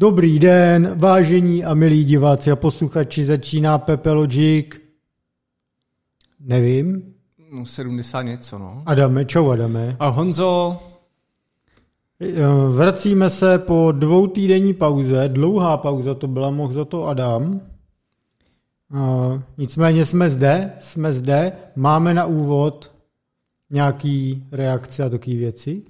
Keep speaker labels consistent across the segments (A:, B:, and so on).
A: Dobrý den, vážení a milí diváci a posluchači, začíná Pepe Logic. Nevím.
B: No, 70 něco, no.
A: Adame, čau Adame.
B: A Honzo,
A: Eh, Vracíme se po dvou týdenní pauze, dlouhá pauza to byla, mohl za to Adam. Eh, Nicméně jsme zde, jsme zde, máme na úvod nějaký reakce a takové věci.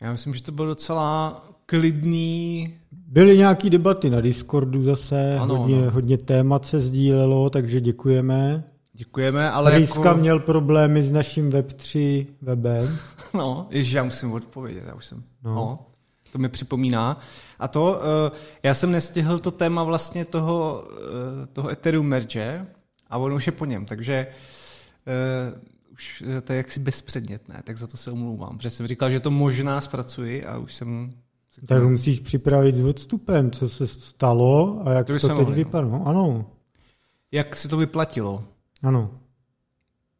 B: já myslím, že to byl docela klidný,
A: Byly nějaké debaty na Discordu zase,
B: Ano,
A: hodně,
B: ano.
A: hodně témat se sdílelo, takže děkujeme.
B: děkujeme, ale
A: Rýska
B: jako...
A: měl problémy s naším Web3 webem.
B: No, ježiš, já musím odpovědět, já už jsem,
A: No.
B: no. To mi připomíná. A to, uh, já jsem nestihl to téma vlastně toho, uh, toho Ethereum merge a ono už je po něm, takže uh, už eh, to je jaksi bezpředmětné, tak za to se omlouvám, protože jsem říkal, že to možná zpracuji a už jsem...
A: Tak musíš připravit s odstupem, co se stalo a jak
B: To
A: to, teď
B: mohli, no.
A: vypadá. No, ano,
B: Jak se to vyplatilo?
A: ano.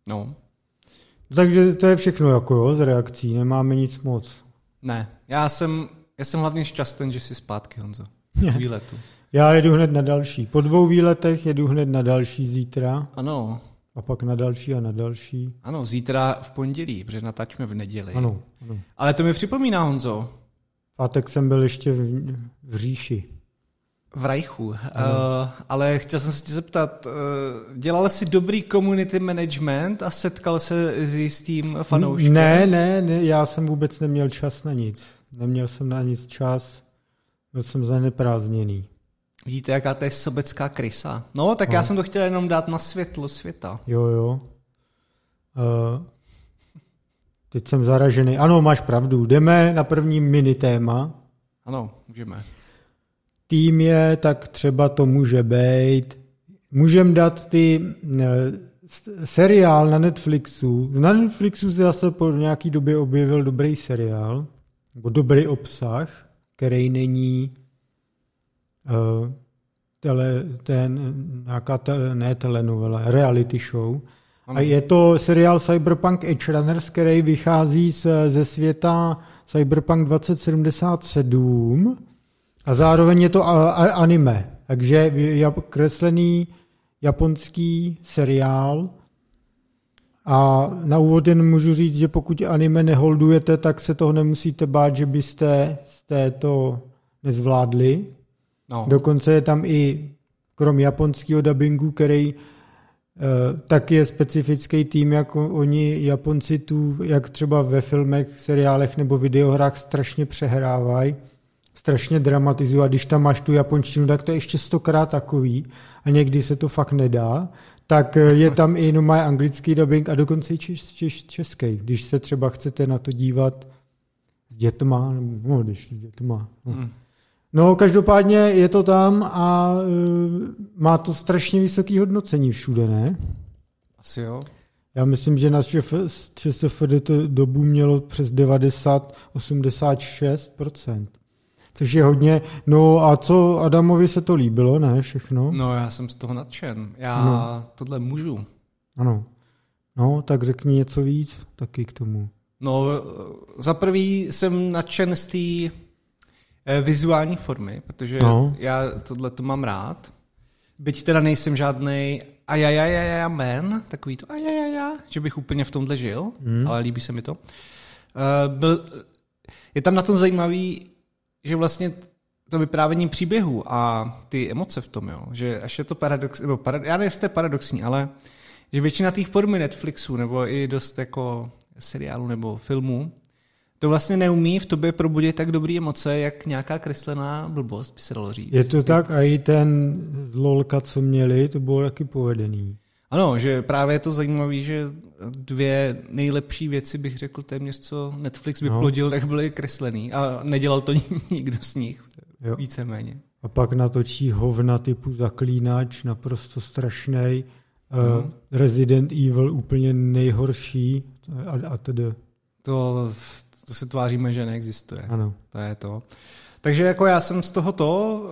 B: No,
A: Takže to je všechno jako jo, z reakcí, nemáme nic moc.
B: ne. Já jsem, já jsem hlavně šťastný, že jsi zpátky, Honzo. Z výletu.
A: Já jedu hned na další. Po dvou výletech jedu hned na další zítra
B: Ano,
A: a pak na další a na další.
B: ano, zítra v pondělí, protože natáčíme v neděli.
A: Ano, ano.
B: Ale to mi připomíná, Honzo,
A: Pátek jsem byl ještě v, v říši.
B: v Rajchu. Uh, ale chtěl jsem se tě zeptat, uh, dělal jsi dobrý community management a setkal se s jistým fanouškem?
A: Ne, ne, ne, já jsem vůbec neměl čas na nic. Neměl jsem na nic čas, byl jsem zaneprázdněný.
B: Vidíte, jaká to je sobecká krysa? No, tak já jsem to chtěl jenom dát na světlo světa.
A: Jo, jo. Uh, teď jsem zaražený. Ano, máš pravdu. Jdeme na první mini téma.
B: Ano, můžeme.
A: Tým je, tak třeba to může být. Můžem dát ty eh, seriál na Netflixu. Na Netflixu se zase po nějaký době objevil dobrý seriál, nebo dobrý obsah, který není uh, tele, ten, nějaká tele, ne telenovela, reality show. A je to seriál Cyberpunk Edge Runners, který vychází z, ze světa Cyberpunk 2077 a zároveň je to a, a, anime. Takže jap, kreslený japonský seriál a na úvod jen můžu říct, že pokud anime neholdujete, tak se toho nemusíte bát, že byste, jste to nezvládli.
B: No.
A: Dokonce je tam i krom japonského dubbingu, který tak je specifický tým, jako oni Japonci tu, jak třeba ve filmech, seriálech nebo videohrách strašně přehrávají, strašně dramatizují a když tam máš tu japonštinu, tak to je ještě stokrát takový a někdy se to fakt nedá, tak eh, je tam i no anglický dubbing a dokonce i češ, češ, český, když se třeba chcete na to dívat s dětma, no, když s dětma. No.
B: Mm.
A: No, každopádně je to tam a uh, má to strašně vysoké hodnocení všude, ne?
B: Asi jo.
A: Já myslím, že na ČSFD to dobu mělo přes 90-86%. Což je hodně. No a co Adamovi se to líbilo, ne? Všechno?
B: No, já jsem z toho nadšen. Já
A: No.
B: tohle můžu.
A: Ano. No, tak řekni něco víc taky k tomu.
B: No, za prvý jsem nadšen z té vizuální formy, protože
A: No.
B: já tohle to mám rád. Byť teda nejsem žádný ajajajaja man, takový to ajajaja, že bych úplně v tomhle žil, hmm. ale líbí se mi to. Uh, byl, je tam na tom zajímavý, že vlastně to vyprávění příběhu a ty emoce v tom, jo, že až je to paradox, nebo parad, já je paradoxní, ale že většina těch formy Netflixu nebo i dost jako seriálu nebo filmů to vlastně neumí v tobě probudit tak dobré emoce, jak nějaká kreslená blbost, by se dalo říct.
A: Je to tak a i ten z LOLka, co měli, to bylo taky povedený.
B: Ano, že právě je to zajímavé, že dvě nejlepší věci, bych řekl téměř, co Netflix vyplodil, no. tak byly kreslený a nedělal to nikdo z nich,
A: Jo.
B: víceméně.
A: A pak natočí hovna typu Zaklínač, naprosto strašný. Uh, Resident Evil úplně nejhorší a, a tedy.
B: To, to se tváříme, že neexistuje.
A: Ano.
B: To je to. Takže jako já jsem z tohoto,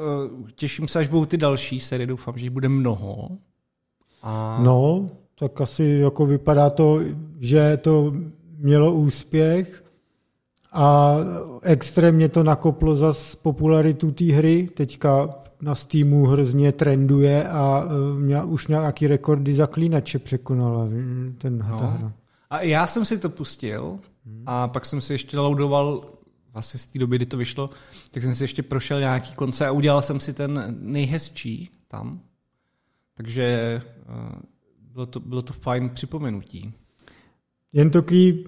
B: eh, těším se, až budou ty další série, doufám, že jich bude mnoho. A...
A: No, tak asi jako vypadá to, že to mělo úspěch a extrémně to nakoplo zas popularitu té hry. Teďka na Steamu hrozně trenduje a uh, už nějaký rekordy zaklínače překonala ten, no. ta hra.
B: A já jsem si to pustil a pak jsem si ještě laudoval vlastně z té doby, kdy to vyšlo, tak jsem si ještě prošel nějaký konce a udělal jsem si ten nejhezčí tam. Takže uh, bylo to, bylo to fajn připomenutí.
A: Jen taky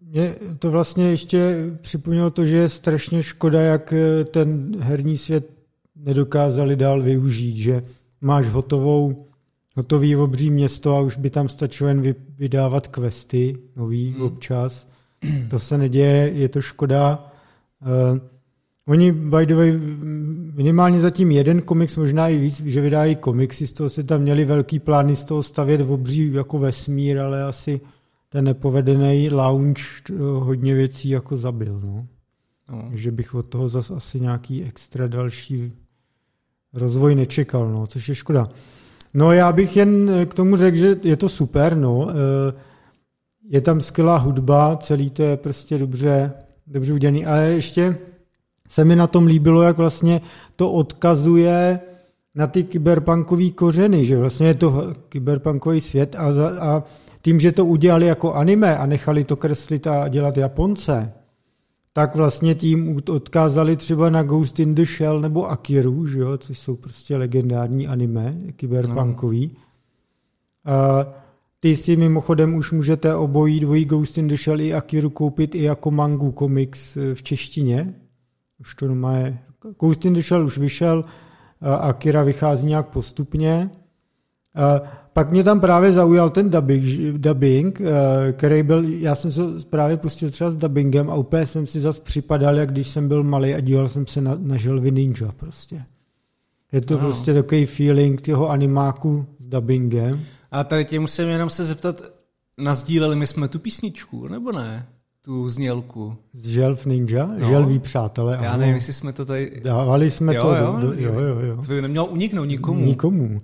A: mě to vlastně ještě připomnělo to, že je strašně škoda, jak eh, ten herní svět nedokázali dál využít, že máš hotovou, hotový obří město a už by tam stačilo jen vydávat questy nový hmm. občas. To se neděje, je to škoda. Uh, oni, by the way, minimálně zatím jeden komiks, možná i víc, že vydají komiksy, z toho se tam měli velký plány z toho stavět v obří jako vesmír, ale asi ten nepovedený launch hodně věcí jako zabil. No. No. Že bych od toho zase asi nějaký extra další rozvoj nečekal, no, což je škoda. No já bych jen k tomu řekl, že je to super, no. Eh, je tam skvělá hudba, celý to je prostě dobře, dobře udělaný, ale ještě se mi na tom líbilo, jak vlastně to odkazuje na ty kyberpunkové kořeny, že vlastně je to kyberpunkový svět a, za, a tím, že to udělali jako anime a nechali to kreslit a dělat Japonce, tak vlastně tím odkázali třeba na Ghost in the Shell nebo Akiru, že jo, což jsou prostě legendární anime, kyberpunkový. No. A ty si mimochodem už můžete obojí dvojí Ghost in the Shell i Akiru koupit i jako mangu komiks v češtině. Už to má je. Ghost in the Shell už vyšel, Akira vychází nějak postupně. Pak mě tam právě zaujal ten dubbing, dubbing, eh, který byl, já jsem se právě pustil třeba s dubbingem a úplně jsem si zase připadal, jak když jsem byl malý a díval jsem se na, na Želvy Ninja prostě. Je to no. prostě takový feeling toho animáku s dubbingem.
B: A tady tě musím jenom se zeptat, nazdíleli my jsme tu písničku, nebo ne? Tu znělku.
A: Z Želv Ninja? No. Želví přátelé.
B: Já nevím, jestli jsme to tady...
A: Dávali jsme
B: jo,
A: to.
B: Jo,
A: do, do, jo, jo, jo.
B: To by nemělo uniknout nikomu.
A: Nikomu. Uh,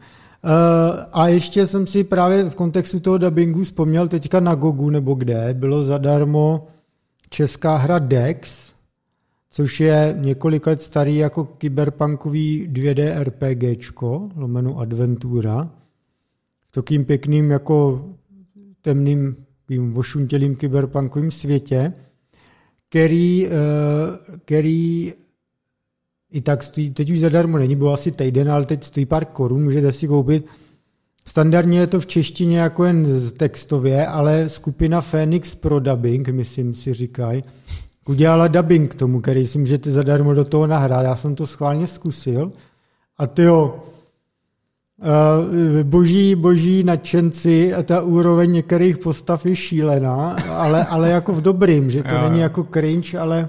A: a ještě jsem si právě v kontextu toho dubbingu vzpomněl teďka na Gogu nebo kde, bylo zadarmo česká hra Dex, což je několik let starý jako kyberpunkový 2D RPGčko, lomeno Adventura, takým pěkným jako temným, vošuntělým kyberpunkovým světě, který, uh, který i tak stojí, teď už zadarmo není, bylo asi týden, ale teď stojí pár korun, můžete si koupit. Standardně je to v češtině jako jen textově, ale skupina Phoenix pro dubbing, myslím si říkají, udělala dubbing k tomu, který si můžete zadarmo do toho nahrát. Já jsem to schválně zkusil a ty jo, boží, boží nadšenci a ta úroveň některých postav je šílená, ale, ale jako v dobrým, že to jo, není jako cringe, ale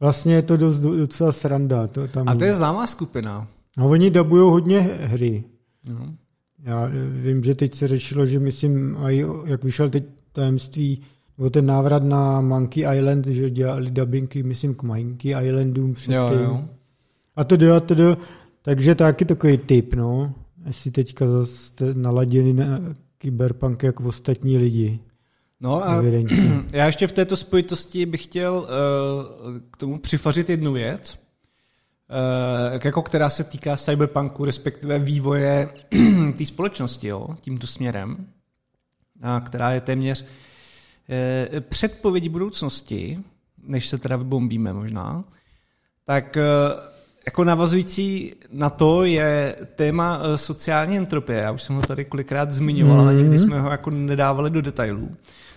A: Vlastně je to dost, docela sranda. To tam
B: a to je známá skupina.
A: No, oni dabují hodně hry. Uh-huh. Já vím, že teď se řešilo, že myslím, jak vyšel teď tajemství, nebo ten návrat na Monkey Island, že dělali dubbingy, myslím, k Monkey Islandům předtím. Jo, jo. A to a to takže taky takový tip, no. Jestli teďka zase naladěni na kyberpunk jako ostatní lidi.
B: No a já ještě v této spojitosti bych chtěl uh, k tomu přifařit jednu věc, uh, jako která se týká cyberpunku, respektive vývoje té společnosti jo, tímto směrem, a která je téměř uh, předpovědí budoucnosti, než se teda vybombíme možná, tak uh, jako navazující na to je téma sociální entropie. Já už jsem ho tady kolikrát zmiňoval, mm. ale nikdy jsme ho jako nedávali do detailů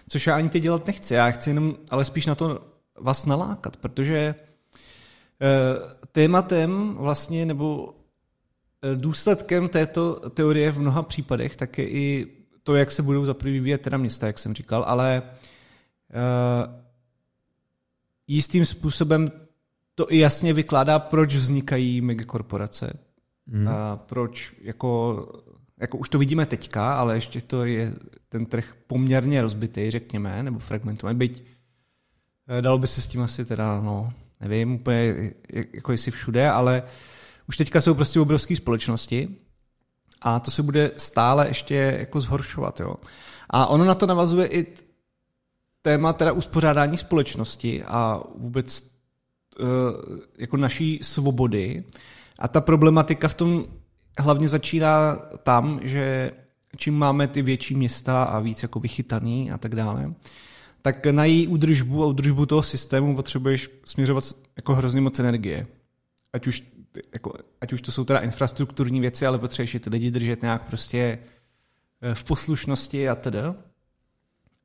B: což já ani teď dělat nechci. Já chci jenom, ale spíš na to vás nalákat, protože eh, tématem vlastně, nebo eh, důsledkem této teorie v mnoha případech tak je i to, jak se budou za prvý vyvíjet teda města, jak jsem říkal, ale jistým způsobem to i jasně vykládá, proč vznikají megakorporace. Hmm. A proč jako jako už to vidíme teďka, ale ještě to je ten trh poměrně rozbitý, řekněme, nebo fragmentovaný, byť eh, dalo by se s tím asi teda, no, nevím úplně, jako jestli všude, ale už teďka jsou prostě obrovské společnosti a to se bude stále ještě jako zhoršovat, jo. A ono na to navazuje i téma teda uspořádání společnosti a vůbec jako naší svobody. A ta problematika v tom hlavně začíná tam, že čím máme ty větší města a víc jako vychytaný a tak dále, tak na její údržbu a údržbu toho systému potřebuješ směřovat jako hrozně moc energie. Ať už, jako, ať už to jsou teda infrastrukturní věci, ale potřebuješ ty lidi držet nějak prostě eh, v poslušnosti a tedy.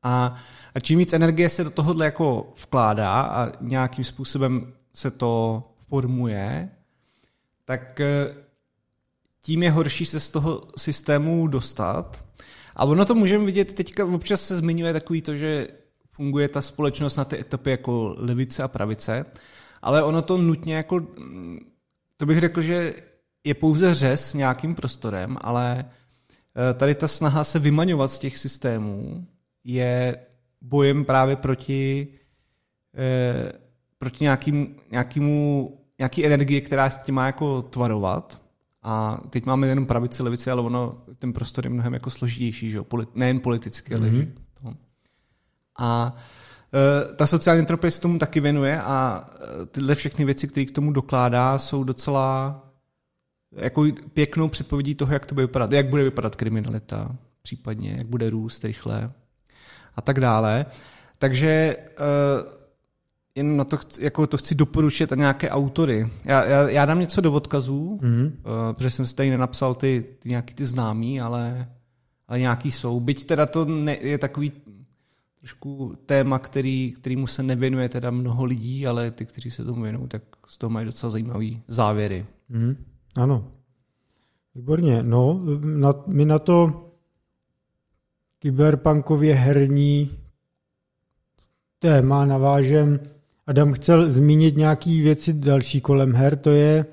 B: A, a čím víc energie se do tohohle jako vkládá a nějakým způsobem se to formuje, tak eh, tím je horší se z toho systému dostat. A ono to můžeme vidět, teďka občas se zmiňuje takový to, že funguje ta společnost na ty etapy jako levice a pravice, ale ono to nutně jako, to bych řekl, že je pouze řez nějakým prostorem, ale eh, tady ta snaha se vymaňovat z těch systémů je bojem právě proti, eh, proti nějakým, nějakému, nějaký energii, která s tím má jako tvarovat. A teď máme jenom pravici, levici, ale ono, ten prostor je mnohem jako složitější, že jo? Polit, nejen politicky, ale mm-hmm. to. A e, ta sociální entropie se tomu taky věnuje a e, tyhle všechny věci, které k tomu dokládá, jsou docela jako pěknou předpovědí toho, jak to bude vypadat, jak bude vypadat kriminalita, případně, jak bude růst rychle a tak dále. Takže e, jen na to, chci, jako to chci doporučit a nějaké autory. Já, já, já dám něco do odkazů, mm-hmm. uh, protože jsem si tady nenapsal ty, ty nějaký ty známý, ale, ale nějaký jsou. Byť teda to ne, je takový trošku téma, který, kterýmu se nevěnuje teda mnoho lidí, ale ty, kteří se tomu věnují, tak z toho mají docela zajímavé závěry.
A: Mm, ano. Výborně. No, na, my na to kyberpunkově herní téma navážem Adam chtěl zmínit nějaký věci další kolem her, to je,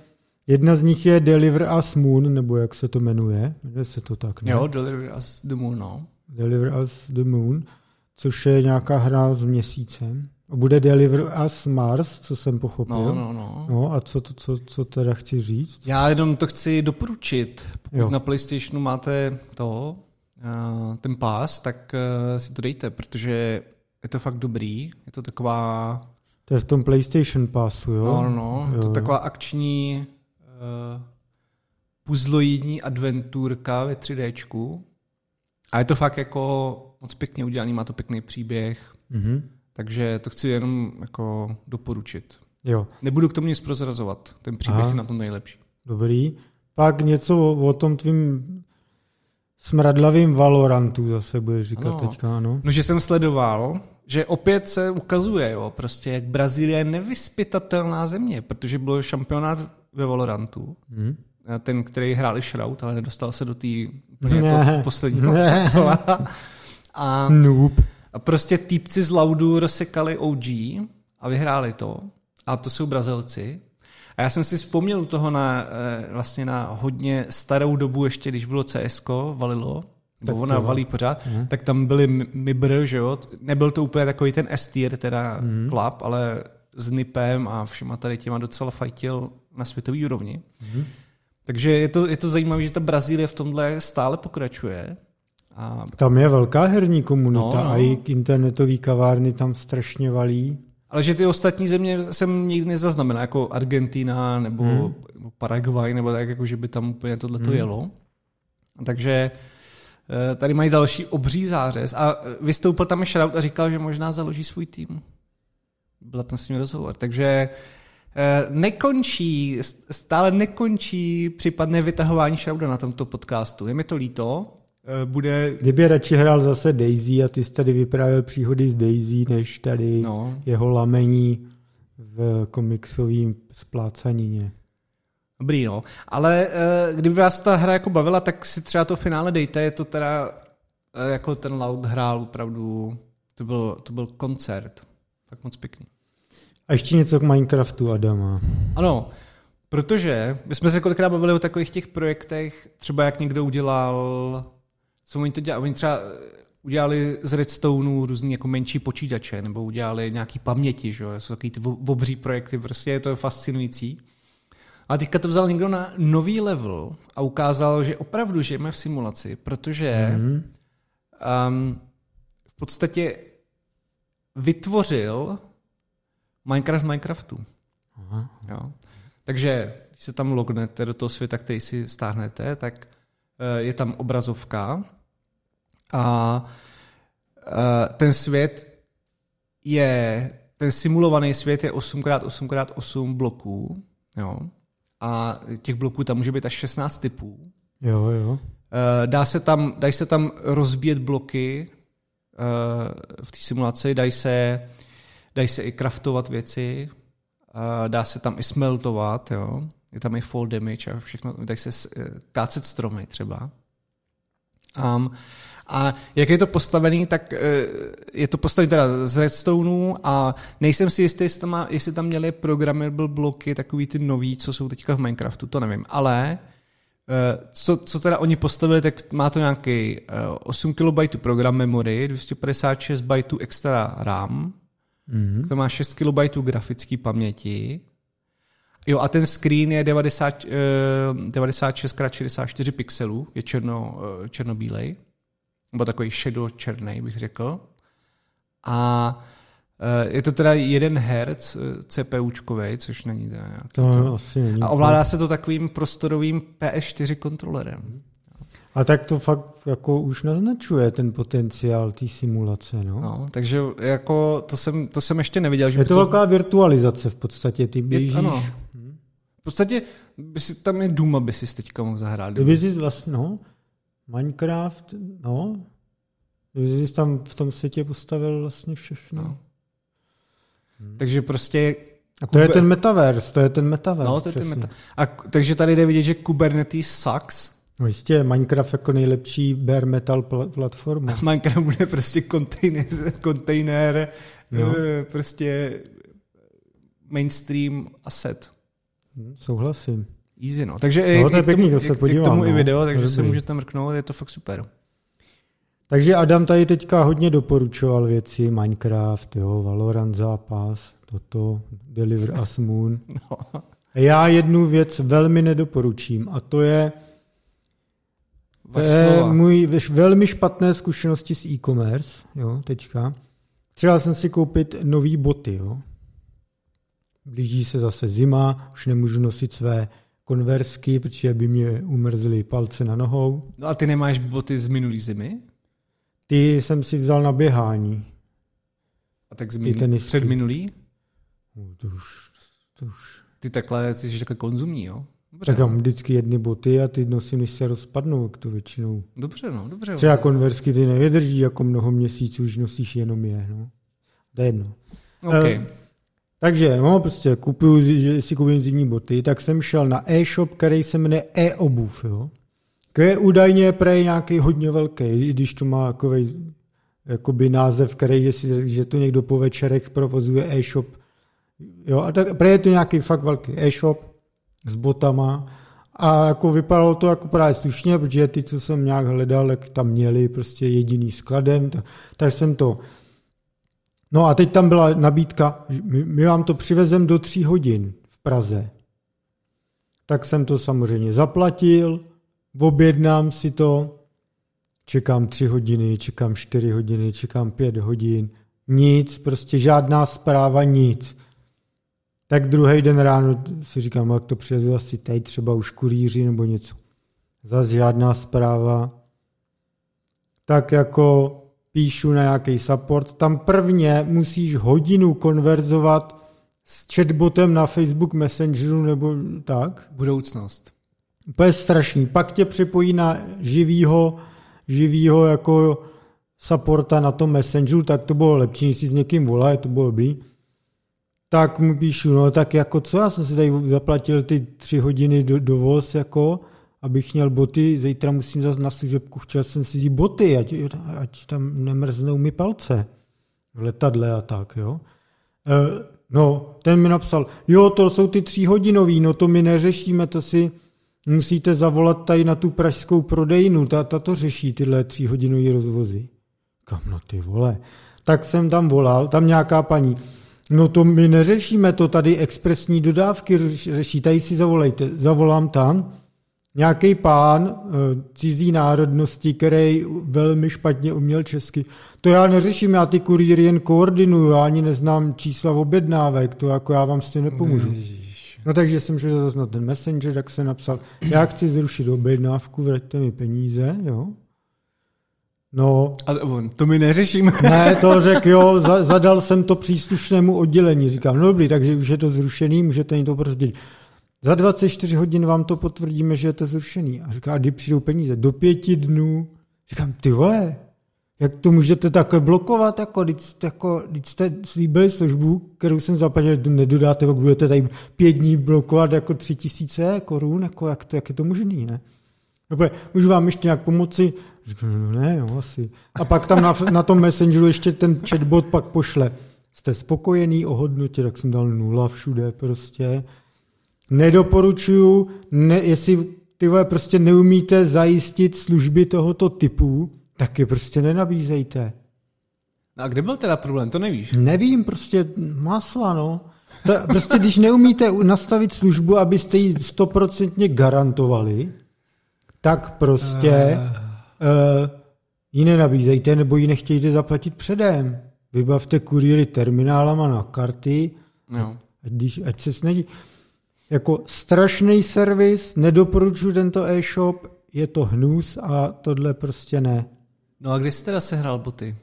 A: jedna z nich je Deliver Us Moon, nebo jak se to jmenuje, jmenuje se to tak,
B: ne? Jo, Deliver Us the Moon, no.
A: Deliver Us the Moon, což je nějaká hra s měsícem. A bude Deliver Us Mars, co jsem pochopil.
B: No, no, no.
A: no a co, to, co, co teda chci říct?
B: Já jenom to chci doporučit. Pokud jo. na PlayStationu máte to, ten pás, tak uh, si to dejte, protože je to fakt dobrý. Je to taková
A: to je v tom PlayStation Passu, jo?
B: No, no, no. jo. to taková akční uh, puzzloidní adventurka ve 3Dčku. A je to fakt jako moc pěkně udělaný, má to pěkný příběh. Mm-hmm. Takže to chci jenom jako doporučit.
A: Jo.
B: Nebudu k tomu nic prozrazovat. Ten příběh Aha. je na tom nejlepší.
A: Dobrý. Pak něco o, o tom tvým smradlavým Valorantu zase budeš říkat ano. teďka, no.
B: No, že jsem sledoval že opět se ukazuje, jo, prostě jak Brazílie je nevyspytatelná země, protože byl šampionát ve Valorantu, hmm. ten, který hráli Shroud, ale nedostal se do té jako posledního kola. A,
A: Noob.
B: a prostě týpci z Laudu rozsekali OG a vyhráli to. A to jsou Brazilci. A já jsem si vzpomněl u toho na, eh, vlastně na hodně starou dobu, ještě když bylo CSK, valilo, nebo ona valí pořád, mm. tak tam byly Mibr, že jo, nebyl to úplně takový ten S-tier, teda mm. klap, ale s Nipem a všema tady těma docela fajtil na světový úrovni. Mm. Takže je to, je to zajímavé, že ta Brazílie v tomhle stále pokračuje.
A: A... Tam je velká herní komunita no, no. a i internetové kavárny tam strašně valí.
B: Ale že ty ostatní země jsem nikdy nezaznamenal, jako Argentina nebo, hmm. nebo Paraguay, nebo tak, jako že by tam úplně tohle to hmm. jelo. Takže Eh, tady mají další obří zářez a vystoupil tam i Shroud a říkal, že možná založí svůj tým. Byla tam s ním rozhovor. Takže eh, nekončí, stále nekončí případné vytahování Shrouda na tomto podcastu. Je mi to líto. Eh, bude...
A: Kdyby radši hrál zase Daisy a ty jsi tady vyprávěl příhody z Daisy, než tady no. jeho lamení v komiksovým splácanině.
B: Dobrý, no. Ale uh, kdyby vás ta hra jako bavila, tak si třeba to finále dejte. Je to teda, uh, jako ten Loud hrál opravdu, to byl, to byl koncert. Tak moc pěkný.
A: A ještě něco k Minecraftu, Adama.
B: Ano, protože my jsme se kolikrát bavili o takových těch projektech, třeba jak někdo udělal, co oni to dělali, oni třeba udělali z Redstoneu různý jako menší počítače, nebo udělali nějaký paměti, že jo, jsou takový ty obří projekty, prostě je to fascinující. A teďka to vzal někdo na nový level a ukázal, že opravdu žijeme v simulaci, protože mm. um, v podstatě vytvořil Minecraft v Minecraftu.
A: Aha.
B: Jo. Takže když se tam lognete do toho světa, který si stáhnete, tak eh, je tam obrazovka a eh, ten svět je, ten simulovaný svět je 8x8x8 bloků, jo, a těch bloků tam může být až 16 typů.
A: Jo, jo.
B: Eh, Dá se tam, dají se tam rozbíjet bloky eh, v té simulaci, dají se, dají se i craftovat věci, dá se tam i smeltovat, jo. je tam i fall damage a všechno, dají se kácet stromy třeba. Um, a jak je to postavený, tak eh, je to postavený teda z redstone a nejsem si jistý, jestli tam, jestli tam měli programmable bloky, takový ty nový, co jsou teďka v Minecraftu, to nevím. Ale eh, co, co teda oni postavili, tak má to nějaký eh, 8 KB program memory, 256 bajtů extra RAM,
A: Mhm.
B: to má 6 KB grafické paměti. Jo, a ten screen je 90, eh, 96x64 pixelů, je černo, eh, černobílej, nebo takový shadow černý, bych řekl. A eh, je to teda 1 Hz eh, CPUčkovej, což není teda nějaký
A: To,
B: to.
A: asi není.
B: A ovládá se to takovým prostorovým PS4 kontrolerem.
A: A tak to fakt jako už naznačuje ten potenciál té simulace, no.
B: No, takže jako to jsem, to jsem ještě neviděl. Že
A: Je
B: by
A: to velká virtualizace v podstatě, ty
B: je,
A: běžíš.
B: ano. V podstatě by si, tam je Duma, by si teďka mohl zahrát.
A: Kdyby jsi vlastně, no, Minecraft, no, jsi tam v tom světě postavil vlastně všechno.
B: No. Takže prostě
A: A to je
B: Kube-
A: ten metaverse, to je ten metaverse.
B: No, to je ten meta. A takže tady jde vidět, že Kubernetes sucks.
A: No jistě, Minecraft jako nejlepší bare metal pl- platforma.
B: Minecraft bude prostě kontejner, kontejner
A: No.
B: eh, prostě mainstream asset.
A: Hm, Souhlasím.
B: Easy, no. Takže
A: No,
B: i-
A: to je
B: i k
A: pěkný,
B: tomu,
A: to se
B: i- i k
A: podívám,
B: tomu i
A: no.
B: video, takže se můžete mrknout, je to fakt super.
A: Takže Adam tady teďka hodně doporučoval věci, Minecraft, jo, Valorant zápas, toto, Deliver Us Moon.
B: No.
A: Já jednu věc velmi nedoporučím a to je, to je můj velmi špatné zkušenosti s e-commerce, jo, teďka. Třeba jsem si koupit nový boty, jo. Blíží se zase zima, už nemůžu nosit své konversky, protože by mě umrzly palce na nohou.
B: No a ty nemáš boty z minulý zimy?
A: Ty jsem si vzal na běhání.
B: A tak z min... před minulý?
A: No, to už, to už.
B: Ty takhle, jsi takhle konzumní, jo? Dobře,
A: Tak já mám vždycky jedny boty a ty nosím, než se rozpadnou, jak to většinou.
B: dobře, no, dobře.
A: Třeba konversky ty nevydrží jako mnoho měsíců, už nosíš jenom je. No. To je jedno.
B: Okay.
A: Eh, Takže, no, prostě kupuju, že si koupím zimní boty, tak jsem šel na e-shop, který se jmenuje e-obuv, jo. Který je údajně prej nějaký hodně velký, i když to má takový jakoby název, který, že, si, že to někdo po večerech provozuje e-shop. Jo, a tak prej je to nějaký fakt velký e-shop s botama a jako vypadalo to jako právě slušně, protože ty, co jsem nějak hledal, jak tam měli prostě jediný skladem, tak, tak jsem to No a teď tam byla nabídka, my, my vám to přivezem do tří hodin v Praze. Tak jsem to samozřejmě zaplatil, objednám si to, čekám tři hodiny, čekám čtyři hodiny, čekám pět hodin, nic, prostě žádná zpráva, nic. Tak druhý den ráno si říkám, jak to přivezu asi teď, třeba už kurýři nebo něco. Zas žádná zpráva. Tak jako píšu na nějaký support, tam prvně musíš hodinu konverzovat s chatbotem na Facebook Messengeru nebo tak.
B: Budoucnost.
A: Úplně strašný. Pak tě připojí na živýho, živýho jako supporta na tom Messengeru, tak to bylo lepší, než si s někým volá, to bylo dobrý. Tak mu píšu, no tak jako co, já jsem si tady zaplatil ty tři hodiny do, dovoz, jako, abych měl boty, zítra musím zase na služebku, chtěl jsem si vzít boty, ať, ať tam nemrznou mi palce v letadle a tak, jo. E, no, ten mi napsal, jo, to jsou ty tříhodinový, no to my neřešíme, to si musíte zavolat tady na tu pražskou prodejnu, ta, ta to řeší tyhle tříhodinové rozvozy. Kam no ty vole. Tak jsem tam volal, tam nějaká paní, no to my neřešíme, to tady expresní dodávky řeš- řeší, tady si zavolejte. Zavolám tam, nějaký pán eh, cizí národnosti, který velmi špatně uměl česky. To já neřeším, já ty kurýry jen koordinuju, já ani neznám čísla objednávek, to jako já vám s tím nepomůžu. No takže jsem šel zase na ten messenger, tak jsem napsal, já chci zrušit objednávku, vraťte mi peníze, jo. No.
B: A to my neřešíme.
A: Ne, to řekl, jo, zadal jsem to příslušnému oddělení. Říkám, no dobrý, takže už je to zrušený, můžete mi to potvrdit. Za 24 hodin vám to potvrdíme, že je to zrušený. A říká, a kdy přijdou peníze? Do pěti dnů. Říkám, ty vole, jak to můžete takhle blokovat, jako když, jako, když jste slíbili službu, kterou jsem zaplatil, že nedodáte, pak budete tady pět dní blokovat jako tři tisíce korun, jako jak, to, jak je to možný, ne? Dobře, můžu vám ještě nějak pomoci? Říkám, no ne, no asi. A pak tam na, na tom messengeru ještě ten chatbot pak pošle. Jste spokojený o hodnotě, tak jsem dal nula všude prostě. Nedoporučuju, ne, jestli ty vole prostě neumíte zajistit služby tohoto typu, tak je prostě nenabízejte.
B: No a kde byl teda problém, to nevíš?
A: Nevím, prostě masla, no. To, prostě když neumíte nastavit službu, abyste ji stoprocentně garantovali, tak prostě uh. Uh, ji nenabízejte, nebo ji nechtějte zaplatit předem. Vybavte kurýry terminálama na karty, no. ať, když, ať se snaží. Jako strašný servis, nedoporučuji tento e-shop, je to hnus a tohle prostě ne.
B: No a kdy jsi teda sehrál boty?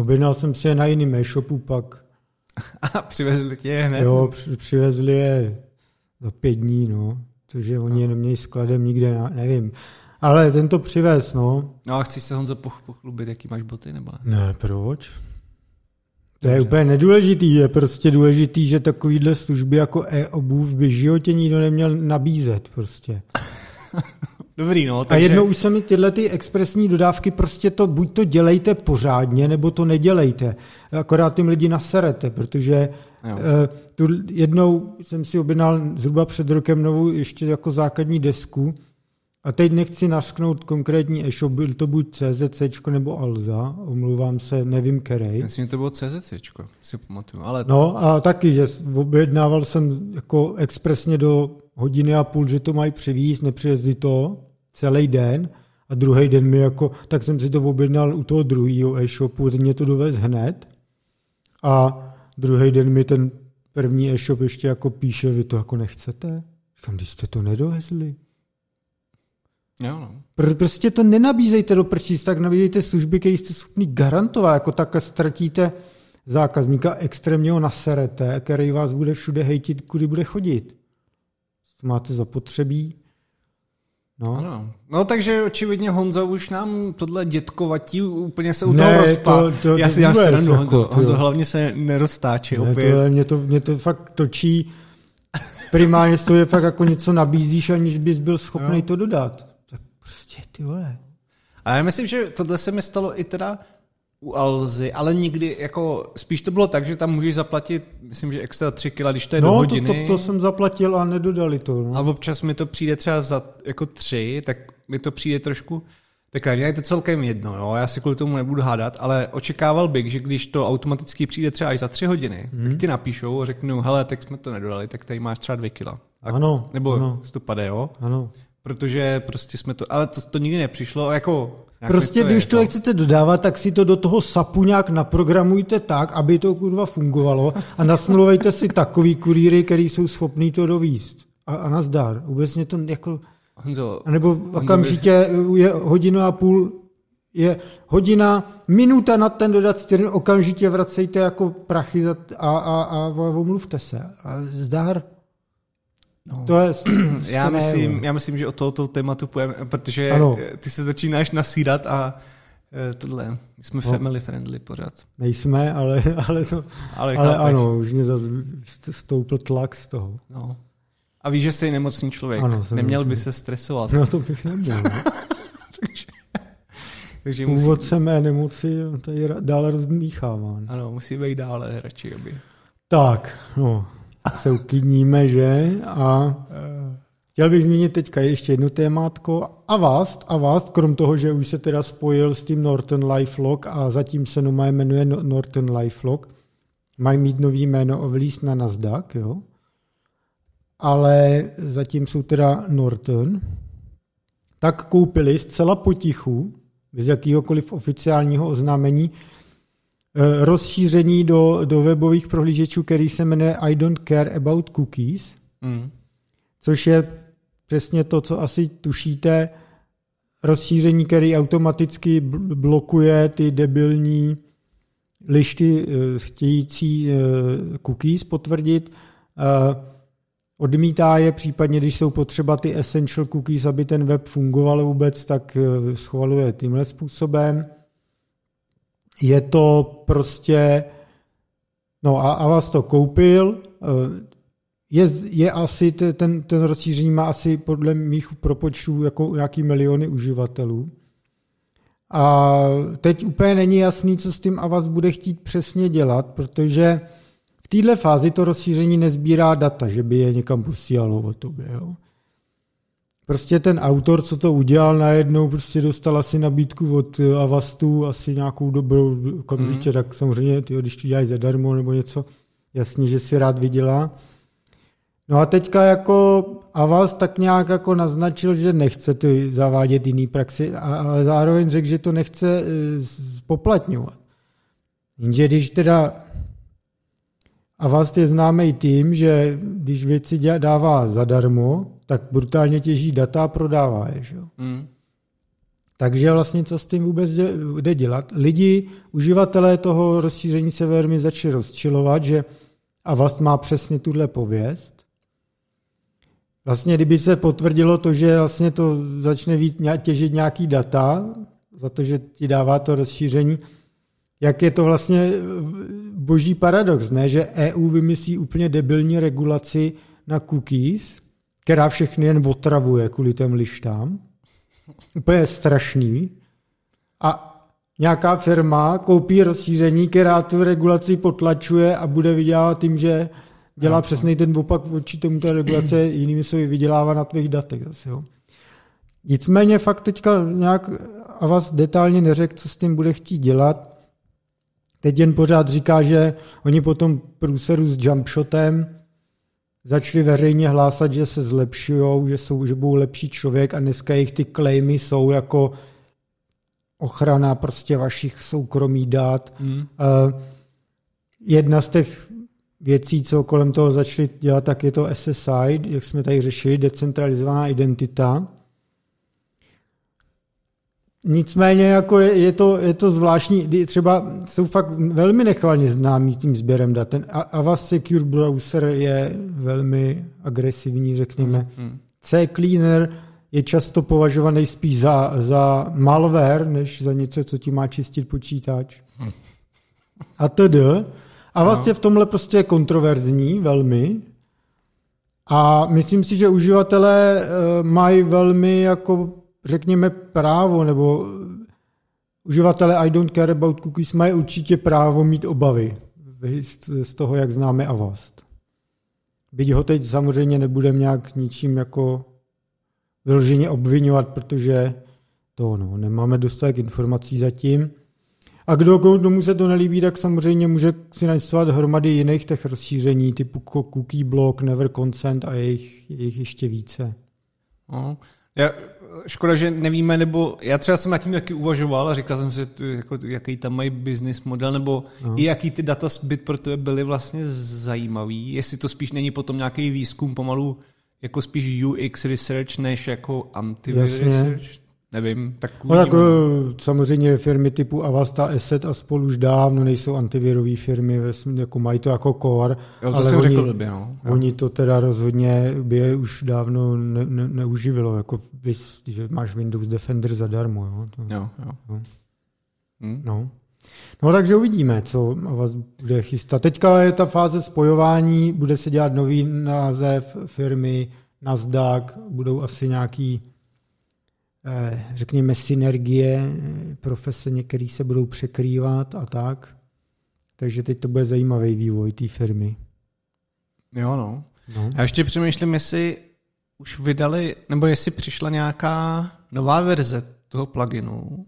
A: Objednal jsem si je na jiným e-shopu pak.
B: A přivezli tě je hned?
A: Jo, při, přivezli je za pět dní, no. Cože oni no. je neměli skladem nikde, nevím. Ale ten to přivez, no.
B: No a chceš se Honzo pochlubit, jaký máš boty, nebo
A: ne? Ne, proč? To je úplně nedůležitý, je prostě důležitý, že takovýhle služby jako e-obuv by životě nikdo neměl nabízet prostě.
B: Dobrý, no.
A: Takže... A jednou už se mi tyhle ty expresní dodávky prostě to, buď to dělejte pořádně, nebo to nedělejte. Akorát tím lidi naserete, protože uh, tu jednou jsem si objednal zhruba před rokem novou ještě jako základní desku a teď nechci nasknout konkrétní e-shop, byl to buď CZC nebo Alza, omluvám se, nevím který.
B: Myslím, že to bylo CZC, si pamatuju. Ale...
A: No a taky, že objednával jsem jako expresně do hodiny a půl, že to mají přivízt, nepřijezdí to celý den a druhý den mi jako, tak jsem si to objednal u toho druhého e-shopu, ten mě to dovez hned a druhý den mi ten první e-shop ještě jako píše, vy to jako nechcete? Říkám, když jste to nedovezli.
B: Jo, no.
A: Pr- prostě to nenabízejte do prčíc, tak nabízejte služby, které jste schopni garantovat, jako tak ztratíte zákazníka extrémního naserete, který vás bude všude hejtit, kudy bude chodit. Máte zapotřebí,
B: No. Ano. no takže očividně Honza už nám tohle dětkovatí úplně se u toho ne, rozpá. To, to já si já se Honzo, jako, Honzo hlavně se neroztáčí
A: ne, opět. To, mě, to, mě to fakt točí. Primárně to je fakt jako něco nabízíš, aniž bys byl schopný no. to dodat. Prostě ty vole.
B: A já myslím, že tohle se mi stalo i teda u Alzy, ale nikdy, jako spíš to bylo tak, že tam můžeš zaplatit, myslím, že extra tři kila, když to je
A: no,
B: do hodiny.
A: To, to, to, jsem zaplatil a nedodali to. No.
B: A občas mi to přijde třeba za jako tři, tak mi to přijde trošku tak je to celkem jedno, jo? já si kvůli tomu nebudu hádat, ale očekával bych, že když to automaticky přijde třeba až za tři hodiny, hmm. tak ti napíšou a řeknou, hele, tak jsme to nedodali, tak tady máš třeba dvě kila.
A: A, ano.
B: Nebo
A: ano.
B: stopade, jo?
A: Ano.
B: Protože prostě jsme to, ale to, to nikdy nepřišlo, jako
A: Prostě to když to to chcete dodávat, tak si to do toho SAPu nějak naprogramujte tak, aby to kurva fungovalo a nasmluvejte si takový kurýry, který jsou schopný to dovíst. A, a nazdar. Vůbec mě to jako...
B: Honzo,
A: a nebo Honzo, okamžitě je hodinu a půl je hodina, minuta na ten dodat týden, okamžitě vracejte jako prachy a, a, a, a omluvte se. A zdar. No. To je,
B: já, myslím, já myslím, že o tohoto tématu půjdeme, protože ano. ty se začínáš nasírat a eh, tohle, my jsme no. family friendly pořád.
A: Nejsme, ale, ale, to, ale, ale ano, už mě zase stoupl tlak z toho.
B: No. A víš, že jsi nemocný člověk. Ano, Neměl by se stresovat.
A: No to bych neměl. takže, takže musí... Původce mé nemoci tady dále rozdmíchává.
B: Ano, musí být dále radši, aby.
A: Tak, no, se uklidníme, že? A chtěl bych zmínit teďka ještě jedno témátko. Avast, Avast, krom toho, že už se teda spojil s tím Norton LifeLock a zatím se Numa jmenuje no- Norton LifeLock, mají mít nový jméno ovlíst na Nasdaq, jo? ale zatím jsou teda Norton. tak koupili zcela potichu, bez jakýhokoliv oficiálního oznámení, rozšíření do, do webových prohlížečů, který se jmenuje I don't care about cookies, mm. což je přesně to, co asi tušíte, rozšíření, který automaticky blokuje ty debilní lišty eh, chtějící eh, cookies potvrdit. Odmítá je případně, když jsou potřeba ty essential cookies, aby ten web fungoval vůbec, tak eh, schvaluje tímhle způsobem. Je to prostě, no a, a vás to koupil, je, je asi, ten, ten rozšíření má asi podle mých propočtů jako nějaký miliony uživatelů. A teď úplně není jasný, co s tím Avast bude chtít přesně dělat, protože v této fázi to rozšíření nezbírá data, že by je někam posílalo o tobě. Jo. Prostě ten autor, co to udělal najednou, prostě dostal asi nabídku od Avastu, asi nějakou dobrou, okamžitě, mm. tak samozřejmě, ty, když to dělají zadarmo nebo něco, jasně, že si rád vydělá. No a teďka jako Avast tak nějak jako naznačil, že nechce ty zavádět jiný praxi, ale zároveň řekl, že to nechce e, poplatňovat. Jenže když teda Avast je známý tím, že když věci dává zadarmo, tak brutálně těží data a prodává je. Že? Mm. Takže vlastně co s tím vůbec jde dělat? Lidi, uživatelé toho rozšíření se velmi začali rozčilovat, že Avast má přesně tuhle pověst Vlastně, kdyby se potvrdilo to, že vlastně to začne víc těžit nějaký data, za to, že ti dává to rozšíření, jak je to vlastně boží paradox, ne? že EU vymyslí úplně debilní regulaci na cookies, která všechny jen otravuje kvůli těm lištám. Úplně strašný. A nějaká firma koupí rozšíření, která tu regulaci potlačuje a bude vydělávat tím, že dělá no, přesně ten opak vůči tomu té regulace, jinými se vydělává na tvých datech zase, jo. Nicméně fakt teďka nějak a vás detailně neřekl, co s tím bude chtít dělat. Teď jen pořád říká, že oni potom průseru s jumpshotem začali veřejně hlásat, že se zlepšují, že, jsou, že budou lepší člověk a dneska jejich ty claimy jsou jako ochrana prostě vašich soukromí dát. Mm. Uh, jedna z těch věcí, co kolem toho začali dělat, tak je to SSI, jak jsme tady řešili, decentralizovaná identita. Nicméně jako je, je, to, je to zvláštní, třeba jsou fakt velmi nechvalně známí tím sběrem dat. Ten Avast Secure Browser je velmi agresivní, řekněme. Mm, mm. C-Cleaner je často považovaný spíš za, za malware, než za něco, co ti má čistit počítač. Mm. A tedy a vlastně v tomhle prostě je kontroverzní velmi. A myslím si, že uživatelé eh, mají velmi jako, řekněme, právo, nebo uživatelé I don't care about cookies mají určitě právo mít obavy z toho, jak známe Avast. Byť ho teď samozřejmě nebudeme nějak ničím jako vyloženě obvinovat, protože to no, nemáme dostatek informací zatím. A kdo, komu se to nelíbí, tak samozřejmě může si nainstalovat hromady jiných těch rozšíření, typu Cookie Block, Never Consent a jejich, jejich ještě více.
B: No. Já, škoda, že nevíme, nebo já třeba jsem nad tím taky uvažoval a říkal jsem si, jako, jaký tam mají business model, nebo no. i jaký ty data zbyt pro tebe byly vlastně zajímavý, jestli to spíš není potom nějaký výzkum pomalu jako spíš UX research než jako antivirus research. Nevím, tak
A: no, tak eh, samozřejmě firmy typu Avasta, Asset a spolu už dávno nejsou antivirové firmy, jako mají to jako core,
B: jo, to ale jsem oni, řekl době, no.
A: oni to teda rozhodně by je už dávno ne, ne, neuživilo, jako vys, že máš Windows Defender zadarmo. Jo,
B: to, jo, jo.
A: No. Hmm. no. No takže uvidíme, co vás bude chystat. Teďka je ta fáze spojování, bude se dělat nový název firmy, Nasdaq, budou asi nějaký řekněme, synergie, eh, profese některé se budou překrývat a tak. Takže teď to bude zajímavý vývoj té firmy.
B: Jo, no. no. Já ještě přemýšlím, jestli už vydali, nebo jestli přišla nějaká nová verze toho pluginu.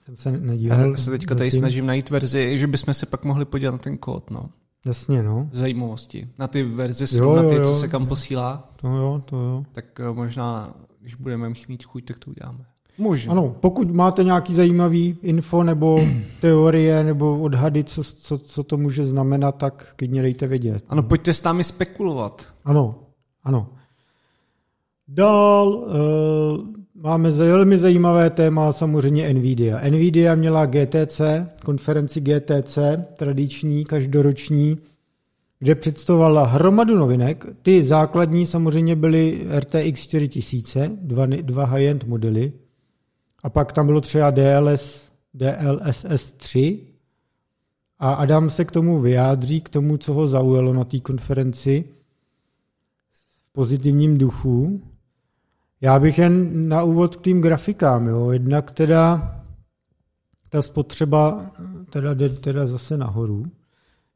A: Jsem se nedíval.
B: Já se teďka tady snažím najít verzi, že bychom si pak mohli podívat na ten kód, no.
A: Jasně, no.
B: zajímavosti. Na ty verze
A: Jo,
B: srovnaty,
A: jo,
B: co
A: jo.
B: se kam posílá,
A: To jo, to jo.
B: tak eh, možná, když budeme mít chuť, tak to uděláme. Možná.
A: Ano, pokud máte nějaký zajímavý info nebo teorie nebo odhady, co, co, co to může znamenat, tak klidně dejte vědět.
B: Ano, pojďte s námi spekulovat.
A: Ano, ano. Dál uh, máme velmi zajímavé téma samozřejmě Nvidia. Nvidia měla GTC, konferenci GTC, tradiční, každoroční, kde představovala hromadu novinek. Ty základní samozřejmě byly RTX 4000, dva, dva high-end modely. A pak tam bylo třeba DLS, DLSS 3. A Adam se k tomu vyjádří, k tomu, co ho zaujalo na té konferenci v pozitivním duchu. Já bych jen na úvod k tým grafikám. Jo. Jednak teda ta spotřeba teda jde teda zase nahoru.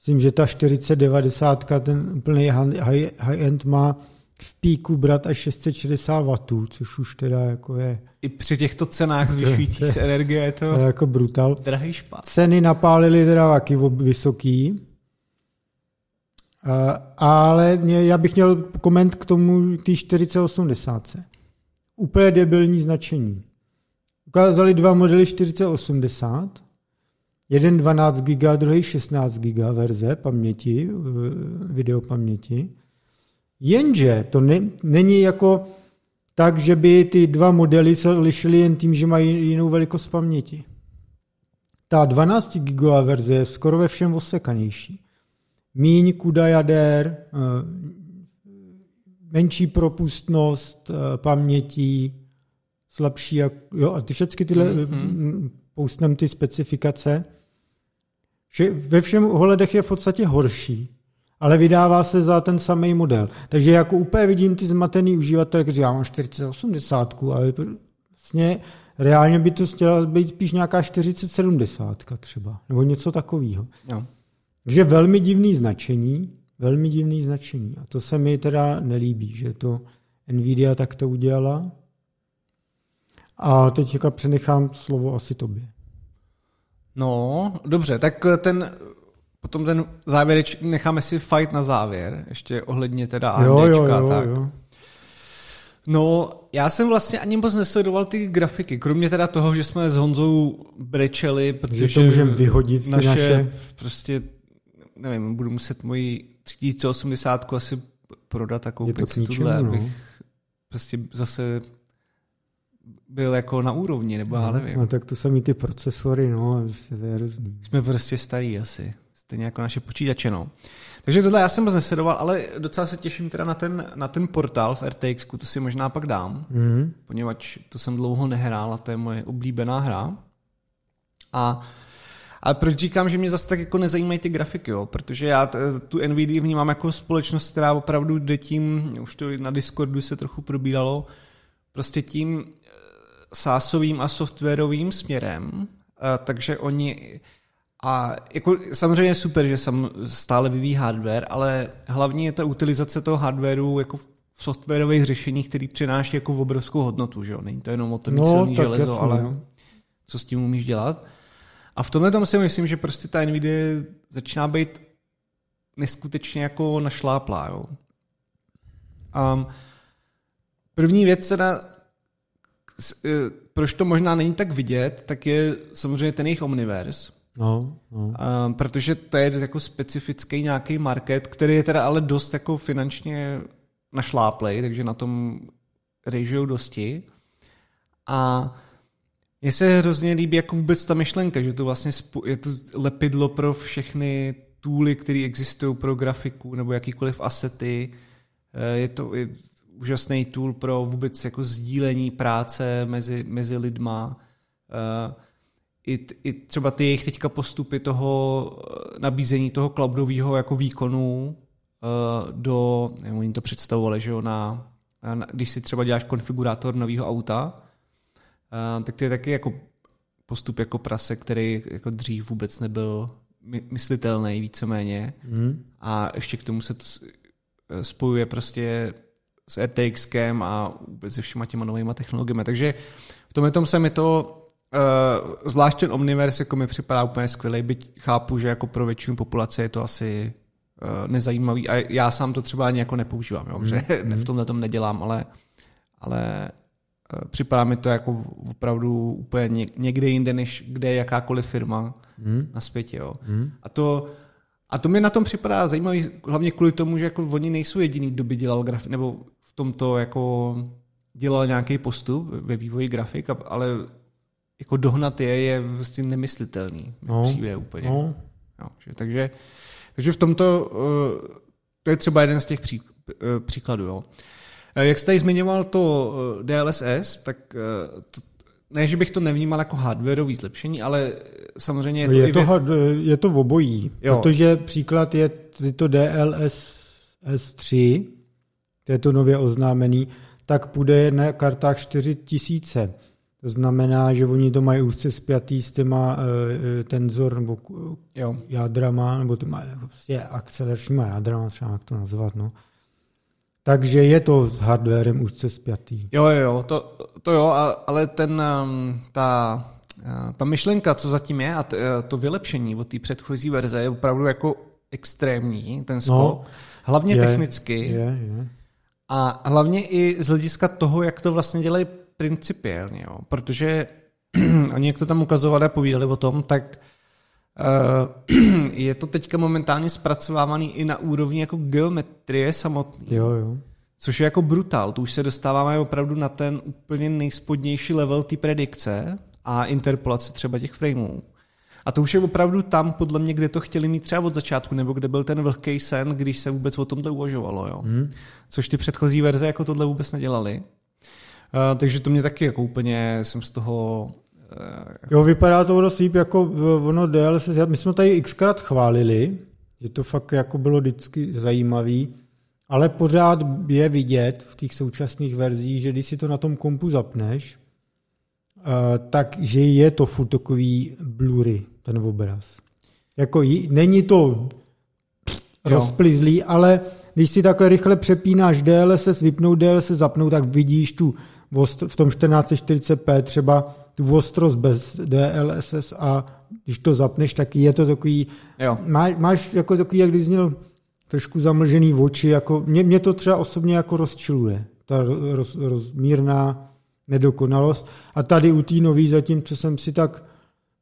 A: Myslím, že ta 4090, ten úplný high- high-end má v píku brat až 660 W, což už teda jako je,
B: I při těchto cenách zvyšujících se energie je to
A: jako brutal.
B: drahý špát.
A: Ceny napálily teda taky vysoký. A- Ale mě, já bych měl koment k tomu té 4080. Úplně debilní značení. Ukázali dva modely 4080, jeden 12 GB, druhý 16 GB verze paměti, v- videopaměti. Jenže to ne, není jako tak, že by ty dva modely se lišily jen tím, že mají jinou velikost paměti. Ta 12 gigová verze je skoro ve všem osekanější. Míň kuda jader, eh, menší propustnost eh, pamětí, slabší, jo, a ty všechny tyhle,
B: Mhm.
A: mm-hmm. poustnem ty specifikace, že ve všem ohledech je v podstatě horší, ale vydává se za ten samý model. Takže jako úplně vidím ty zmatený uživatele, kteří já mám 4080, ale vlastně reálně by to chtěla být spíš nějaká 4070 třeba, nebo něco takového.
B: Jo.
A: Takže velmi divný značení, velmi divný značení. A to se mi teda nelíbí, že to Nvidia takto udělala. A teď jako přenechám slovo asi tobě.
B: No, dobře, tak ten, potom ten závěreč, necháme si fight na závěr, ještě ohledně teda AMDčka.
A: Jo, jo, jo,
B: tak.
A: jo.
B: No, já jsem vlastně ani moc nesledoval ty grafiky, kromě teda toho, že jsme s Honzou brečeli, protože
A: Že to můžeme vyhodit,
B: naše,
A: naše-
B: prostě, nevím, budu muset moji 3080 asi prodat a koupit si tuhle,
A: no.
B: abych prostě zase byl jako na úrovni, nebo já nevím.
A: No, tak to samý ty procesory, no, prostě to je hrozný.
B: Jsme prostě starý asi. Stejně jako naše počítače, no. Takže tohle já jsem moc nesledoval, ale docela se těším teda na ten, na ten portál v RTX, to si možná pak dám,
A: Mm.
B: poněvadž to jsem dlouho nehrál a to je moje oblíbená hra. A ale proč říkám, že mě zase tak jako nezajímají ty grafiky, jo? protože já tu NVIDIA vnímám jako společnost, která opravdu jde tím, už to na Discordu se trochu probíralo, prostě tím sásovým a softwarovým směrem, a takže oni a jako samozřejmě je super, že sam stále vyvíjí hardware, ale hlavně je ta utilizace toho hardwareu jako v softwarových řešeních, který přináší jako obrovskou hodnotu, že jo? Není to jenom o tom
A: No,
B: silný železo,
A: jasně,
B: ale
A: no.
B: co s tím umíš dělat. A v tomhle tom si myslím, že prostě ta Nvidia začíná být neskutečně jako našláplá. Jo. Um, první věc teda, proč to možná není tak vidět, tak je samozřejmě ten jejich Omniverse,
A: No, no.
B: um, protože to je jako specifický nějaký market, který je teda ale dost jako finančně našláplej, takže na tom rejžujou dosti. A mně se hrozně líbí jako vůbec ta myšlenka, že to vlastně je to lepidlo pro všechny tooly, které existují pro grafiku nebo jakýkoliv asety. Eh, Je to je úžasný tool pro vůbec jako sdílení práce mezi, mezi lidma. Eh, I, I třeba ty jejich teďka postupy toho eh, nabízení toho cloudového jako výkonu eh, do, nevím, oni to představovali, že jo, na, na, když si třeba děláš konfigurátor nového auta, Uh, tak to je taky jako postup jako prase, který jako dřív vůbec nebyl my- myslitelný víceméně.
A: Mm.
B: A ještě k tomu se to spojuje prostě s RTXkem a vůbec se všema těma novýma technologiemi. Takže v tomhle tom se mi to, uh, zvlášť ten Omniverse, jako mi připadá úplně skvělý, byť chápu, že jako pro většinu populace je to asi nezajímavý a já sám to třeba ani jako nepoužívám, jo, že v tomhle tom nedělám, ale, ale připadá mi to jako opravdu úplně někde jinde, než kde je jakákoliv firma hmm. na světě. Jo. Hmm. A to a to mi na tom připadá zajímavý, hlavně kvůli tomu, že jako oni nejsou jediný, kdo by dělal grafik, nebo tomto jako dělal nějaký postup ve vývoji grafik, ale jako dohnat je je vlastně nemyslitelný. No, přijde úplně. No. Jo, že, takže, takže v tomto, uh, to je třeba jeden z těch pří, uh, příkladů. Jo. Uh, jak jste tady zmiňoval to DLSS, tak to, ne, že bych to nevnímal jako hardwareový zlepšení, ale samozřejmě je to
A: je to, věc... hard, je to v obojí, jo. protože příklad je to DLS S3, to je to nově oznámený, tak půjde na kartách 4000. To znamená, že oni to mají úzce spjatý s těma uh, tenzor nebo jo. jádrama, nebo těma prostě akceleračníma jádrama, třeba jak to nazvat, no. Takže je to s hardwarem úzce spjatý.
B: Jo, jo, to, to jo, ale ten, um, ta, uh, ta myšlenka, co zatím je, a to, to vylepšení od té předchozí verze je opravdu jako extrémní, ten skok. No, Hlavně je, technicky.
A: Je, je.
B: A hlavně i z hlediska toho, jak to vlastně dělají principiálně, jo. protože oni, jak to tam ukazovali a povídali o tom, tak uh, je to teďka momentálně zpracovávaný i na úrovni jako geometrie samotný.
A: Jo, jo.
B: Což je jako brutál, to už se dostáváme opravdu na ten úplně nejspodnější level té predikce a interpolace třeba těch frameů. A to už je opravdu tam, podle mě, kde to chtěli mít třeba od začátku, nebo kde byl ten vlhký sen, když se vůbec o tomhle uvažovalo. Jo? Hmm. Což ty předchozí verze jako tohle vůbec nedělali. Uh, takže to mě taky jako úplně jsem z toho
A: uh, Jo, vypadá to dost líp, jako ono DLSS, my jsme tady xkrát chválili, že to fakt jako bylo vždycky zajímavý, ale pořád je vidět v těch současných verzích, že když si to na tom kompu zapneš, uh, takže je to furt takový blury, ten obraz. Jako není to rozplizlý, ale když si takhle rychle přepínáš DLSS, vypnout DLSS, zapnout, tak vidíš tu v tom 1440p třeba tu ostrost bez DLSS a když to zapneš, tak je to takový, jo. Má, máš jako takový, jak když měl trošku zamlžený oči, jako mě, mě to třeba osobně jako rozčiluje, ta roz, rozmírná nedokonalost. A tady u té nový zatím, co jsem si tak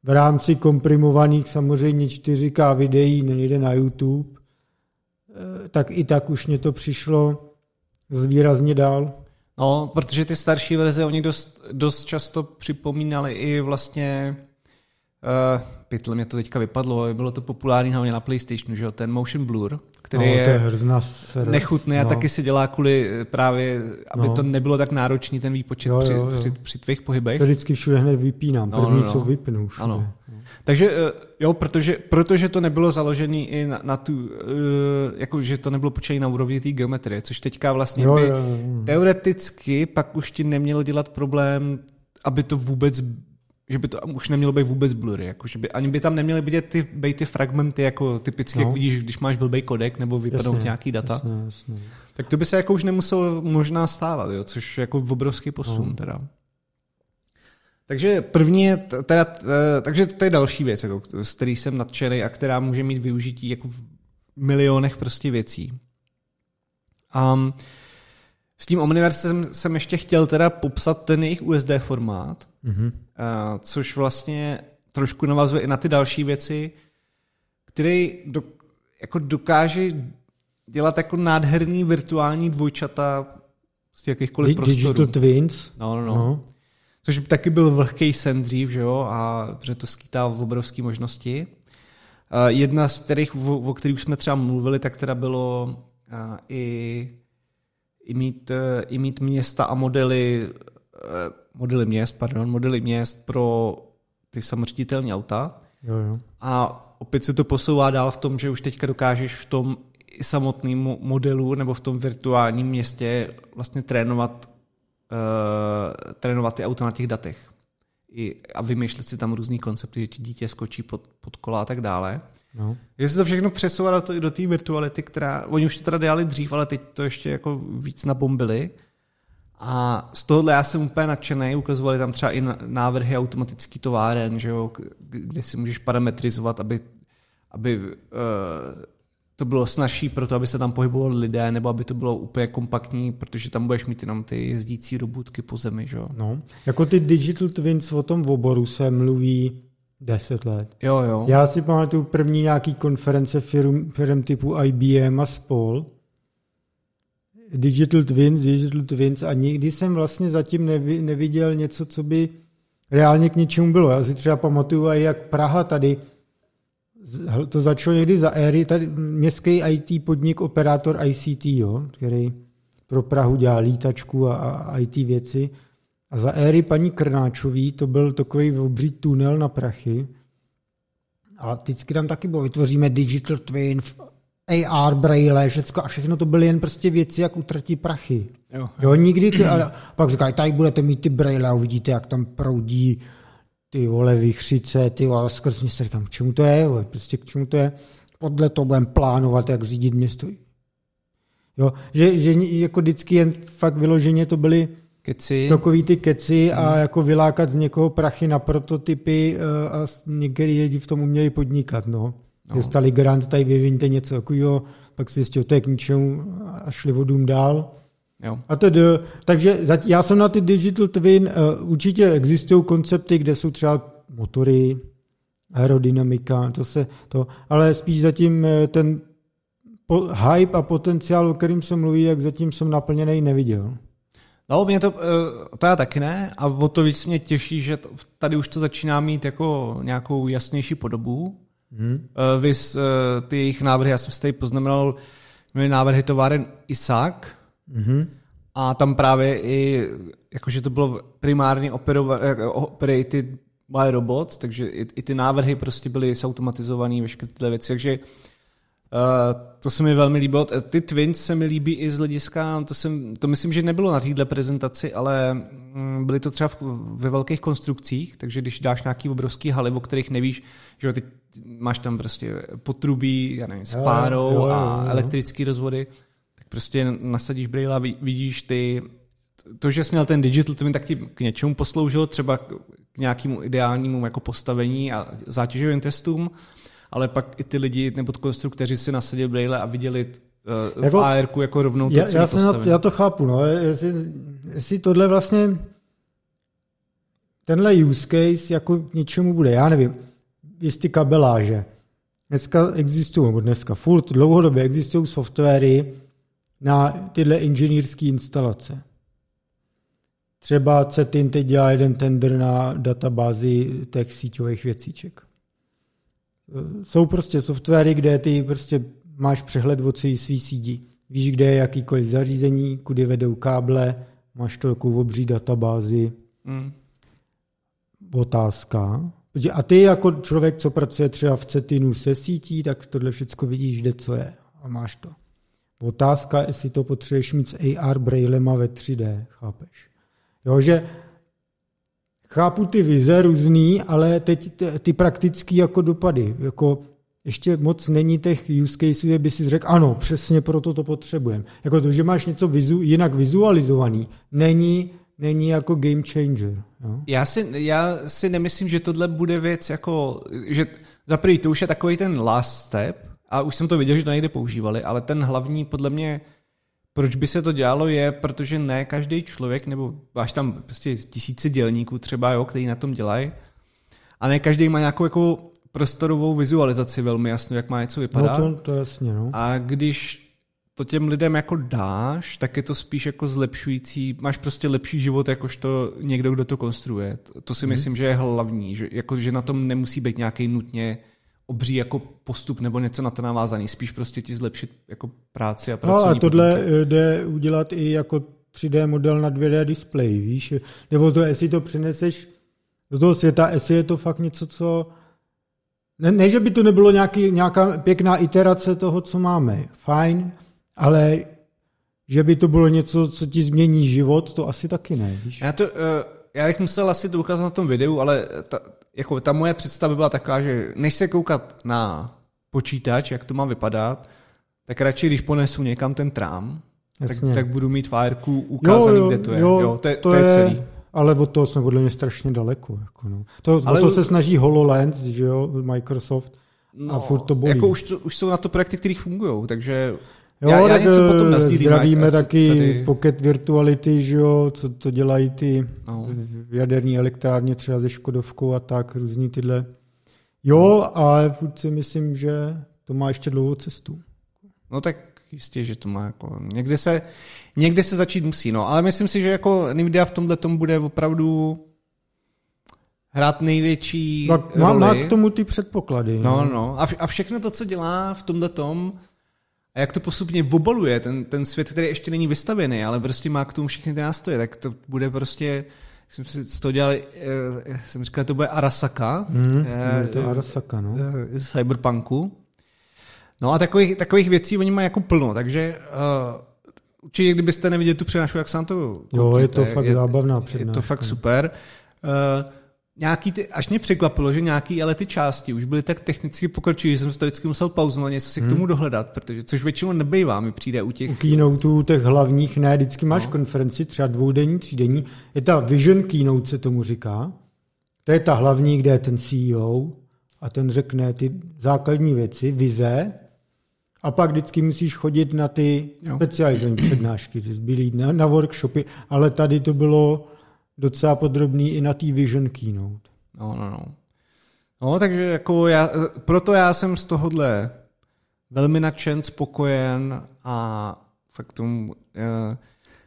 A: v rámci komprimovaných samozřejmě 4K videí někde na YouTube, eh, tak i tak už mě to přišlo zvýrazně dál.
B: No, protože ty starší verze, oni dost, dost často připomínali i vlastně uh, pytle mě to teďka vypadlo, bylo to populární hlavně na PlayStationu, že jo, ten motion blur, který no, je, je nechutný no. a taky si dělá kvůli eh, právě, aby no. to nebylo tak náročný ten výpočet jo, jo, jo. Při, při, při tvých pohybech.
A: To vždycky všude hned vypínám, no, první no, no. co vypnu všude. Ano.
B: Takže eh, jo, protože, protože to nebylo založené i na, na tu, jako že to nebylo počítané na úrovni té geometrie, což teďka vlastně jo, by jo, jo. teoreticky pak už ti nemělo dělat problém, aby to vůbec že by to už nemělo být vůbec blurry, jako že by, ani by tam neměly být ty, být ty fragmenty, jako typicky, no. jak vidíš, když máš blbý kodek nebo vypadnout nějaký data. Jasně, jasně. Tak to by se jako už nemuselo možná stávat, jo, což je jako obrovský posun no. teda. Takže první je, teda, takže to je další věc, jako, z který jsem nadšený a která může mít využití jako v milionech prostě věcí. Um, s tím Omniversem jsem ještě chtěl teda popsat ten jejich USD formát, mm-hmm. Uh, což vlastně trošku navazuje i na ty další věci, který do, jako dokáže dělat jako nádherný virtuální dvojčata z jakýchkoliv Di- prostorů.
A: Digital twins.
B: No, no, no. no. Což taky byl vlhký sen dřív, že jo, a že to skýtá v obrovské možnosti. Uh, jedna z kterých, o, o kterých jsme třeba mluvili, tak teda bylo uh, i i mít, eh, i mít města a modely, eh, modely měst, pardon, modely měst pro ty samoředitelné auta.
A: Jo, jo.
B: A opět se to posouvá dál v tom, že už teďka dokážeš v tom samotném modelu nebo v tom virtuálním městě vlastně trénovat, uh, trénovat ty auta na těch datech. I, a vymýšlet si tam různý koncepty, že ti dítě skočí pod, pod kola a tak dále. No. Že se to všechno přesouvá do, do té virtuality, která, oni už to teda dělali dřív, ale teď to ještě jako víc nabombili. A z tohohle já jsem úplně nadšený, ukazovali tam třeba i návrhy automatický továren, že jo, kde si můžeš parametrizovat, aby, aby uh, to bylo snažší pro to, aby se tam pohybovali lidé, nebo aby to bylo úplně kompaktní, protože tam budeš mít jenom ty jezdící robotky po zemi, že jo?
A: No, jako ty digital twins o tom v oboru se mluví 10 let.
B: Jo, jo.
A: Já si pamatuju první nějaký konference firm, firm typu IBM a spol. Digital Twins, Digital Twins a nikdy jsem vlastně zatím nevi, neviděl něco, co by reálně k něčemu bylo. Já si třeba pamatuju, jak Praha tady to začalo někdy za éry, tady městský IT podnik, operátor ICT, jo, který pro Prahu dělá lítačku a, a IT věci. A za éry paní Krnáčový to byl takový obří tunel na prachy. A vždycky tam taky bylo, vytvoříme digital twin, AR, braille, všecko a všechno to byly jen prostě věci, jak utratí prachy. Jo, jo. nikdy ty, a pak říkají, tady budete mít ty braille a uvidíte, jak tam proudí ty vole vychřice, ty vole, skrz mě se říkám, k čemu to je, vole, prostě k čemu to je, podle toho budeme plánovat, jak řídit město. Jo, že, že jako vždycky jen fakt vyloženě to byly
B: keci.
A: takový ty keci a hmm. jako vylákat z někoho prachy na prototypy eh, a některý lidi v tom uměli podnikat, no. No. Dostali grant, tady vyviňte něco takového, pak si zjistil, to je k ničemu a šli vodům dál.
B: Jo.
A: A tedy, takže já jsem na ty Digital Twin, uh, určitě existují koncepty, kde jsou třeba motory, aerodynamika, to se, to, ale spíš zatím eh, ten po, hype a potenciál, o kterým se mluví, jak zatím jsem naplněný neviděl.
B: No, mě to, eh, to já taky ne a o to víc mě těší, že tady už to začíná mít jako nějakou jasnější podobu. Hmm. Vys ty jejich návrhy, já jsem si tady poznamenal, měli návrhy továren Isaac, Mm-hmm. A tam právě i, jakože to bylo primárně operated by robots, takže i, i ty návrhy prostě byly zautomatizované, veškeré tyhle věci, takže Uh, to se mi velmi líbilo. Ty Twins se mi líbí i z hlediska, to, jsem, to myslím, že nebylo na téhle prezentaci, ale mm, byly to třeba v, ve velkých konstrukcích, takže když dáš nějaký obrovský haly, o kterých nevíš, že ty máš tam prostě potrubí, já nevím, s párou jo, jo, jo, jo. a elektrické rozvody, prostě nasadíš brýle a vidíš ty, to, že jsi měl ten digital twin, tak ti k něčemu posloužilo, třeba k nějakému ideálnímu jako postavení a zátěžovým testům, ale pak i ty lidi nebo konstruktoři si nasadili brýle a viděli uh, jako, v AR jako rovnou to
A: já, já, na, já to chápu, no, jestli, jestli tohle vlastně tenhle use case jako k něčemu bude, já nevím, jistý kabeláže. Dneska existují, dneska furt dlouhodobě existují softwary, na tyhle inženýrské instalace. Třeba CETIN teď dělá jeden tender na databázi těch síťových věcíček. Jsou prostě softwary, kde ty prostě máš přehled o celý svý síti. Víš, kde je jakýkoliv zařízení, kudy vedou káble, máš to takovou obří databázi. Mm. Otázka. A ty jako člověk, co pracuje třeba v CETINu se sítí, tak tohle všechno vidíš, kde co je a máš to. Otázka, jestli to potřebuješ mít s AR brailema ve 3D, chápeš? Jo, že chápu ty vize různý, ale teď ty praktické jako dopady, jako ještě moc není těch use cases, kde by si řekl, ano, přesně proto to potřebujeme. Jako to, že máš něco vizu, jinak vizualizovaný, není, není jako game changer. Jo?
B: Já, si, já si nemyslím, že tohle bude věc jako, že za prvý, to už je takový ten last step, a už jsem to viděl, že to někde používali, ale ten hlavní podle mě, proč by se to dělalo, je, protože ne každý člověk, nebo máš tam prostě tisíce dělníků třeba, jo, který na tom dělají, a ne každý má nějakou jako prostorovou vizualizaci velmi jasnou, jak má něco vypadat.
A: No to, to jasně, no.
B: A když to těm lidem jako dáš, tak je to spíš jako zlepšující, máš prostě lepší život, jakožto někdo, kdo to konstruuje. To, to si hmm. myslím, že je hlavní, že, jako, že na tom nemusí být nějaký nutně obří jako postup nebo něco na to navázaný, spíš prostě ti zlepšit jako práci a pracovní
A: No a tohle podmínky. jde udělat i jako 3D model na 2D display, víš? Nebo to, jestli to přineseš do toho světa, jestli je to fakt něco, co... Ne, ne že by to nebylo nějaký, nějaká pěkná iterace toho, co máme, fajn, ale že by to bylo něco, co ti změní život, to asi taky ne, víš?
B: Já, to, uh, já bych musel asi to ukázat na tom videu, ale ta, jako ta moje představa byla taková, že než se koukat na počítač, jak to má vypadat, tak radši, když ponesu někam ten trám, tak, tak budu mít fájerku ukázaný, jo, jo, kde to je. Jo, jo, to, je, to, to je celý.
A: Ale od toho jsme podle mě strašně daleko. Jako no. to, ale to se snaží HoloLens, že jo, Microsoft, No, a furt to bolí.
B: Jako už, to, už jsou na to projekty, které fungují, takže
A: Jo, já, já něco potom eh, zdravíme taky tady... Pocket Virtuality, že jo, co to dělají ty no. jaderní elektrárně třeba ze Škodovkou a tak, různý tyhle. Jo, ale furt si myslím, že to má ještě dlouhou cestu.
B: No tak jistě, že to má jako, někde se, někde se začít musí, no, ale myslím si, že jako Nvidia v tomhle tom bude opravdu hrát největší
A: tak má, roli. má k tomu ty předpoklady.
B: No, no, a, a všechno to, co dělá v tomhle tom, a jak to postupně obaluje, ten, ten svět, který ještě není vystavený, ale prostě má k tomu všechny ty nástroje, tak to bude prostě, jsem si z toho dělal, eh, jsem říkal, to bude Arasaka.
A: Mm, je to Arasaka, no.
B: Eh, z Cyberpunku. No a takových, takových věcí oni mají jako plno, takže uh, určitě kdybyste neviděli tu přednášku, jak se to
A: Jo, je to fakt je, zábavná přednáška.
B: Je to fakt super. Uh, nějaký ty, až mě překvapilo, že nějaký ale ty části už byly tak technicky pokročilé, že jsem se to vždycky musel pauznout, něco si hmm. k tomu dohledat, protože což většinou nebejvá, mi přijde u těch... U
A: keynoteů těch hlavních, ne, vždycky máš no. konferenci, třeba dvoudenní, třídenní, je ta Vision Keynote se tomu říká, to je ta hlavní, kde je ten CEO a ten řekne ty základní věci, vize, a pak vždycky musíš chodit na ty specializované přednášky, ty zbylý na, na workshopy, ale tady to bylo docela podrobný i na té Vision Keynote.
B: No, no, no. No, takže jako já, proto já jsem z tohohle velmi nadšen, spokojen a fakt tomu, eh,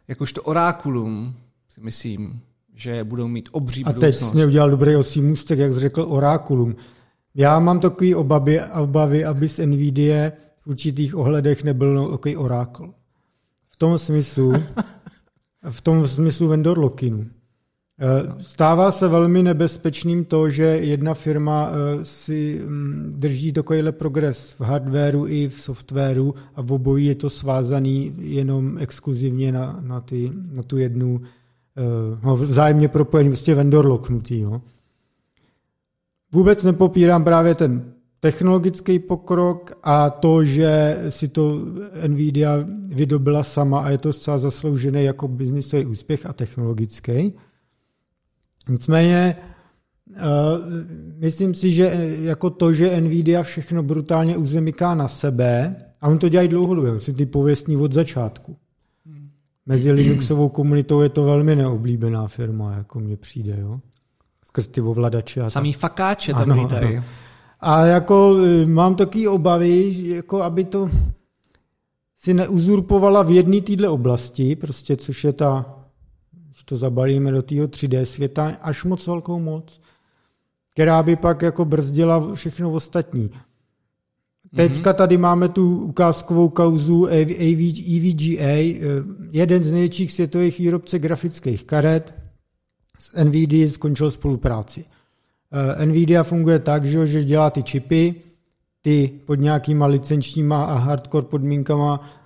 B: jakožto orákulum si myslím, že budou mít obří
A: A teď jsi udělal dobrý osí můstek, jak jsi řekl, orákulum. Já mám takový obavy, obavy aby z NVIDIA v určitých ohledech nebyl takový orákl. V tom smyslu, v tom smyslu vendor lockinu. Eh, stává se velmi nebezpečným to, že jedna firma eh, si mm, drží takovýhle progres v hardwareu i v softwaru a v obojí je to svázaný jenom exkluzivně na, na, ty, na tu jednu eh, no, vzájemně propojený, vlastně vendor locknutý. Jo. Vůbec nepopírám právě ten technologický pokrok a to, že si to Nvidia vydobila sama a je to zcela zasloužený jako biznisový úspěch a technologický. Nicméně uh, myslím si, že eh, jako to, že Nvidia všechno brutálně uzemyká na sebe, a on to dělají dlouhodobě, si ty pověstní od začátku. Mezi Linuxovou komunitou je to velmi neoblíbená firma, jako mně přijde, jo. Skrz ty ovladače. A
B: Samý fakáče tam ano, Ano.
A: A jako eh, mám takové obavy, jako aby to si neuzurpovala v jedné téhle oblasti, prostě, což je ta když to zabalíme do tého 3D světa, až moc velkou moc, která by pak jako brzdila všechno ostatní. Teďka tady máme tu ukázkovou kauzu EVGA, eh, jeden z největších světových výrobce grafických karet s NVIDIA skončil spolupráci. Eh, NVIDIA funguje tak, že dělá ty čipy, ty pod nějakýma licenčníma a hardcore podmínkama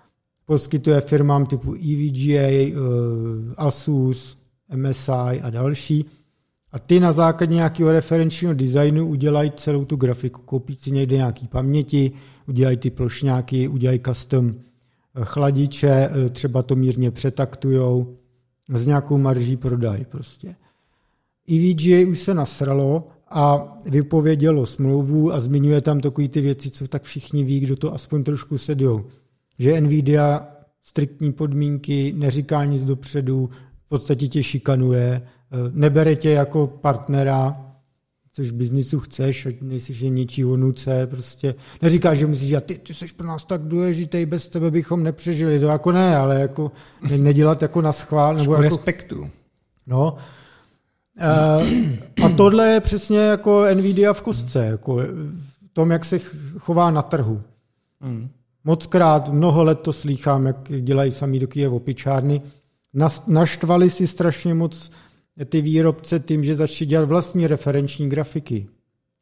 A: poskytuje firmám typu EVGA, eh, Asus, MSI a další. A ty na základě nějakého referenčního designu udělají celou tu grafiku. Koupí si někde nějaký paměti, udělají ty plošňáky, udělají custom eh, chladiče, eh, třeba to mírně přetaktujou, s nějakou marží prodají prostě. EVGA už se nasralo a vypovědělo smlouvu a zmiňuje tam takové ty věci, co tak všichni ví, kdo to aspoň trošku sedou že Nvidia striktní podmínky, neříká nic dopředu, v podstatě tě šikanuje, eh, nebere tě jako partnera, což v biznisu chceš, ať nejsi že ničího nuce, prostě neříká, že musíš dělat, ty, ty jsi pro nás tak důležitý, bez tebe bychom nepřežili, to jako ne, ale jako ne, nedělat jako na schvál.
B: Nebo jako, respektu.
A: No. Uh, a tohle je přesně jako Nvidia v kostce, jako v tom, jak se chová na trhu. Mm. Moc krát, mnoho let to slýchám, jak dělají sami do Kyjev opičárny. Naštvali si strašně moc ty výrobce tím, že začali dělat vlastní referenční grafiky.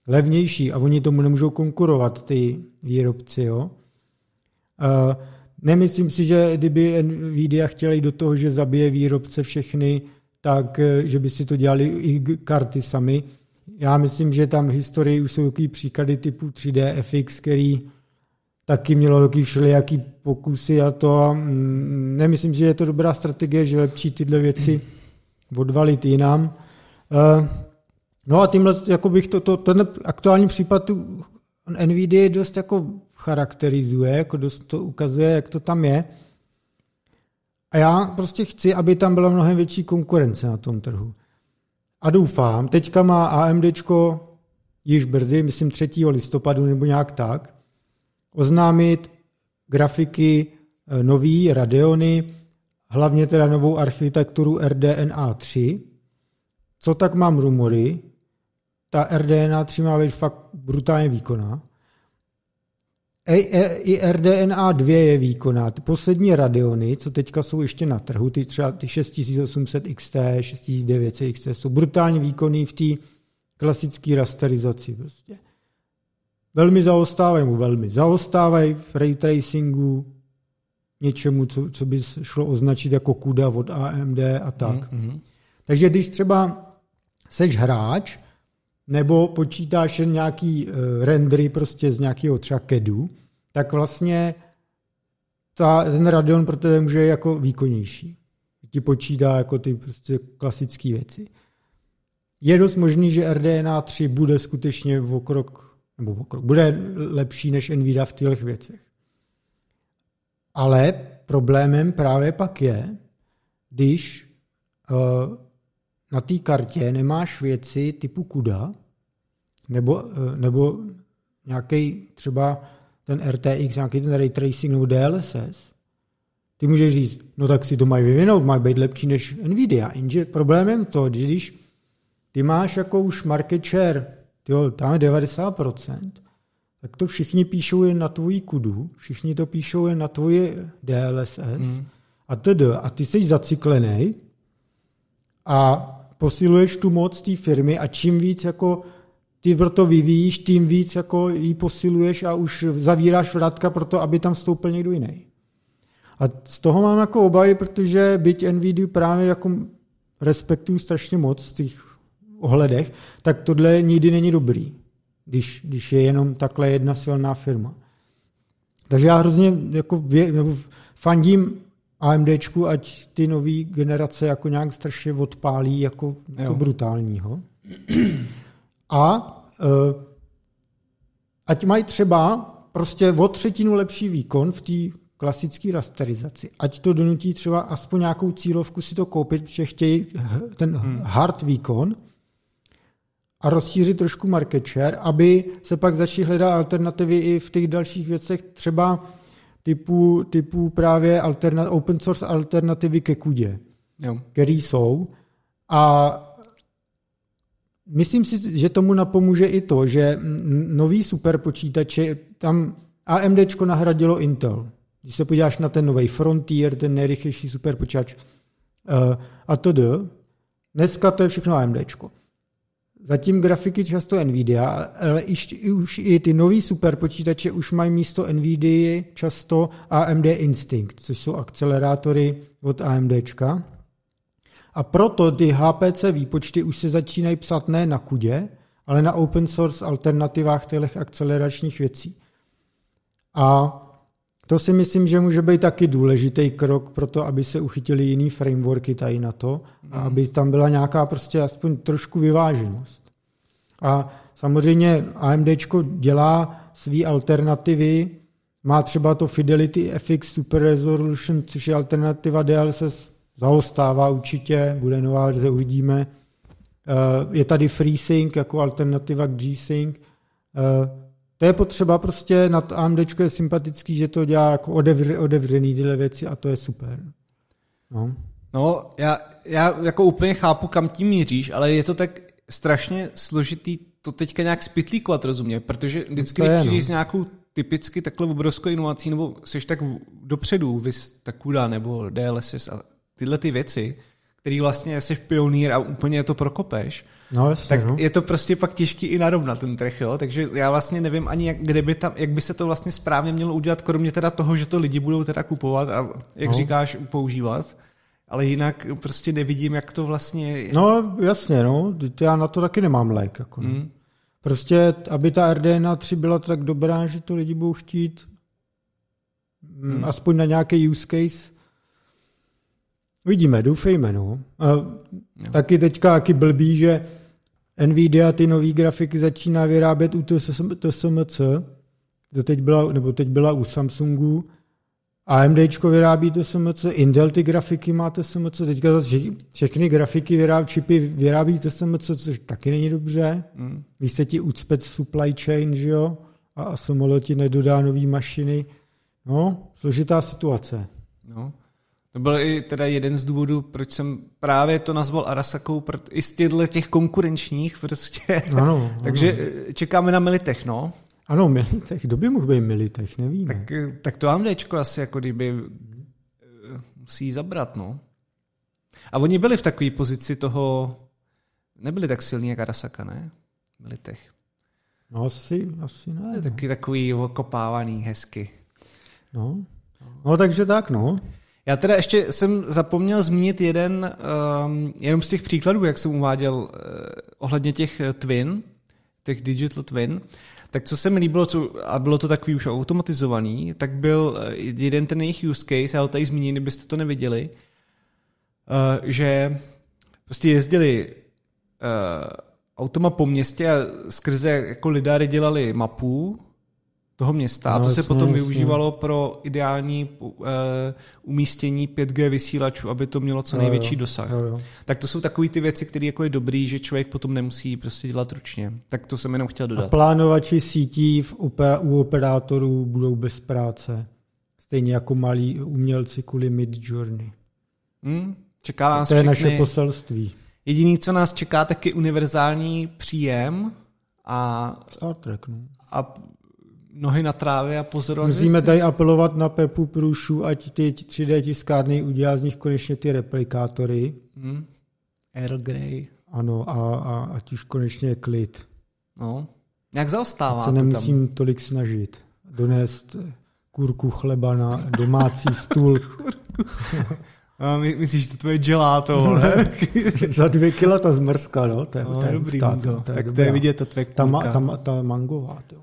A: Levnější a oni tomu nemůžou konkurovat, ty výrobci. Jo? Nemyslím si, že kdyby Nvidia chtěla jít do toho, že zabije výrobce všechny, tak že by si to dělali i karty sami. Já myslím, že tam v historii už jsou takový příklady typu 3D FX, který taky mělo taky všelijaký pokusy a to. Mm, nemyslím, že je to dobrá strategie, že lepší tyhle věci odvalit jinam. Eh, no a tímhle, jako bych to, to, ten aktuální případ NVIDIA dost jako charakterizuje, jako dost to ukazuje, jak to tam je. A já prostě chci, aby tam byla mnohem větší konkurence na tom trhu. A doufám, teďka má AMDčko již brzy, myslím 3. listopadu nebo nějak tak, oznámit grafiky eh, nový Radeony, hlavně teda novou architekturu RDNA 3. Co tak mám rumory, ta RDNA 3 má být fakt brutálně výkonná. I RDNA 2 je výkonná. Ty poslední Radeony, co teďka jsou ještě na trhu, ty třeba ty 6800 XT, 6900 XT, jsou brutálně výkonný v té klasické rasterizaci. Prostě. Velmi zaostávají, velmi zaostávají v ray tracingu, něčemu, co, co by šlo označit jako kuda od AMD a tak. Mm-hmm. Takže když třeba seš hráč, nebo počítáš jen nějaký uh, rendery prostě z nějakého třeba CADu, tak vlastně ta, ten Radeon pro tebe může jako výkonnější. Ti počítá jako ty prostě klasické věci. Je dost možný, že RDNA 3 bude skutečně v okrok, nebo okrok, bude lepší než NVIDIA v těchto věcech. Ale problémem právě pak je, když uh, na té kartě nemáš věci typu CUDA, nebo, uh, nebo nějaký třeba ten RTX, nějaký ten ray tracing nebo DLSS, ty můžeš říct, no tak si to mají vyvinout, mají být lepší než Nvidia. Jenže problémem to, že když ty máš jako už market share, tyjo, tam je 90%, tak to všichni píšou jen na tvoji kudu, všichni to píšou jen na tvoje DLSS mm. a td. A ty jsi zacyklený a posiluješ tu moc té firmy a čím víc jako ty proto vyvíjíš, tím víc jako ji posiluješ a už zavíráš vrátka pro to, aby tam vstoupil někdo jiný. A z toho mám jako obavy, protože byť NVIDIA právě jako respektuju strašně moc těch ohledech, tak tohle nikdy není dobrý když, když je jenom takhle jedna silná firma. Takže já hrozně jako vě, nebo fandím AMDčku, ať ty nové generace jako nějak strašně odpálí jako něco brutálního. A uh, ať mají třeba prostě o třetinu lepší výkon v té klasické rasterizaci. Ať to donutí třeba aspoň nějakou cílovku si to koupit, protože chtějí ten hmm. hard výkon, a rozšířit trošku market share, aby se pak začaly hledat alternativy i v těch dalších věcech, třeba typu, typu právě alternat, open source alternativy ke kudě, jo. který jsou. A myslím si, že tomu napomůže i to, že nový superpočítače, tam AMD nahradilo Intel. Když se podíváš na ten nový Frontier, ten nejrychlejší superpočítač uh, a to dneska to je všechno AMD. Zatím grafiky často Nvidia, ale i, už i ty nový superpočítače už mají místo Nvidia často AMD Instinct, což jsou akcelerátory od AMDčka. A proto ty HPC výpočty už se začínají psat ne na kudě, ale na open source alternativách těch akceleračních věcí. A to si myslím, že může být taky důležitý krok pro to, aby se uchytili jiný frameworky tady na to a mhm. aby tam byla nějaká prostě aspoň trošku vyváženost. A samozřejmě AMD dělá své alternativy, má třeba to Fidelity FX Super Resolution, což je alternativa DLSS, zaostává určitě, bude nová verze, uvidíme. Eh, je tady FreeSync jako alternativa k G-Sync. To je potřeba prostě, na AMD je sympatický, že to dělá jako odevře, otevřený tyhle věci a to je super. No.
B: No, já, já jako úplně chápu, kam tím míříš, ale je to tak strašně složitý to teďka nějak spitlíkovat, rozumě, protože vždycky, když přijdeš no. s nějakou typicky takhle obrovskou inovací, nebo jsi tak dopředu, vys Takuda nebo DLSS a tyhle ty věci, který vlastně jsi pionýr a úplně to prokopeš,
A: no, jasně,
B: tak
A: no.
B: je to prostě pak těžký i narovnat ten trh, jo? takže já vlastně nevím ani, jak, kde by tam, jak by se to vlastně správně mělo udělat, kromě teda toho, že to lidi budou teda kupovat a, jak no. říkáš, používat, ale jinak prostě nevidím, jak to vlastně...
A: No jasně, no, já na to taky nemám lék. Jako, no. mm. Prostě, aby ta RDNA 3 byla tak dobrá, že to lidi budou chtít mm. aspoň na nějaký use case, Vidíme, doufejme, no. A taky teďka taky blbý, že Nvidia ty nové grafiky začíná vyrábět u TSMC, to teď byla, nebo teď byla u Samsungu, AMDčko vyrábí TSMC, Intel ty grafiky má TSMC, teďka zase všechny grafiky vyrábí, čipy vyrábí TSMC, což taky není dobře. Mm. Když se ti ucpet supply chain, že jo, a ASML ti nedodá nové mašiny. No, složitá situace.
B: No. To byl i teda jeden z důvodů, proč jsem právě to nazval Arasakou, i z těchto těch konkurenčních prostě. Ano, ano. Takže čekáme na Militech, no.
A: Ano, Militech, kdo by mohl být Militech, nevíme.
B: Tak, tak to AMDčko asi jako kdyby eh, musí zabrat, no. A oni byli v takové pozici toho, nebyli tak silní jak Arasaka, ne? Militech.
A: No asi, asi ne.
B: No. Taky takový okopávaný, hezky.
A: No. no, takže tak, no.
B: Já teda ještě jsem zapomněl zmínit jeden, um, jenom z těch příkladů, jak jsem uváděl uh, ohledně těch eh, twin, těch digital twin, tak co se mi líbilo, co, a bylo to takový už automatizovaný, tak byl eh, jeden ten jejich use case, já ho tady zmíním, kdybyste to neviděli, uh, že prostě jezdili uh, automa po městě a skrze jako lidé dělali mapu toho města no, a to jasně, se potom jasně. využívalo pro ideální uh, umístění 5G vysílačů, aby to mělo co největší jo, dosah. Jo, jo. Tak to jsou takové ty věci, které jako je dobrý, že člověk potom nemusí prostě dělat ručně. Tak to jsem jenom chtěl dodat.
A: A plánovači sítí v opera, u operátorů budou bez práce. Stejně jako malí umělci kvůli Mid Journey.
B: Hmm, čeká nás
A: to je všechny... naše poselství.
B: Jediný, co nás čeká, tak je univerzální příjem a,
A: Star Trek, no.
B: a nohy na trávě a pozorovat.
A: Musíme tady apelovat na Pepu Průšu, ať ty 3D tiskárny udělá z nich konečně ty replikátory.
B: Hmm. Earl Grey.
A: Ano, a, a ať už konečně je klid.
B: No, jak zaostává
A: se nemusím tam. tolik snažit. Donést kurku chleba na domácí stůl.
B: A my, myslíš, že to tvoje gelato, ne?
A: Za dvě kila ta zmrzka, no. To je,
B: no, to je dobrý, stát, to, to je tak dobrá. to je vidět, ta tvoje
A: ta, ma, ta, ta mangová, to,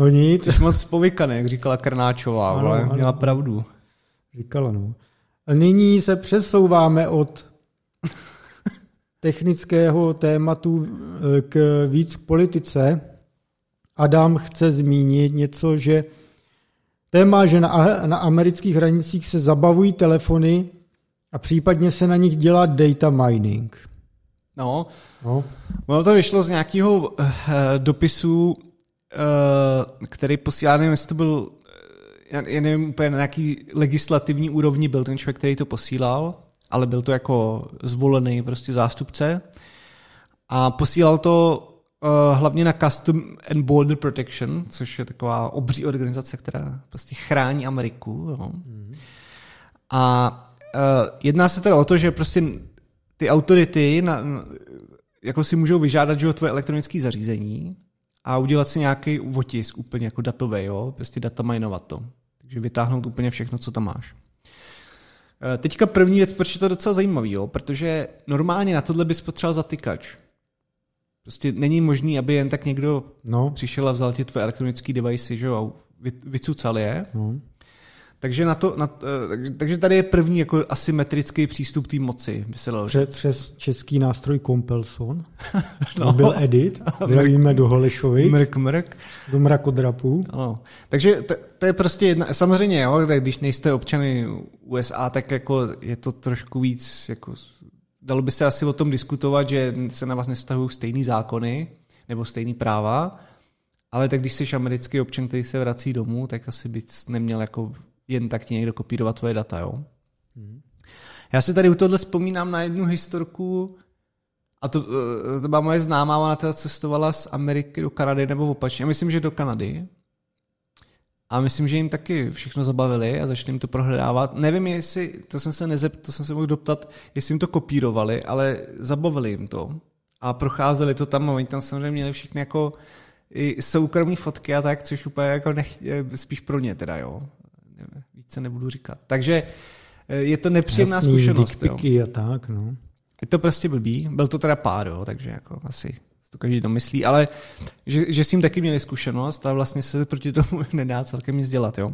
A: No nic.
B: Jsi moc povykaný, jak říkala Krnáčová, ano, ale ano, měla pravdu.
A: Říkala, no. A nyní se přesouváme od technického tématu eh, k víc k politice. Adam chce zmínit něco, že Téma, že na, na amerických hranicích se zabavují telefony a případně se na nich dělá data mining.
B: No, no. ono to vyšlo z nějakého uh, dopisu, který posílá, nevím, jestli to byl, já, já nevím úplně na nějaký legislativní úrovni byl ten člověk, který to posílal, ale byl to jako zvolený prostě zástupce. A posílal to Uh, hlavně na Custom and Border Protection, což je taková obří organizace, která prostě chrání Ameriku. Jo. Mm. A uh, jedná se teda o to, že prostě ty autority na, jako si můžou vyžádat, že tvoje elektronické zařízení a udělat si nějaký otisk úplně jako datový, jo, prostě dataminovat to. Takže vytáhnout úplně všechno, co tam máš. Uh, teďka první věc, proč je to docela zajímavý, jo, protože normálně na tohle bys potřeboval zatykač. Prostě není možný, aby jen tak někdo no. přišel a vzal ti tvoje elektronické device, že jo, a vycucal je. No. Takže, na to, na, takže, takže tady je první jako asymetrický přístup té moci, by se
A: Přes, přes český nástroj Compelson. no. byl Edit. Zdravíme do Holešovic.
B: Mrk, mrk.
A: Do mrakodrapů.
B: No. Takže to, to, je prostě jedna, samozřejmě, jo, když nejste občany USA, tak jako je to trošku víc jako dalo by se asi o tom diskutovat, že se na vás nestahují stejný zákony nebo stejný práva, ale tak když jsi americký občan, který se vrací domů, tak asi bys neměl jako jen tak ti někdo kopírovat tvoje data, jo? Hmm. Já si tady u tohle vzpomínám na jednu historku, a to, to byla moje známá, ona teda cestovala z Ameriky do Kanady nebo opačně. Myslím, že do Kanady. A myslím, že jim taky všechno zabavili a začali jim to prohledávat. Nevím, jestli, to jsem se nezept, to jsem se mohl doptat, jestli jim to kopírovali, ale zabavili jim to. A procházeli to tam a oni tam samozřejmě měli všechny jako i soukromí fotky a tak, což úplně jako nech, spíš pro ně teda, jo. Více nebudu říkat. Takže eh, je to nepříjemná Jasný, zkušenost.
A: jo. a tak, no.
B: Je to prostě blbý. Byl to teda pár, jo, takže jako asi to každý domyslí, ale že, že s tím taky měli zkušenost a vlastně se proti tomu nedá celkem nic dělat. Jo?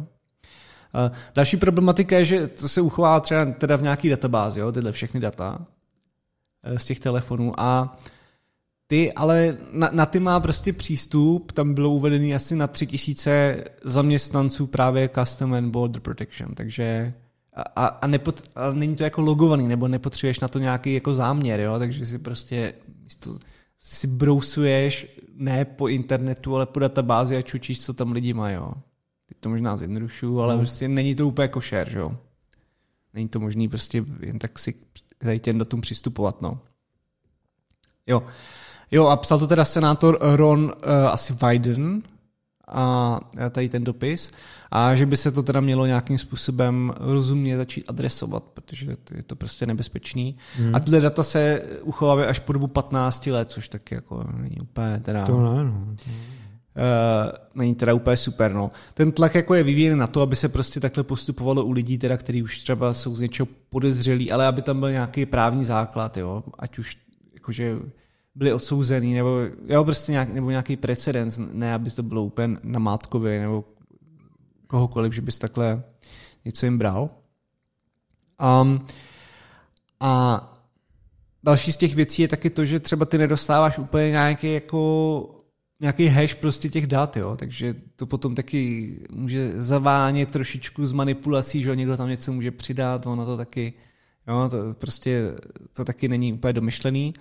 B: A další problematika je, že to se uchová třeba teda v nějaký databázi, jo, tyhle všechny data. z těch telefonů a ty, ale na, na ty má prostě přístup, tam bylo uvedený asi na tři tisíce zaměstnanců právě Custom and Border Protection, takže a, a, nepot, a není to jako logovaný, nebo nepotřebuješ na to nějaký jako záměr, jo? takže si prostě místo, si brousuješ ne po internetu, ale po databázi a čučíš, co tam lidi mají. Jo? Teď to možná zjednodušuju, ale no. prostě není to úplně jako share, jo? Není to možný prostě jen tak si tady těm datům přistupovat, no. Jo. Jo, a psal to teda senátor Ron uh, asi Biden, a tady ten dopis a že by se to teda mělo nějakým způsobem rozumně začít adresovat, protože je to prostě nebezpečný. Hmm. A tyhle data se uchovávají až po dobu 15 let, což taky jako není úplně teda...
A: To ne, no.
B: Uh, není teda úplně super. No. Ten tlak jako je vyvíjen na to, aby se prostě takhle postupovalo u lidí, teda, kteří už třeba jsou z něčeho podezřelí, ale aby tam byl nějaký právní základ, jo? ať už jakože byli odsouzený, nebo, jo, prostě nějak, nebo nějaký precedens, ne, aby to bylo úplně na Mátkově, nebo kohokoliv, že bys takhle něco jim bral. Um, a další z těch věcí je taky to, že třeba ty nedostáváš úplně nějaký jako nějaký hash prostě těch dat, jo, takže to potom taky může zavánět trošičku z manipulací, že někdo tam něco může přidat, ono to taky, jo, to prostě to taky není úplně domyšlený.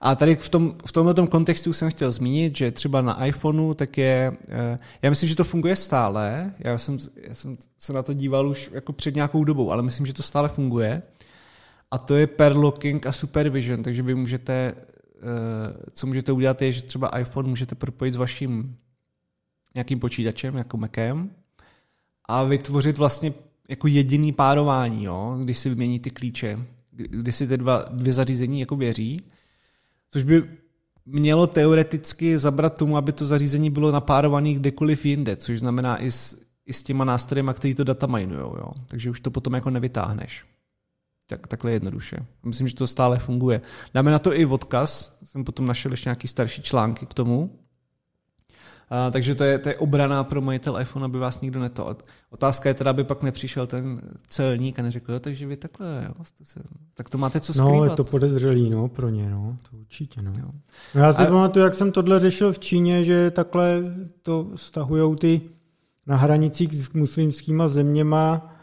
B: A tady v, tom, v tomto kontextu jsem chtěl zmínit, že třeba na iPhoneu tak je, eh, já myslím, že to funguje stále, já jsem, já jsem se na to díval už jako před nějakou dobou, ale myslím, že to stále funguje. A to je pair locking a supervision, takže vy můžete, eh, co můžete udělat je, že třeba iPhone můžete propojit s vaším nějakým počítačem, jako Macem, a vytvořit vlastně jako jediný párování, jo, když si vymění ty klíče, kdy si ty dva, dvě zařízení jako věří což by mělo teoreticky zabrat tomu, aby to zařízení bylo napárované kdekoliv jinde, což znamená i s, i s těma nástrojema, který to data minujou, jo. Takže už to potom jako nevytáhneš. Tak, takhle jednoduše. Myslím, že to stále funguje. Dáme na to i odkaz, jsem potom našel ještě nějaký starší články k tomu, a, takže to je, to je obraná pro majitel iPhone, aby vás nikdo neto. Otázka je teda, aby pak nepřišel ten celník a neřekl, jo, takže vy takhle, jo, jste se, tak to máte co skrývat.
A: No, je to podezřelý, no, pro ně, no, to určitě, no. Jo. no já si a... pamatuju, jak jsem tohle řešil v Číně, že takhle to stahujou ty na hranicích s muslimskýma zeměma,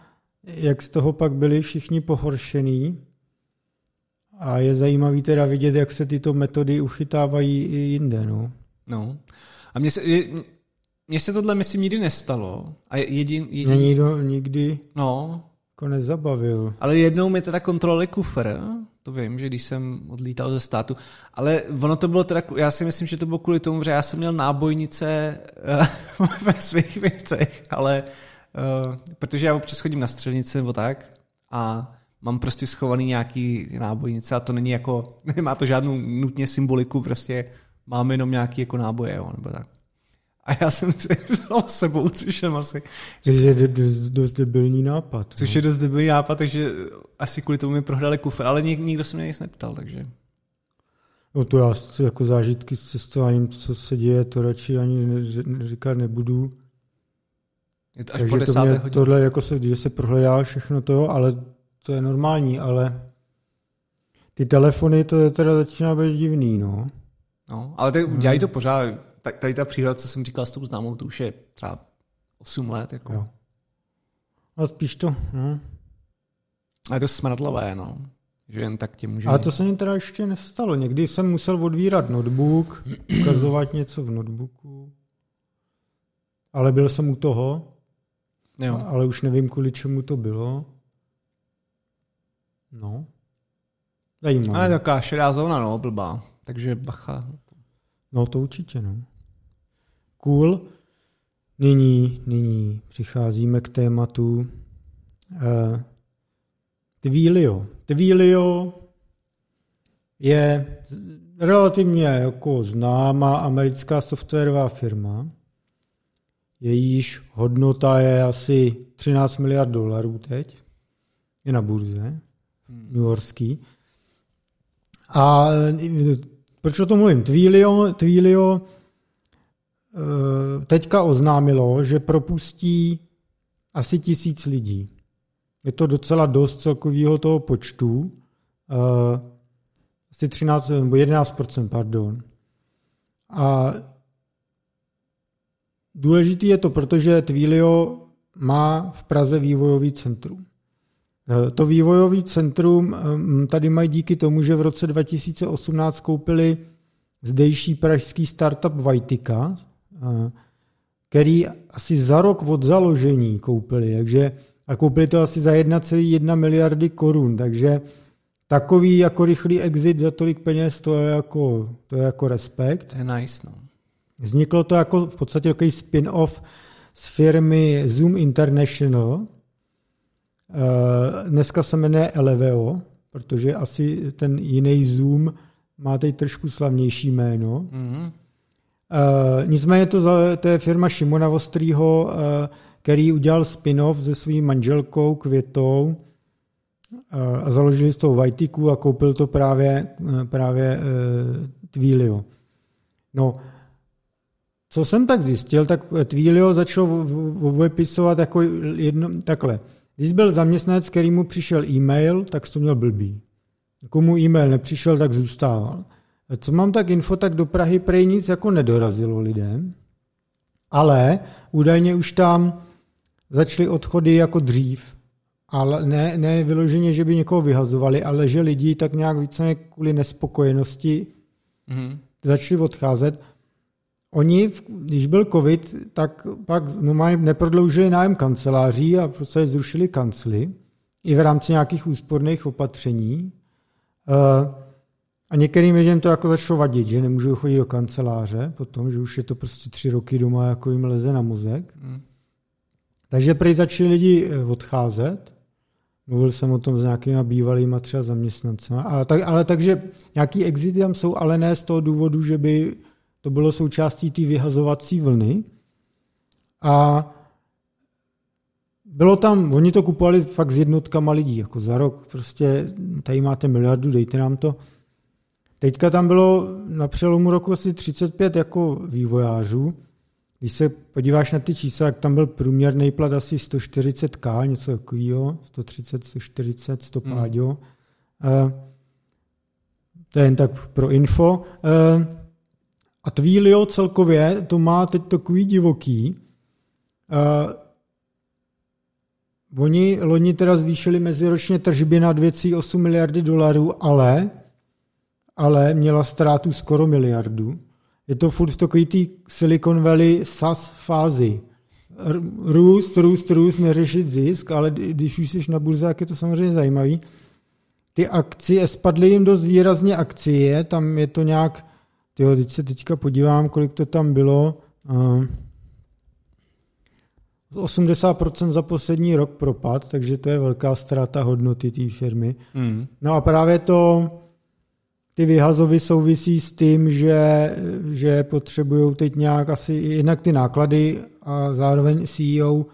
A: jak z toho pak byli všichni pohoršený. A je zajímavý teda vidět, jak se tyto metody uchytávají i jinde, no.
B: No. A mně se, mně se tohle, myslím, nikdy nestalo. A jedin, jedin...
A: Mě nikdo nikdy
B: no.
A: jako nezabavil.
B: Ale jednou mi teda kontrolovali kufr, to vím, že když jsem odlítal ze státu, ale ono to bylo teda, já si myslím, že to bylo kvůli tomu, že já jsem měl nábojnice uh, ve svých věcech, ale uh, protože já občas chodím na střelnici nebo tak a mám prostě schovaný nějaký nábojnice a to není jako, nemá to žádnou nutně symboliku, prostě máme jenom nějaký jako náboje, jo, nebo tak. A já jsem si vzal s sebou, což je asi...
A: Což je dost, dost debilní nápad.
B: Což no. je dost debilní nápad, takže asi kvůli tomu mi prohrali kufr, ale nik, nikdo se mě nic neptal, takže...
A: No to já jako zážitky s cestováním, co se děje, to radši ani říkat nebudu.
B: Je to až takže po desáté
A: to mě, Tohle jako se, že se prohledá všechno to, ale to je normální, ale ty telefony, to je teda začíná být divný, no.
B: No, ale tak hmm. dělají to pořád. Tak tady ta příhoda, co jsem říkal s tou známou, to už je třeba 8 let. Jako. Jo.
A: A spíš to, no.
B: A je to smradlavé, no. Že jen tak tě může...
A: Ale to se mi teda ještě nestalo. Někdy jsem musel odvírat notebook, ukazovat něco v notebooku. Ale byl jsem u toho. Jo. Ale už nevím, kvůli čemu to bylo. No.
B: Zajímavé. Ale taková šedá zóna, no, blbá. Takže bacha.
A: No to určitě, no. Cool. Nyní, nyní přicházíme k tématu uh, Twilio. Twilio je relativně jako známá americká softwarová firma. Jejíž hodnota je asi 13 miliard dolarů teď. Je na burze. Hmm. New Yorkský. A proč o tom mluvím? Twilio, Twilio eh, teďka oznámilo, že propustí asi tisíc lidí. Je to docela dost celkového toho počtu. Eh, asi 13 nebo 11%, pardon. A důležitý je to, protože Twilio má v Praze vývojový centrum. Eh, to vývojový centrum eh, tady mají díky tomu, že v roce 2018 koupili zdejší pražský startup Vajtika, eh, který asi za rok od založení koupili, takže a koupili to asi za 1,1 miliardy korun, takže takový jako rychlý exit za tolik peněz, to je jako, to je jako respekt.
B: To je nice, no.
A: Vzniklo to jako v podstatě takový spin-off z firmy Zoom International. Eh, dneska se jmenuje Eleveo, protože asi ten jiný Zoom má teď trošku slavnější jméno. Mm-hmm. nicméně to, to je firma Šimona Vostrýho, eh, který udělal spin-off se svým manželkou Květou a založili s tou Vajtiku a koupil to právě, právě Twilio. No, co jsem tak zjistil, tak Twilio začal vypisovat jako jedno, takhle. Když byl zaměstnanec, který mu přišel e-mail, tak to měl blbý. Komu e-mail nepřišel, tak zůstával. Co mám tak info, tak do Prahy prej nic jako nedorazilo lidem, ale údajně už tam začaly odchody jako dřív. Ale ne, ne vyloženě, že by někoho vyhazovali, ale že lidi tak nějak více kvůli nespokojenosti mm-hmm. začali odcházet. Oni, když byl covid, tak pak normálně neprodloužili nájem kanceláří a prostě zrušili kancly i v rámci nějakých úsporných opatření. Eh, a některým lidem to jako začalo vadit, že nemůžou chodit do kanceláře potom, že už je to prostě tři roky doma, jako jim leze na mozek. Hmm. Takže prý začali lidi eh, odcházet. Mluvil jsem o tom s nějakými bývalými třeba zaměstnanci. A tak, ale takže nějaký exity tam jsou, ale ne z toho důvodu, že by to bylo součástí té vyhazovací vlny. A bylo tam, oni to kupovali fakt s jednotkama lidí, jako za rok, prostě tady máte miliardu, dejte nám to. Teďka tam bylo na přelomu roku asi 35 jako vývojářů. Když se podíváš na ty čísla, jak tam byl průměrný plat asi 140k, něco takového, 130, 140, 100 hmm. páďo. Uh, to je jen tak pro info. Uh, a Twilio celkově to má teď takový divoký. Uh, oni loni teda zvýšili meziročně tržby na 2,8 miliardy dolarů, ale, ale měla ztrátu skoro miliardu. Je to furt v takový tý Silicon Valley SAS fázi. Růst, růst, růst, neřešit zisk, ale když už jsi na burze, tak je to samozřejmě zajímavý. Ty akcie, spadly jim dost výrazně akcie, tam je to nějak Tyjo, teď se teďka podívám, kolik to tam bylo. 80% za poslední rok propad, takže to je velká ztráta hodnoty té firmy. Mm. No a právě to, ty vyhazovy souvisí s tím, že, že potřebují teď nějak asi jednak ty náklady a zároveň CEO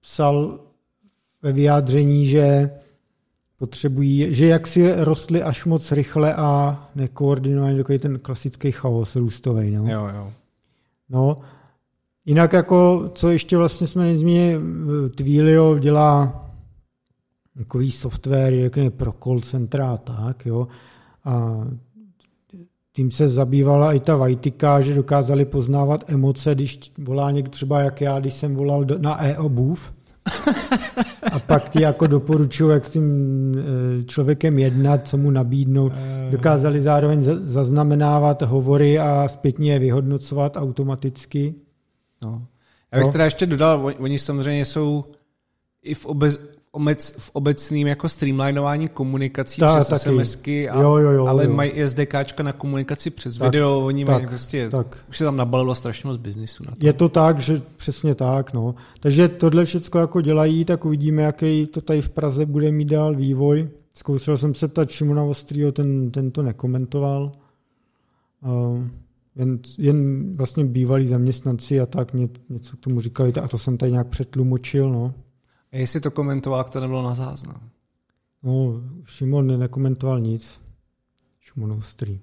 A: psal ve vyjádření, že potřebují, že jak si rostly až moc rychle a nekoordinovaně, takový ten klasický chaos růstový. No.
B: Jo, jo.
A: No, jinak jako, co ještě vlastně jsme nezmínili, Twilio dělá takový software jaký pro call centra a tak, jo. A tím se zabývala i ta Vajtika, že dokázali poznávat emoce, když volá někdo třeba jak já, když jsem volal na e-obuv, a pak ti jako doporučují, jak s tím eh, člověkem jednat, co mu nabídnou. Eh. Dokázali zároveň zaznamenávat hovory a zpětně je vyhodnocovat automaticky.
B: No. Já bych no. teda ještě dodal, oni samozřejmě jsou i v, obec, v obecným jako streamlinování komunikací Ta, přes taky. SMSky, a, jo, jo, jo, ale jo. mají i SDKčka na komunikaci přes tak, video, oni tak, mají prostě, tak. už se tam nabalilo strašně moc biznisu. Na to.
A: Je to tak, že přesně tak, no. Takže tohle všechno jako dělají, tak uvidíme, jaký to tady v Praze bude mít dál vývoj. Zkoušel jsem se ptat Šimona Ostrýho, ten, ten to nekomentoval. Uh, jen, jen vlastně bývalí zaměstnanci a tak ně, něco k tomu říkali a to jsem tady nějak přetlumočil, no.
B: A jestli to komentoval, to nebylo na záznam.
A: No, Šimon nekomentoval nic. Šimon ostrý.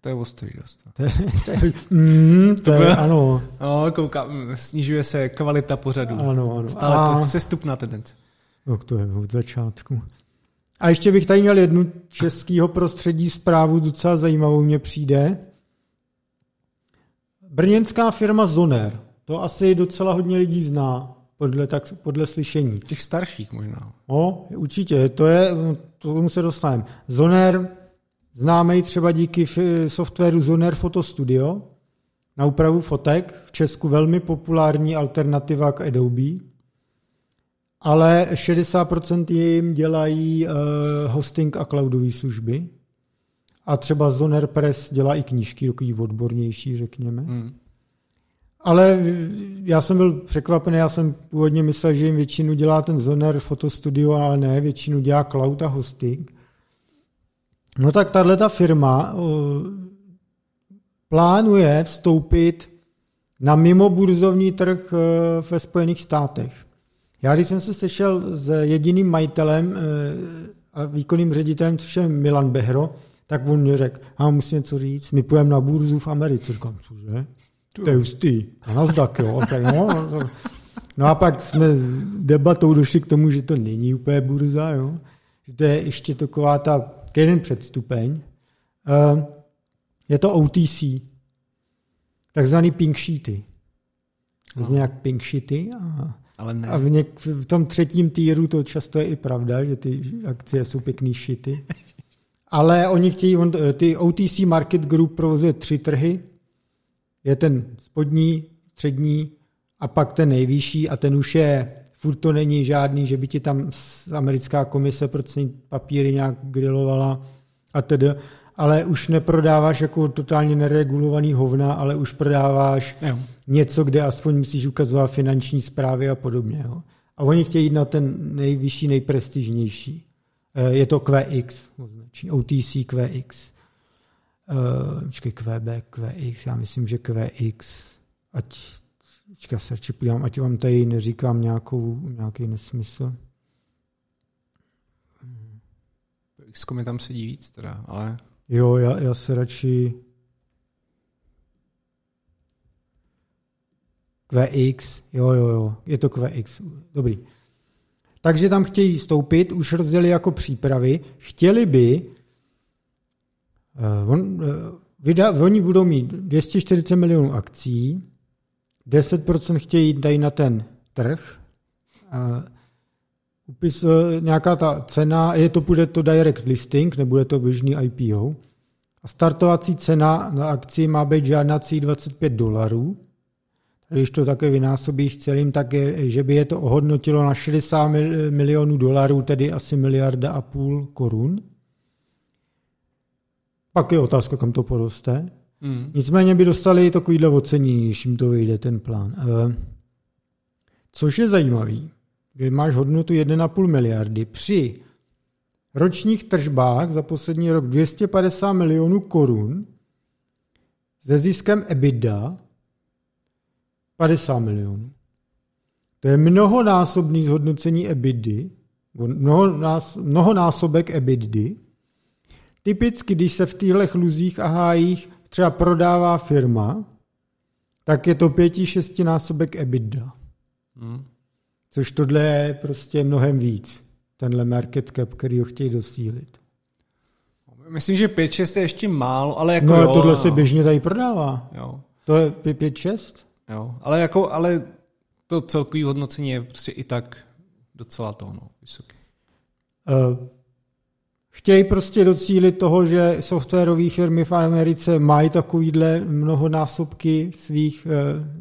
B: To je ostrý dost.
A: To je, to je, mm, to, je ano.
B: No, koukám, snižuje se kvalita pořadu.
A: Ano, ano.
B: Stále A... to se stupná tendence.
A: No, to je od začátku. A ještě bych tady měl jednu českého prostředí zprávu, docela zajímavou mě přijde. Brněnská firma Zoner, to asi docela hodně lidí zná, podle, tak, podle slyšení.
B: Těch starších možná.
A: No, určitě, to je, to tomu se dostaneme. Zoner, známý třeba díky softwaru Zoner Photo Studio, na úpravu fotek, v Česku velmi populární alternativa k Adobe, ale 60% jim dělají uh, hosting a cloudové služby. A třeba Zoner Press dělá i knížky, takový odbornější, řekněme. Hmm. Ale já jsem byl překvapený, já jsem původně myslel, že jim většinu dělá ten Zoner Fotostudio, ale ne, většinu dělá cloud a hosting. No tak tahle ta firma plánuje vstoupit na mimoburzovní trh uh, ve Spojených státech. Já když jsem se sešel s jediným majitelem uh, a výkonným ředitelem, což je Milan Behro, tak on mě řekl, a musím něco říct, my půjdeme na burzu v Americe. Říkám, cože? To je hustý. A Nasdaq, jo. Tak no, no a pak jsme s debatou došli k tomu, že to není úplně burza, jo. Že to je ještě taková ta, jeden předstupeň. Uh, je to OTC, takzvaný pink sheety. No. nějak pink sheety a,
B: Ale ne.
A: a v, něk, v tom třetím týru to často je i pravda, že ty akcie jsou pěkný šity. Ale oni chtějí, on, ty OTC Market Group provozuje tři trhy. Je ten spodní, střední a pak ten nejvyšší a ten už je, furt to není žádný, že by ti tam americká komise pro papíry nějak grilovala a tedy, ale už neprodáváš jako totálně neregulovaný hovna, ale už prodáváš jo. něco, kde aspoň musíš ukazovat finanční zprávy a podobně. Jo. A oni chtějí jít na ten nejvyšší, nejprestižnější. Eh, je to QX, OTC QX. Uh, QB, QX, já myslím, že QX, ať, počkej, se radši podívám, ať vám tady neříkám nějakou, nějaký nesmysl.
B: X mi tam sedí víc teda, ale...
A: Jo, já, já se radši... QX, jo, jo, jo, je to QX, dobrý. Takže tam chtějí stoupit, už rozdělili jako přípravy, chtěli by, on, uh, vyda, oni budou mít 240 milionů akcí, 10% chtějí tady na ten trh, uh, upis, uh, nějaká ta cena, je to, bude to direct listing, nebude to běžný IPO, a startovací cena na akci má být žádná 25 dolarů, když to také vynásobíš celým, tak je, že by je to ohodnotilo na 60 milionů dolarů, tedy asi miliarda a půl korun. Pak je otázka, kam to poroste. Mm. Nicméně by dostali takovýhle ocenění, když jim to vyjde ten plán. Eh, což je zajímavý, že máš hodnotu 1,5 miliardy při ročních tržbách za poslední rok 250 milionů korun se ziskem EBITDA 50 milionů. To je mnohonásobný zhodnocení EBITDY, mnohonás, mnohonásobek EBITDY. Typicky, když se v těchto chluzích a hájích třeba prodává firma, tak je to pěti, šestinásobek EBITDA. Hmm. Což tohle je prostě mnohem víc. Tenhle market cap, který ho chtějí dostílit.
B: Myslím, že 5-6 je ještě málo, ale jako
A: No,
B: jo,
A: tohle se běžně tady prodává.
B: Jo.
A: To je 5-6?
B: Jo, ale jako, ale to celkový hodnocení je prostě i tak docela to, no, vysoký.
A: Uh, chtějí prostě docílit toho, že softwarové firmy v Americe mají takovýhle mnohonásobky svých uh,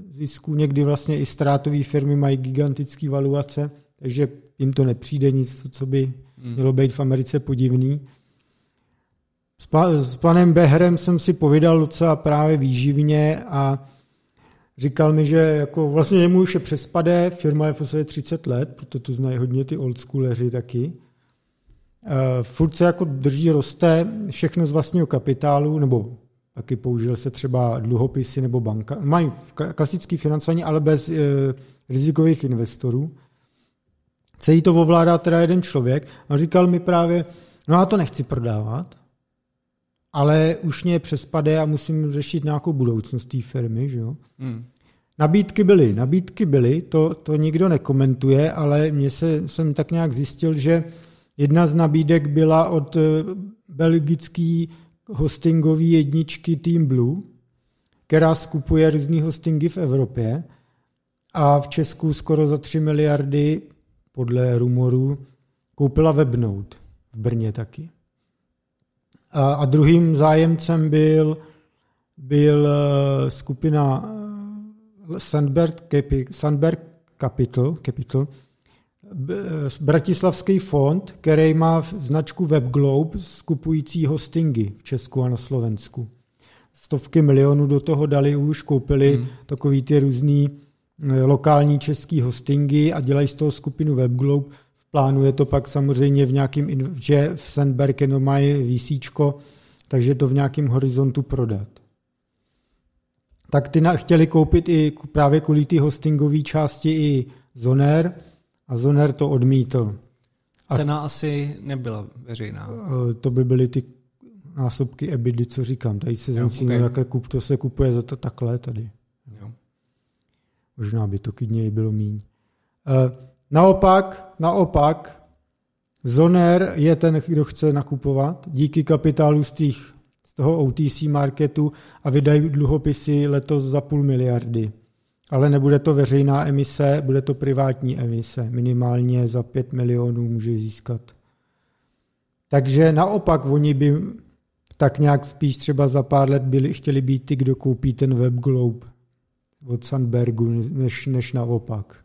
A: zisků, někdy vlastně i ztrátové firmy mají gigantické valuace, takže jim to nepřijde nic, co by hmm. mělo být v Americe podivný. S, pa, s panem Behrem jsem si povídal docela právě výživně a Říkal mi, že jako vlastně jemu už je přespadé, firma je v podstatě 30 let, proto to znají hodně ty schooleři taky. Uh, furt se jako drží, roste všechno z vlastního kapitálu, nebo taky použil se třeba dluhopisy nebo banka. Mají klasické financování, ale bez uh, rizikových investorů. Celý to ovládá teda jeden člověk a říkal mi právě, no já to nechci prodávat, ale už mě přespade a musím řešit nějakou budoucnost té firmy. Že jo? Hmm. Nabídky byly, nabídky byly, to, to nikdo nekomentuje, ale mě se, jsem tak nějak zjistil, že Jedna z nabídek byla od eh, belgický hostingový jedničky Team Blue, která skupuje různý hostingy v Evropě a v Česku skoro za 3 miliardy, podle rumorů, koupila Webnote v Brně taky. A, a druhým zájemcem byl, byl eh, skupina eh, Sandberg, Sandberg Capital, Capital, Bratislavský fond, který má značku WebGlobe skupující hostingy v Česku a na Slovensku. Stovky milionů do toho dali už, koupili hmm. takový ty různý eh, lokální český hostingy a dělají z toho skupinu WebGlobe. V plánu je to pak samozřejmě v nějakým, že v Sandberg jenom mají výsíčko, takže to v nějakém horizontu prodat. Tak ty chtěli koupit i právě kvůli ty hostingové části i Zoner, a Zoner to odmítl.
B: A Cena asi nebyla veřejná.
A: Eh, to by byly ty násobky EBITDA, co říkám. Tady se jo, okay. jaké kup, to se kupuje za to takhle tady. Jo. Možná by to klidně i bylo míň. Eh, naopak, naopak, Zoner je ten, kdo chce nakupovat díky kapitálu z, těch, z toho OTC marketu a vydají dluhopisy letos za půl miliardy. Ale nebude to veřejná emise, bude to privátní emise. Minimálně za 5 milionů může získat. Takže naopak oni by tak nějak spíš třeba za pár let byli, chtěli být ty, kdo koupí ten WebGlobe od Sandbergu, než, než naopak.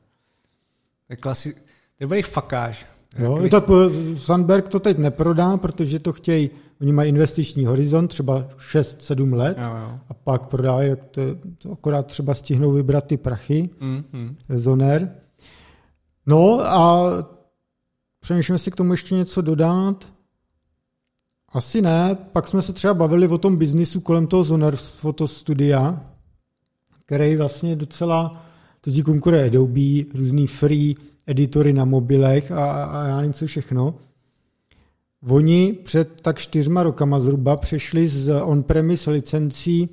B: To je klasi... Dobrý fakáž.
A: Jo, tak Sandberg to teď neprodá, protože to chtějí, oni mají investiční horizont, třeba 6-7 let jo, jo. a pak prodávají, to, to akorát třeba stihnou vybrat ty prachy, mm-hmm. Zoner. No a přemýšlím, jestli k tomu ještě něco dodat. Asi ne, pak jsme se třeba bavili o tom biznisu kolem toho Zoner fotostudia, který vlastně docela, to ti konkuruje Adobe, různý free editory na mobilech a, a já nevím co všechno. Oni před tak čtyřma rokama zhruba přešli z on-premise licencí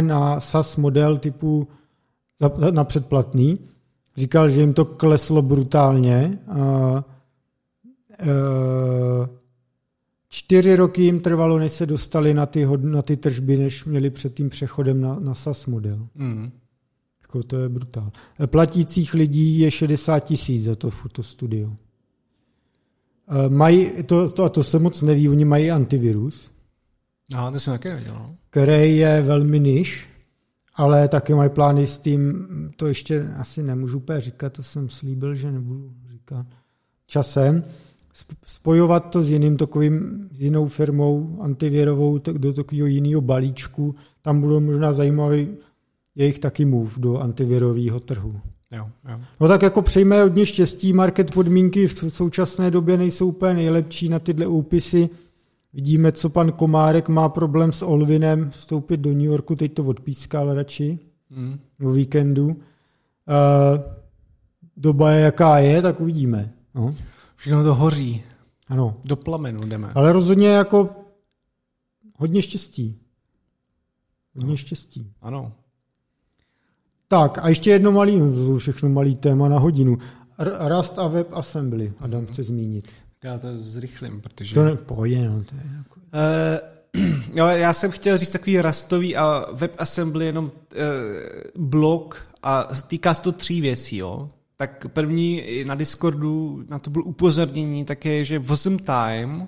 A: na SaaS model typu na předplatný. Říkal, že jim to kleslo brutálně. E, čtyři roky jim trvalo, než se dostali na ty, na ty tržby, než měli před tím přechodem na, na SaaS model. Mm. Jako to je brutál. Platících lidí je 60 tisíc za to fotostudio. Eh, mají, to, to, a to se moc neví, oni mají antivirus.
B: Aha, to jsem taky nevěděl. No.
A: Který je velmi niž, ale taky mají plány s tím, to ještě asi nemůžu úplně říkat, to jsem slíbil, že nebudu říkat časem, spojovat to s jiným takovým, s jinou firmou antivirovou do takového jiného balíčku. Tam budou možná zajímavý jejich taky move do antivirového trhu.
B: Jo, jo.
A: No tak jako přejme hodně štěstí, market podmínky v současné době nejsou úplně nejlepší na tyhle úpisy. Vidíme, co pan Komárek má problém s Olvinem vstoupit do New Yorku, teď to odpískal radši mm. o víkendu. Uh, doba je jaká je, tak uvidíme. No.
B: Všechno to hoří.
A: Ano.
B: Do plamenu jdeme.
A: Ale rozhodně jako hodně štěstí. Hodně no. štěstí.
B: Ano.
A: Tak a ještě jedno malý, všechno malý téma na hodinu. Rust a WebAssembly, Adam chce zmínit.
B: Já to zrychlím, protože...
A: To ne, v pohodě, no. To je jako...
B: uh, jo, já jsem chtěl říct takový rastový a WebAssembly jenom uh, blok a týká se to tří věcí, jo. Tak první na Discordu, na to byl upozornění také, že Wasm Time uh,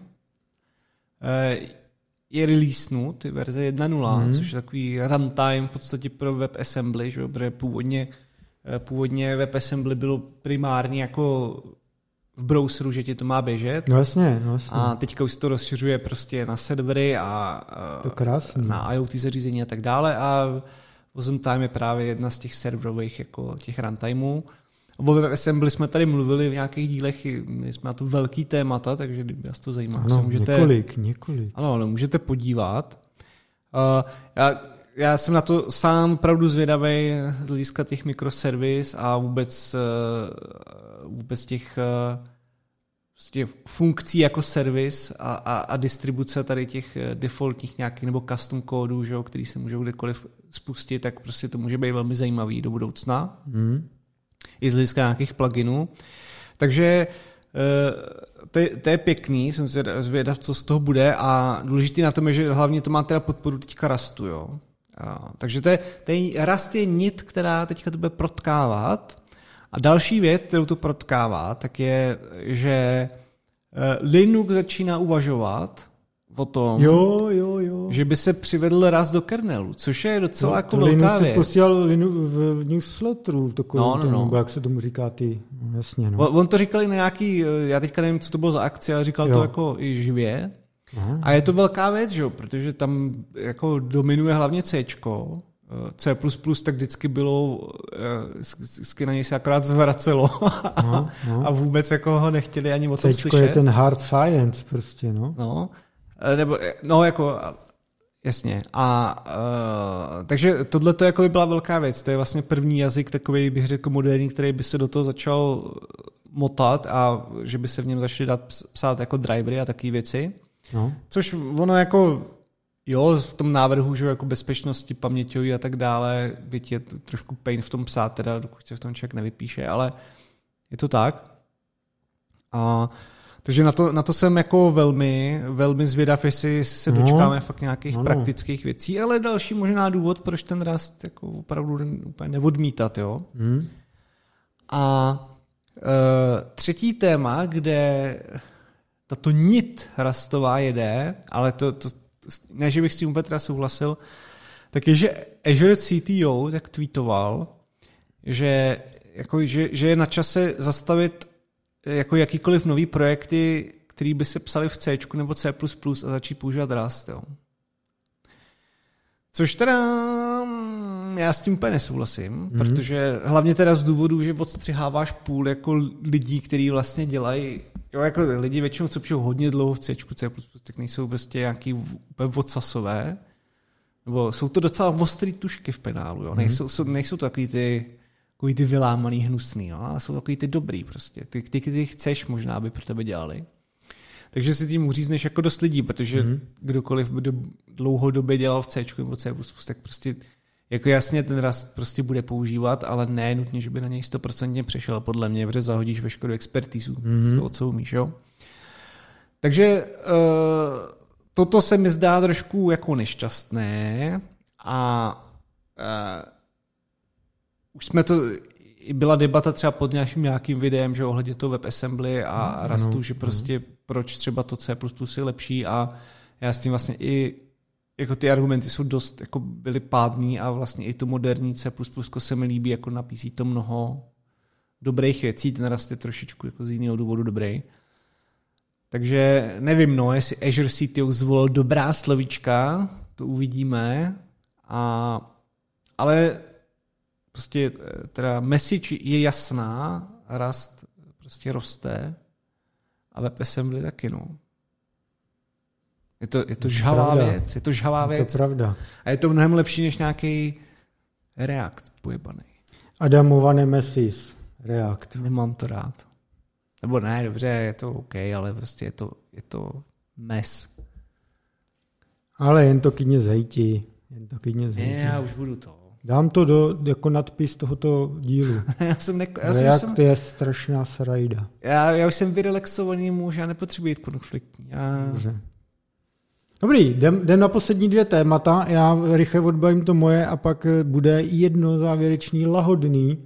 B: je releasenut, verze 1.0, mm. což je takový runtime v podstatě pro WebAssembly, že? protože původně, eh, původně WebAssembly bylo primárně jako v browseru, že ti to má běžet.
A: No jasně, no jasně.
B: A teďka už se to rozšiřuje prostě na servery a
A: to krásný.
B: na IoT zařízení a tak dále a Wasm Time je právě jedna z těch serverových jako těch runtimeů. O WebAssembly jsme tady mluvili v nějakých dílech, my jsme na to velký témata, takže kdyby vás to zajímá,
A: ano, se můžete... několik, několik.
B: Ano, ale můžete podívat. Uh, já, já jsem na to sám pravdu zvědavý z hlediska těch mikroservis a vůbec, uh, vůbec těch, uh, těch funkcí jako servis a, a, a distribuce tady těch defaultních nějakých nebo custom kódů, že, který se můžou kdekoliv spustit, tak prostě to může být velmi zajímavý do budoucna. Hmm i z hlediska nějakých pluginů. Takže to, je, to je pěkný, jsem zvědav, co z toho bude a důležitý na tom je, že hlavně to má teda podporu teďka rastu, jo. Takže to je, ten rast je nit, která teďka to bude protkávat. A další věc, kterou to protkává, tak je, že eh, Linux začíná uvažovat o tom,
A: jo, jo, jo.
B: že by se přivedl raz do kernelu, což je docela no, jako
A: velká
B: Linux věc.
A: posílal Linux v, v newsletteru, takový, no, no, no. jak se tomu říká ty, no, jasně. No.
B: On, to říkal i na nějaký, eh, já teďka nevím, co to bylo za akci, ale říkal jo. to jako i živě. Aha. A je to velká věc, že jo, protože tam jako dominuje hlavně C, C++ tak vždycky bylo, vždycky na něj se akorát zvracelo no, no. a vůbec jako ho nechtěli ani moc slyšet.
A: je ten hard science prostě, no.
B: No, nebo, e, no jako, jasně. A uh, takže tohle to jako by byla velká věc. To je vlastně první jazyk takový, bych řekl, moderní, který by se do toho začal motat a že by se v něm začali dát psát jako drivery a takové věci. No. Což ono jako Jo, v tom návrhu, že jako bezpečnosti paměťový a tak dále, byť je to trošku pain v tom psát, teda dokud se v tom člověk nevypíše, ale je to tak. A, takže na to, na to jsem jako velmi, velmi zvědav, jestli se no, dočkáme fakt nějakých no, praktických věcí, ale další možná důvod, proč ten rast jako opravdu úplně neodmítat, jo. Hmm. A e, třetí téma, kde tato nit rastová jede, ale to, to, ne, že bych s tím úplně teda souhlasil, tak je, že Azure CTO tak tweetoval, že, jako, že, že je na čase zastavit jako jakýkoliv nový projekty, který by se psali v C nebo C++ a začít používat Rust. Jo. Což teda mm, já s tím úplně nesouhlasím, mm-hmm. protože hlavně teda z důvodu, že odstřiháváš půl jako lidí, kteří vlastně dělají Jo, jako lidi většinou, co píšou hodně dlouho v C, C++, tak nejsou prostě nějaký úplně vocasové, nebo jsou to docela ostrý tušky v penálu, jo. Nejsou, jsou, nejsou to takový ty, takový ty vylámaný hnusný, jo, ale jsou takový ty dobrý prostě. Ty, ty, ty chceš možná, aby pro tebe dělali. Takže si tím uřízneš jako dost lidí, protože mm-hmm. kdokoliv by dlouhodobě dělal v C nebo C++, tak prostě jako jasně ten rast prostě bude používat, ale ne nutně, že by na něj 100% přešel, podle mě, protože zahodíš veškerou expertizu mm-hmm. z toho, co umíš, jo. Takže uh, toto se mi zdá trošku jako nešťastné a uh, už jsme to, byla debata třeba pod nějakým, nějakým videem, že ohledně toho WebAssembly a no, rastu, že prostě no. proč třeba to C++ je lepší a já s tím vlastně i jako ty argumenty jsou dost, jako byly pádný a vlastně i to moderní C++ se mi líbí, jako napísí to mnoho dobrých věcí, ten rast je trošičku jako z jiného důvodu dobrý. Takže nevím, no, jestli Azure CTO zvolil dobrá slovíčka, to uvidíme, a, ale prostě eh, teda message je jasná, rast prostě roste a WebAssembly taky, no. Je to, je to žhavá pravda. věc, je to žhavá
A: je
B: věc.
A: To pravda.
B: A je to mnohem lepší než nějaký React pojebaný.
A: Adamova Nemesis, React.
B: Nemám to rád. Nebo ne, dobře, je to OK, ale prostě je to, je to mes.
A: Ale jen to klidně zejti. Jen to klidně zejti.
B: Ne, já už budu to.
A: Dám to do, jako nadpis tohoto dílu.
B: já jsem ne, já
A: React
B: jsem,
A: je strašná srajda.
B: Já, já už jsem vyrelaxovaný muž, já nepotřebuji jít konfliktní. Já...
A: Dobře. Dobrý, jdem, jdem na poslední dvě témata. Já rychle odbavím to moje a pak bude jedno závěrečný lahodný,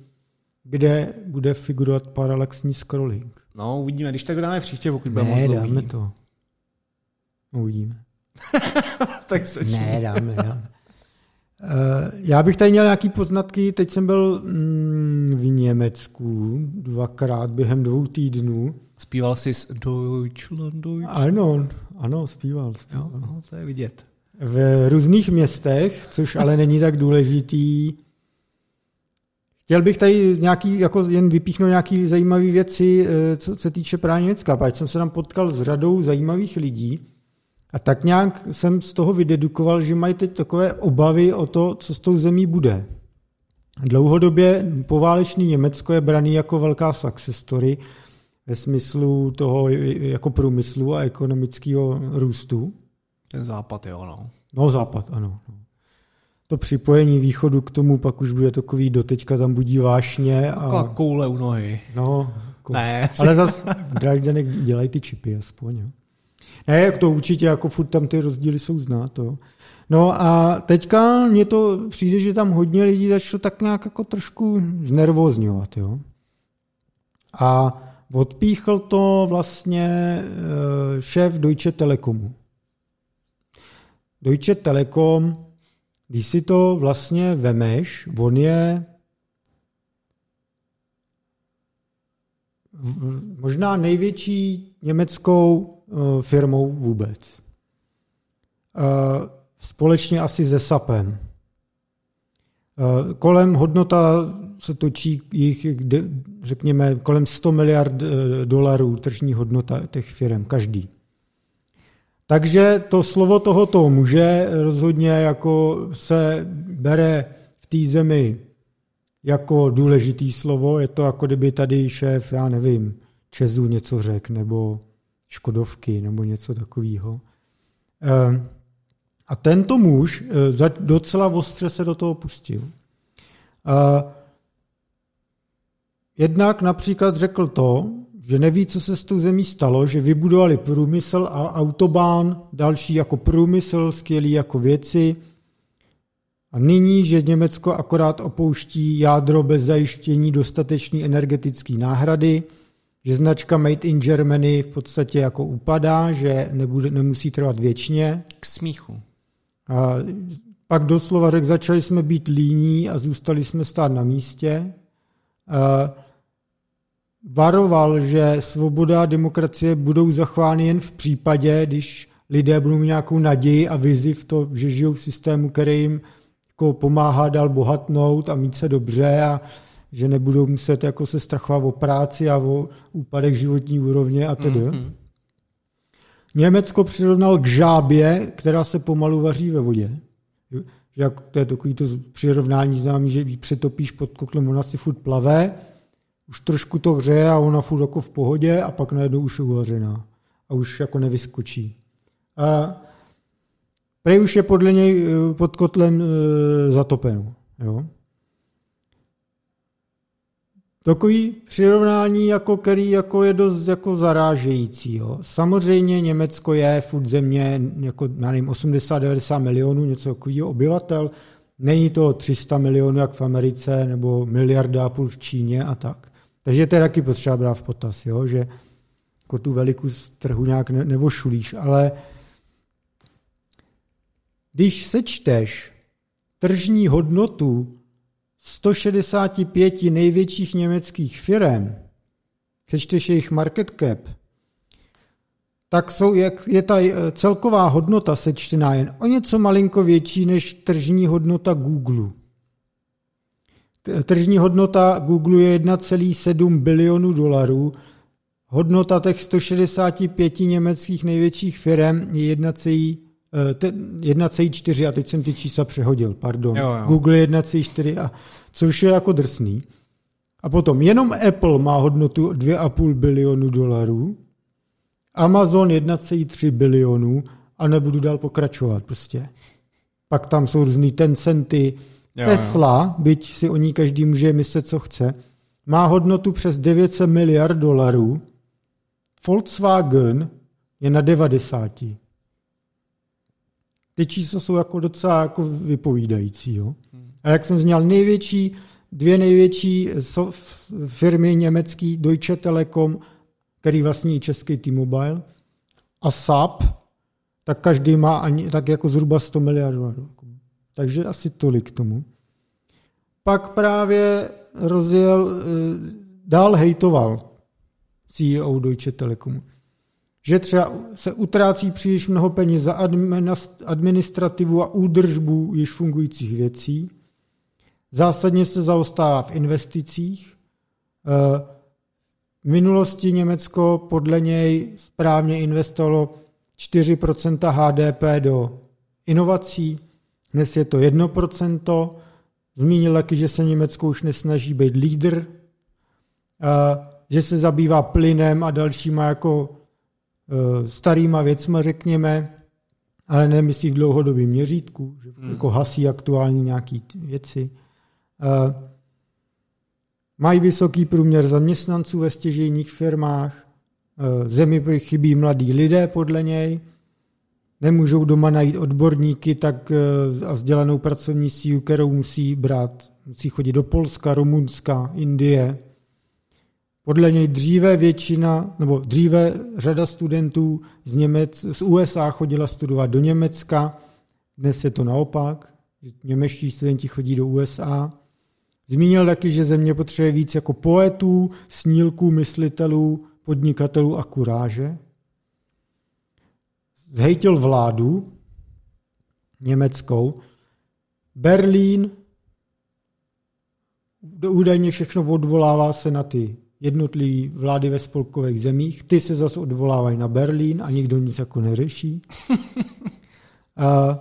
A: kde bude figurovat paralexní scrolling.
B: No, uvidíme, když tak dáme příště, pokud bude moc
A: dáme to. Uvidíme.
B: tak se
A: Ne, dáme, dáme. Uh, já bych tady měl nějaký poznatky, teď jsem byl mm, v Německu dvakrát během dvou týdnů.
B: Zpíval jsi s Deutschland, Deutschland?
A: Ano, ano, zpíval. zpíval.
B: Jo, no, to je vidět.
A: V různých městech, což ale není tak důležitý. Chtěl bych tady nějaký, jako jen vypíchnout nějaké zajímavé věci, eh, co se týče právě Německa, protože jsem se tam potkal s řadou zajímavých lidí a tak nějak jsem z toho vydedukoval, že mají teď takové obavy o to, co s tou zemí bude. Dlouhodobě poválečný Německo je braný jako velká success story, ve smyslu toho jako průmyslu a ekonomického růstu.
B: Ten západ, jo, no.
A: No, západ, ano. to připojení východu k tomu pak už bude takový doteďka tam budí vášně. A...
B: Taková koule u nohy.
A: No,
B: jako... ne.
A: ale zase v Drážďanech dělají ty čipy aspoň. Jo. Ne, jak to určitě, jako furt tam ty rozdíly jsou znát. Jo. No a teďka mně to přijde, že tam hodně lidí začalo tak nějak jako trošku znervozňovat. Jo. A odpíchl to vlastně eh, šéf Deutsche Telekomu. Deutsche Telekom když si to vlastně vemeš, on je možná největší německou firmou vůbec. Eh, společně asi se SAPem. Eh, kolem hodnota se točí jich, řekněme, kolem 100 miliard dolarů tržní hodnota těch firm, každý. Takže to slovo tohoto muže rozhodně jako se bere v té zemi jako důležitý slovo. Je to jako kdyby tady šéf, já nevím, Čezu něco řekl, nebo Škodovky, nebo něco takového. Ehm, a tento muž eh, docela ostře se do toho pustil. Jednak například řekl to, že neví, co se s tou zemí stalo, že vybudovali průmysl a autobán, další jako průmysl, skvělý jako věci. A nyní, že Německo akorát opouští jádro bez zajištění dostatečné energetické náhrady, že značka Made in Germany v podstatě jako upadá, že nebude, nemusí trvat věčně.
B: K smíchu.
A: A pak doslova řekl, začali jsme být líní a zůstali jsme stát na místě. A varoval, že svoboda a demokracie budou zachovány jen v případě, když lidé budou mít nějakou naději a vizi v to, že žijou v systému, který jim jako pomáhá dál bohatnout a mít se dobře a že nebudou muset jako se strachovat o práci a o úpadek životní úrovně a tedy. Mm-hmm. Německo přirovnal k žábě, která se pomalu vaří ve vodě. Že jako, to je takový to přirovnání známý, že ji přetopíš pod kotlem, ona si furt plave už trošku to hřeje a ona furt jako v pohodě a pak najednou už je uvařená a už jako nevyskočí. A prej už je podle něj eh, pod kotlem e, zatopenou. Jo? Takový přirovnání, jako, který jako je dost jako zarážející. Jo. Samozřejmě Německo je furt země jako, já nevím, 80-90 milionů, něco takového obyvatel. Není to 300 milionů jak v Americe nebo miliarda a půl v Číně a tak. Takže to je taky potřeba brát v potaz, jo? že jako tu velikost trhu nějak ne, nevošulíš, ale když sečteš tržní hodnotu 165 největších německých firm, sečteš jejich market cap, tak jsou, jak je ta eh, celková hodnota sečtená jen o něco malinko větší než tržní hodnota Google. Tržní hodnota Google je 1,7 bilionu dolarů. Hodnota těch 165 německých největších firm je 1,4 eh, a teď jsem ty čísla přehodil, pardon. Jo, jo. Google je 1,4, a, což je jako drsný. A potom jenom Apple má hodnotu 2,5 bilionu dolarů, Amazon 1,3 bilionů a nebudu dál pokračovat prostě. Pak tam jsou různý Tencenty, Jo, Tesla, jo. byť si o ní každý může myslet, co chce, má hodnotu přes 900 miliard dolarů. Volkswagen je na 90. Ty čísla jsou jako docela jako vypovídající. Jo? A jak jsem zněl, největší, dvě největší firmy německý, Deutsche Telekom, který vlastní český T-Mobile, a SAP, tak každý má ani, tak jako zhruba 100 miliard dolarů. Takže asi tolik k tomu. Pak právě rozjel, eh, dál hejtoval CEO Deutsche Telekomu, že třeba se utrácí příliš mnoho peněz za administrativu a údržbu již fungujících věcí. Zásadně se zaostává v investicích. Eh, v minulosti Německo podle něj správně investovalo 4% HDP do inovací, dnes je to 1%. Zmínil taky, že se Německo už nesnaží být lídr, že se zabývá plynem a dalšíma jako starýma věcma, řekněme, ale nemyslí v dlouhodobém měřítku, že hmm. jako hasí aktuální nějaké věci. Uh, mají vysoký průměr zaměstnanců ve stěžejních firmách, uh, zemi chybí mladí lidé podle něj, nemůžou doma najít odborníky tak a vzdělanou pracovní sílu, kterou musí brát, musí chodit do Polska, Rumunska, Indie. Podle něj dříve většina, nebo dříve řada studentů z, Němec, z USA chodila studovat do Německa, dnes je to naopak, že němečtí studenti chodí do USA. Zmínil taky, že země potřebuje víc jako poetů, snílků, myslitelů, podnikatelů a kuráže. Zhejtil vládu německou. Berlín údajně všechno odvolává se na ty jednotlivé vlády ve spolkových zemích. Ty se zase odvolávají na Berlín a nikdo nic jako neřeší. a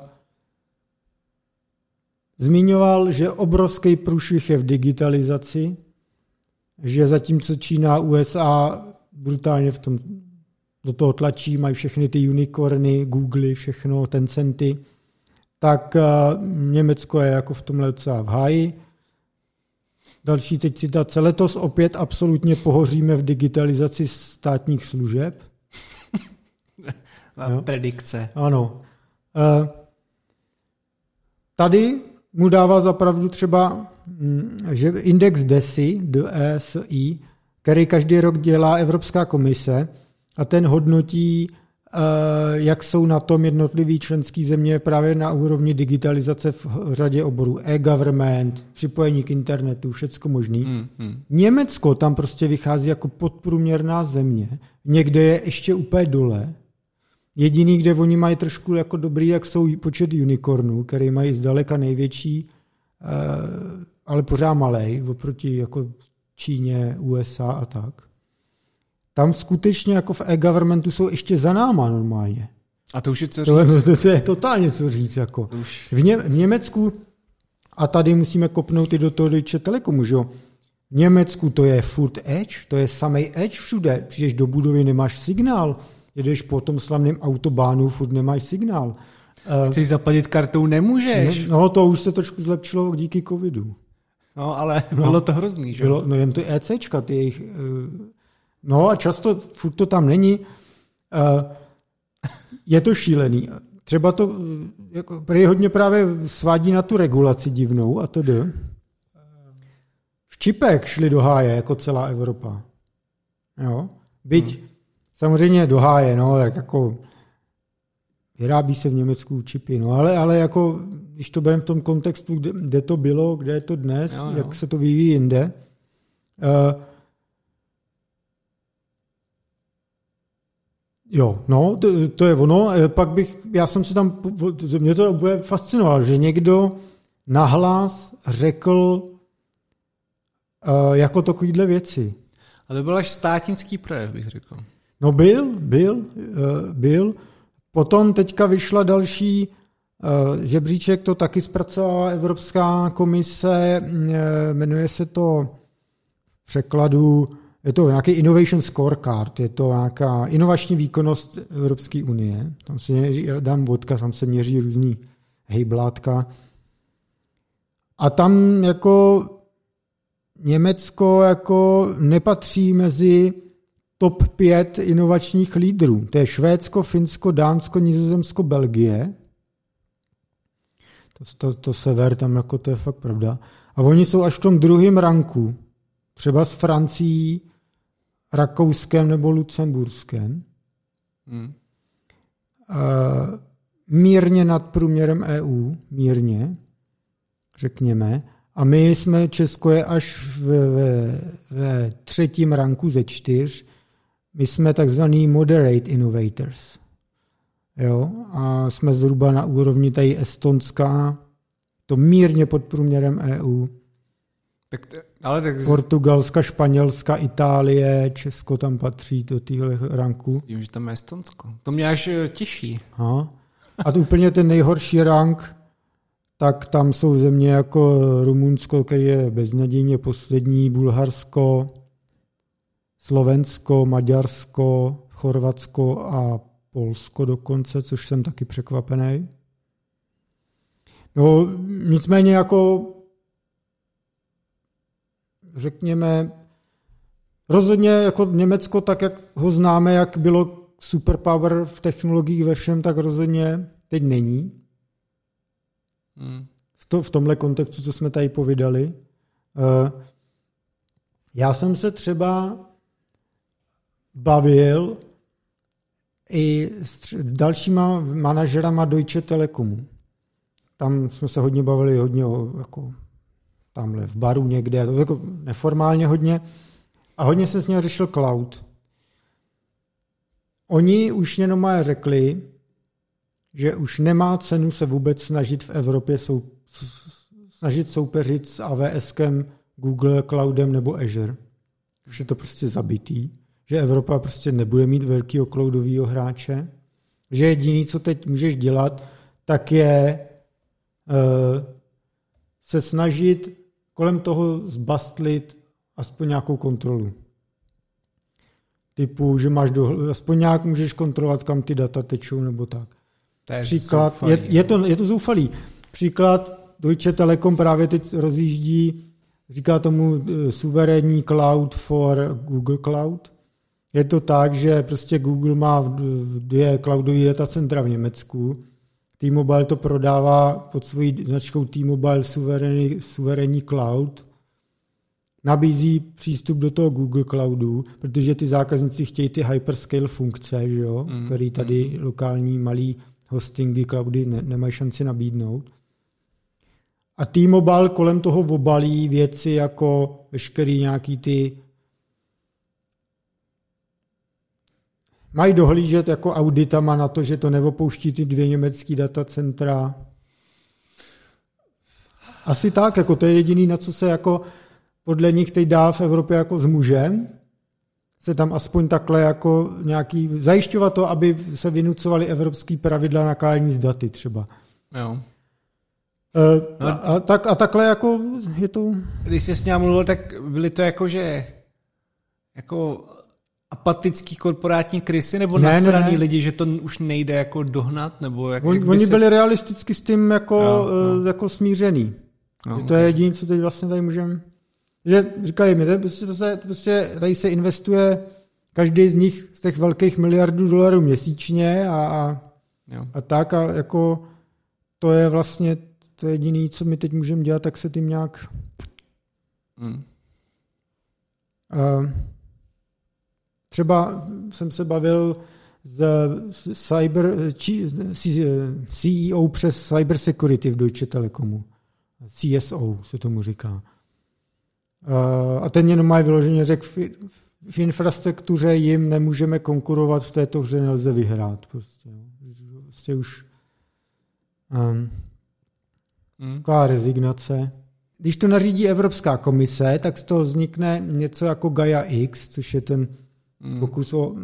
A: zmiňoval, že obrovský průšvih je v digitalizaci, že zatímco Čína a USA brutálně v tom do toho tlačí, mají všechny ty unicorny, Google, všechno, Tencenty, tak Německo je jako v tomhle docela v háji. Další teď citace. Letos opět absolutně pohoříme v digitalizaci státních služeb.
B: no. Predikce.
A: Ano. E, tady mu dává zapravdu třeba, mm, že index DESI, DESI, který každý rok dělá Evropská komise, a ten hodnotí jak jsou na tom jednotlivý členský země právě na úrovni digitalizace v řadě oborů. E-government, připojení k internetu, všecko možný. Mm, mm. Německo tam prostě vychází jako podprůměrná země. Někde je ještě úplně dole. Jediný, kde oni mají trošku jako dobrý, jak jsou počet unicornů, který mají zdaleka největší, eh, ale pořád malej, oproti jako Číně, USA a tak tam skutečně jako v e-governmentu jsou ještě za náma normálně.
B: A to už je co
A: říct. To, to, to je totálně co říct. Jako. Už... V, Ně, v Německu, a tady musíme kopnout i do toho Deutsche Telekomu, že jo? V Německu to je furt edge, to je samý edge všude. Přijdeš do budovy, nemáš signál. Jedeš po tom slavném autobánu, furt nemáš signál.
B: Chceš zaplatit kartou, nemůžeš.
A: No, no to už se trošku zlepšilo díky covidu.
B: No, ale no, bylo to hrozný, že?
A: Bylo, no jen ty ECčka, ty jejich No a často furt to tam není. Eh, je to šílený. Třeba to eh, jako, prý hodně právě svádí na tu regulaci divnou a tedy. V čipech šli do háje jako celá Evropa. Jo? Byť hmm. samozřejmě do háje, no, tak jako vyrábí se v Německu čipy, no, ale, ale jako, když to bereme v tom kontextu, kde, kde to bylo, kde je to dnes, jo, jo. jak se to vyvíjí jinde, uh, Jo, no, to, to je ono. Eh, pak bych, já jsem si tam, mě to bude fascinovalo, že někdo nahlas řekl uh, jako takovýhle věci.
B: A to byl až státnický projev, bych řekl.
A: No byl, byl, uh, byl. Potom teďka vyšla další uh, žebříček, to taky zpracovala Evropská komise, uh, jmenuje se to v překladu je to nějaký Innovation Scorecard, je to nějaká inovační výkonnost Evropské unie. Tam se měří, já dám vodka, tam se měří různý hejblátka. A tam jako Německo jako nepatří mezi top 5 inovačních lídrů. To je Švédsko, Finsko, Dánsko, Nizozemsko, Belgie. To, to, to sever tam jako to je fakt pravda. A oni jsou až v tom druhém ranku. Třeba s Francií, Rakouskem nebo Lucemburskem. Hmm. Mírně nad průměrem EU, mírně, řekněme. A my jsme, Česko je až ve, ve třetím ranku ze čtyř. My jsme takzvaný moderate innovators. Jo? A jsme zhruba na úrovni tady Estonská, to mírně pod průměrem EU.
B: Tak, ale tak...
A: Portugalska, Španělska, Itálie, Česko tam patří do téhle ranku.
B: Vím, že tam je Estonsko. To mě až eh, těší.
A: Aha. A to úplně ten nejhorší rank, tak tam jsou země jako Rumunsko, který je beznadějně poslední, Bulharsko, Slovensko, Maďarsko, Chorvatsko a Polsko dokonce, což jsem taky překvapený. No, nicméně jako řekněme, rozhodně jako Německo, tak jak ho známe, jak bylo superpower v technologiích ve všem, tak rozhodně teď není. Hmm. V, to, v tomhle kontextu, co jsme tady povídali. Uh, já jsem se třeba bavil i s dalšíma manažerama Deutsche Telekomu. Tam jsme se hodně bavili hodně o jako, tamhle v baru někde, to jako neformálně hodně. A hodně se s ním řešil cloud. Oni už jenom řekli, že už nemá cenu se vůbec snažit v Evropě sou, snažit soupeřit s AWSkem, Google Cloudem nebo Azure. Už je to prostě zabitý. Že Evropa prostě nebude mít velkého cloudového hráče. Že jediný, co teď můžeš dělat, tak je uh, se snažit kolem toho zbastlit aspoň nějakou kontrolu. Typu, že máš do, aspoň nějak můžeš kontrolovat, kam ty data tečou nebo tak.
B: To je
A: Příklad,
B: zoufalý,
A: je, je, to, je to zoufalý. Příklad, Deutsche Telekom právě teď rozjíždí, říká tomu eh, suverénní cloud for Google Cloud. Je to tak, že prostě Google má dvě cloudové datacentra v Německu. T-Mobile to prodává pod svojí značkou T-Mobile suverénní, suverénní cloud nabízí přístup do toho Google Cloudu, protože ty zákazníci chtějí ty hyperscale funkce, že jo, mm, který tady mm. lokální malý hostingy, cloudy ne, nemají šanci nabídnout. A T-Mobile kolem toho obalí věci jako veškerý nějaký ty mají dohlížet jako auditama na to, že to neopouští ty dvě německé datacentra. Asi tak, jako to je jediný, na co se jako podle nich teď dá v Evropě jako s mužem, se tam aspoň takhle jako nějaký, zajišťovat to, aby se vynucovaly evropský pravidla na kálení z daty třeba.
B: Jo.
A: E, a, a, tak, a takhle jako je to...
B: Když jsi s ním mluvil, tak byly to jako, že jako apatický korporátní krysy nebo ne, nasraný ne, ne. lidi, že to už nejde jako dohnat? Nebo jak,
A: On,
B: jak
A: oni
B: se...
A: byli realisticky s tím jako, jo, jo. jako smířený. Jo, že to okay. je jediné, co teď vlastně tady můžeme že říkají mi, prostě, to se, prostě tady se investuje každý z nich z těch velkých miliardů dolarů měsíčně a, a, a tak a jako to je vlastně to jediné, co my teď můžeme dělat, tak se tím nějak hmm. uh, třeba jsem se bavil z, cyber, či, CEO přes cyber security v Deutsche Telekomu. CSO se tomu říká. A ten jenom má vyloženě řekl, v infrastruktuře jim nemůžeme konkurovat, v této hře nelze vyhrát. Prostě, prostě už um, mm. taková rezignace. Když to nařídí Evropská komise, tak z toho vznikne něco jako Gaia X, což je ten. Pokus o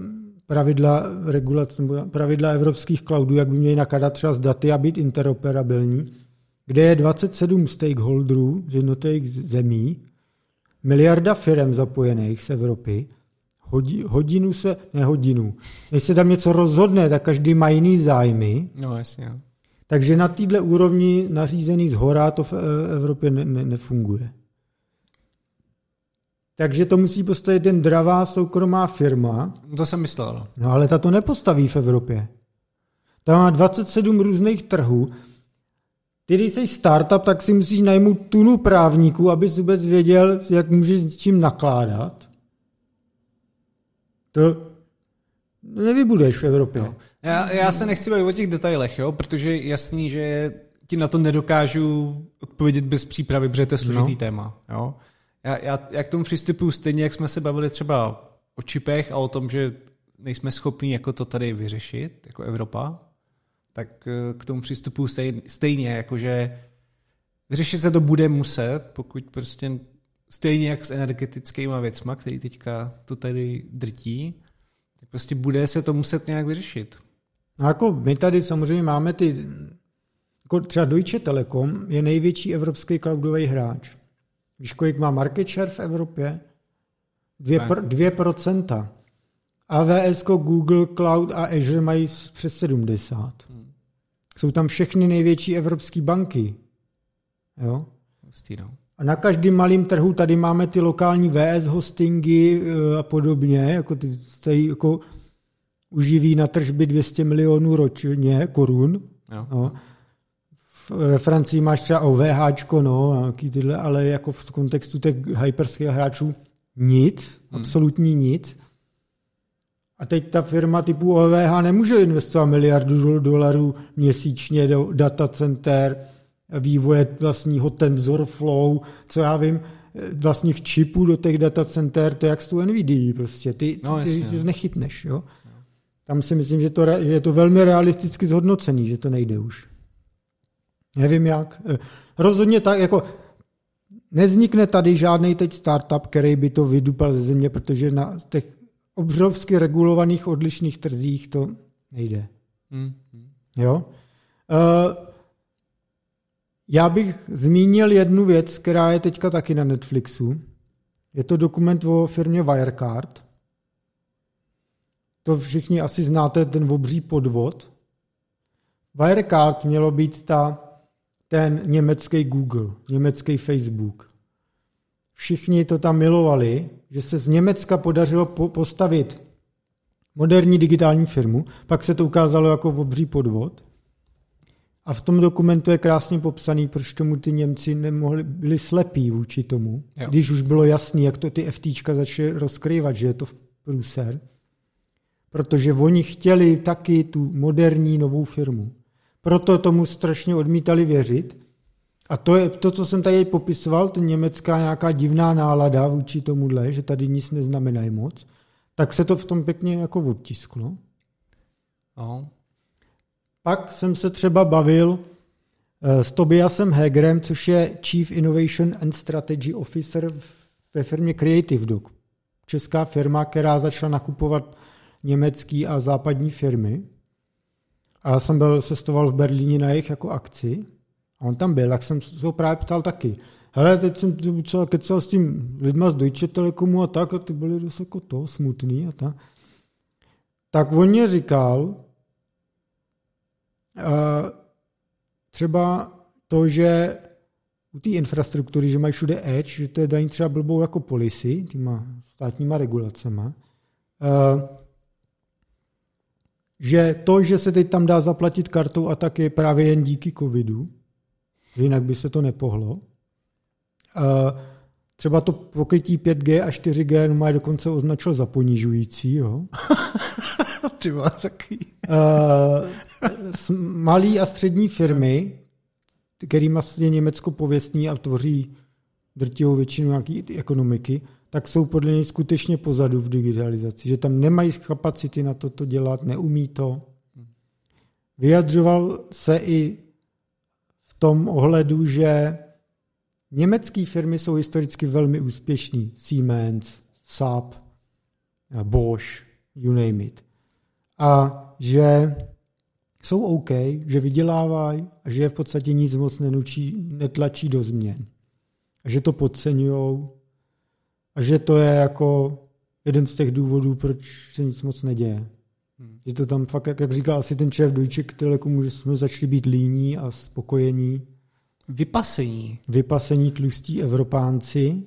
A: pravidla regulace, pravidla evropských cloudů, jak by měly nakladat třeba z daty a být interoperabilní, kde je 27 stakeholderů z jednotlivých zemí miliarda firm zapojených z Evropy, hodinu se, ne hodinu, než se tam něco rozhodne, tak každý má jiný zájmy.
B: No jasně.
A: Takže na této úrovni nařízený z hora to v e, Evropě ne, ne, nefunguje. Takže to musí postavit jen dravá soukromá firma.
B: To jsem myslel.
A: No ale ta to nepostaví v Evropě. Ta má 27 různých trhů ty, když jsi startup, tak si musíš najmout tunu právníků, abys vůbec věděl, jak můžeš s čím nakládat. To nevybudeš v Evropě. No.
B: Já, já se nechci bavit o těch detailech, jo, protože je jasný, že ti na to nedokážu odpovědět bez přípravy, protože to je složitý no. téma. Jo. Já, já, já k tomu přistupuju stejně, jak jsme se bavili třeba o čipech a o tom, že nejsme schopni jako to tady vyřešit, jako Evropa, tak eh, k tomu přistupuji stejně, stejně jakože vyřešit se to bude muset, pokud prostě stejně jak s energetickými věcma, který teďka to tady drtí, tak prostě bude se to muset nějak vyřešit.
A: No jako my tady samozřejmě máme ty, jako třeba Deutsche Telekom je největší evropský cloudový hráč. Víš, kolik má market share v Evropě? 2%. 2%. AWS, Google Cloud a Azure mají přes 70. Hmm. Jsou tam všechny největší evropské banky. Jo?
B: no.
A: A na každém malém trhu tady máme ty lokální VS hostingy eh, a podobně, jako ty tady jako uživí na tržby 200 milionů ročně korun. Jo. No. Ve Francii máš třeba OVH, no, tyhle, ale jako v kontextu těch hyperských hráčů nic, hmm. absolutní nic. A teď ta firma typu OVH nemůže investovat miliardu dolarů měsíčně do datacenter, vývoje vlastního TensorFlow, co já vím, vlastních čipů do těch datacenter, to je jak s tu NVIDIA prostě, ty, no, ty, ty nechytneš, jo. Tam si myslím, že, to, je to velmi realisticky zhodnocený, že to nejde už. Nevím jak. Rozhodně tak, jako neznikne tady žádný teď startup, který by to vydupal ze země, protože na těch obrovsky regulovaných odlišných trzích to nejde. Mm. Jo? Uh, já bych zmínil jednu věc, která je teďka taky na Netflixu. Je to dokument o firmě Wirecard. To všichni asi znáte, ten obří podvod. Wirecard mělo být ta, ten německý Google, německý Facebook. Všichni to tam milovali, že se z Německa podařilo postavit moderní digitální firmu, pak se to ukázalo jako obří podvod. A v tom dokumentu je krásně popsaný, proč tomu ty Němci nemohli, byli slepí vůči tomu, jo. když už bylo jasný, jak to ty FTčka začaly rozkrývat, že je to průser. Protože oni chtěli taky tu moderní novou firmu. Proto tomu strašně odmítali věřit. A to je to, co jsem tady popisoval, ten německá nějaká divná nálada vůči tomuhle, že tady nic neznamenají moc, tak se to v tom pěkně jako odtisklo. No. Pak jsem se třeba bavil eh, s Tobiasem Hegerem, což je Chief Innovation and Strategy Officer ve firmě Creative Dog. Česká firma, která začala nakupovat německý a západní firmy. A já jsem byl, cestoval v Berlíně na jejich jako akci. A on tam byl, tak jsem se ho právě ptal taky. Hele, teď jsem kecal s tím lidma z Deutsche Telekomu a tak, a ty byli dost jako to, smutný a tak. Tak on mě říkal, třeba to, že u té infrastruktury, že mají všude edge, že to je daní třeba blbou jako policy, týma státníma regulacema, že to, že se teď tam dá zaplatit kartou a tak je právě jen díky covidu, jinak by se to nepohlo. Třeba to pokrytí 5G a 4G má dokonce označil za ponižující. Jo?
B: Ty má
A: uh, malý a střední firmy, kterým je Německo pověstní a tvoří drtivou většinu nějaké ekonomiky, tak jsou podle něj skutečně pozadu v digitalizaci, že tam nemají kapacity na to, to dělat, neumí to. Vyjadřoval se i v tom ohledu, že německé firmy jsou historicky velmi úspěšní. Siemens, Saab, Bosch, you name it a že jsou OK, že vydělávají a že je v podstatě nic moc nenučí, netlačí do změn. A že to podceňují a že to je jako jeden z těch důvodů, proč se nic moc neděje. Hmm. Že to tam fakt, jak, jak říkal asi ten šéf Deutsche Telekomu, že jsme začali být líní a spokojení.
B: Vypasení.
A: Vypasení tlustí Evropánci.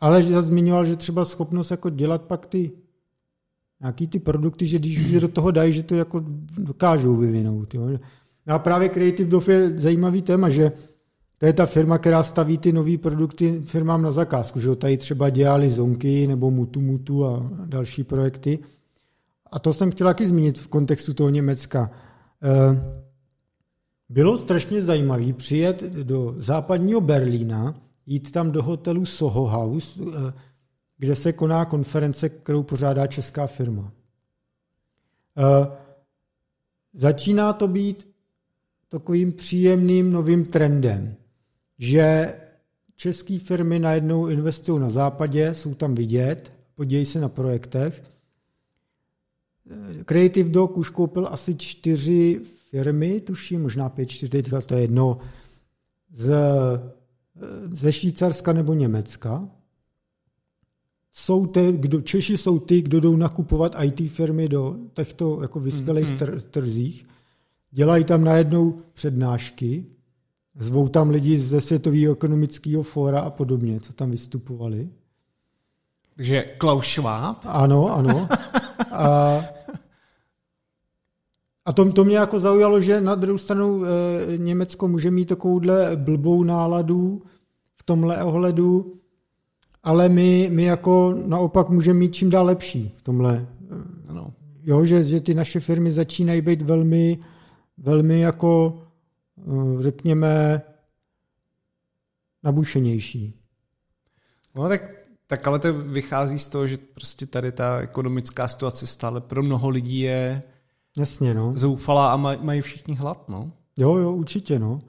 A: Ale já zmiňoval, že třeba schopnost jako dělat pak ty nějaký ty produkty, že když už do toho dají, že to jako dokážou vyvinout. Jo. A právě Creative Dove je zajímavý téma, že to je ta firma, která staví ty nové produkty firmám na zakázku. Že tady třeba dělali Zonky nebo Mutu Mutu a další projekty. A to jsem chtěl taky zmínit v kontextu toho Německa. Eh, bylo strašně zajímavé přijet do západního Berlína, jít tam do hotelu Soho House, eh, kde se koná konference, kterou pořádá česká firma. E, začíná to být takovým příjemným novým trendem, že české firmy najednou investují na západě, jsou tam vidět, podíjí se na projektech. Creative Dog už koupil asi čtyři firmy, tuším, možná pět, čtyři, to je jedno, z, ze Švýcarska nebo Německa. jsou te, kdo, Češi jsou ty, kdo jdou nakupovat IT firmy do těchto jako vyspělých
B: Mhm.
A: tr, trzích, dělají tam najednou přednášky, zvou tam lidi ze Světového ekonomického fóra a podobně, co tam vystupovali.
B: Takže Klaus Schwab.
A: Ano, ano. A, a to, to mě jako zaujalo, že na druhou stranu e, Německo může mít takovouhle blbou náladu v tomhle ohledu, ale my, my jako naopak můžeme mít čím dál lepší v tomhle.
B: Ano.
A: Jo, že, že ty naše firmy začínají být velmi, velmi jako, řekněme, nabušenější.
B: No tak, tak ale to vychází z toho, že prostě tady ta ekonomická situace stále pro mnoho lidí je
A: Jasně, no.
B: zoufalá a maj, mají všichni hlad, no.
A: Jo, jo, určitě, no.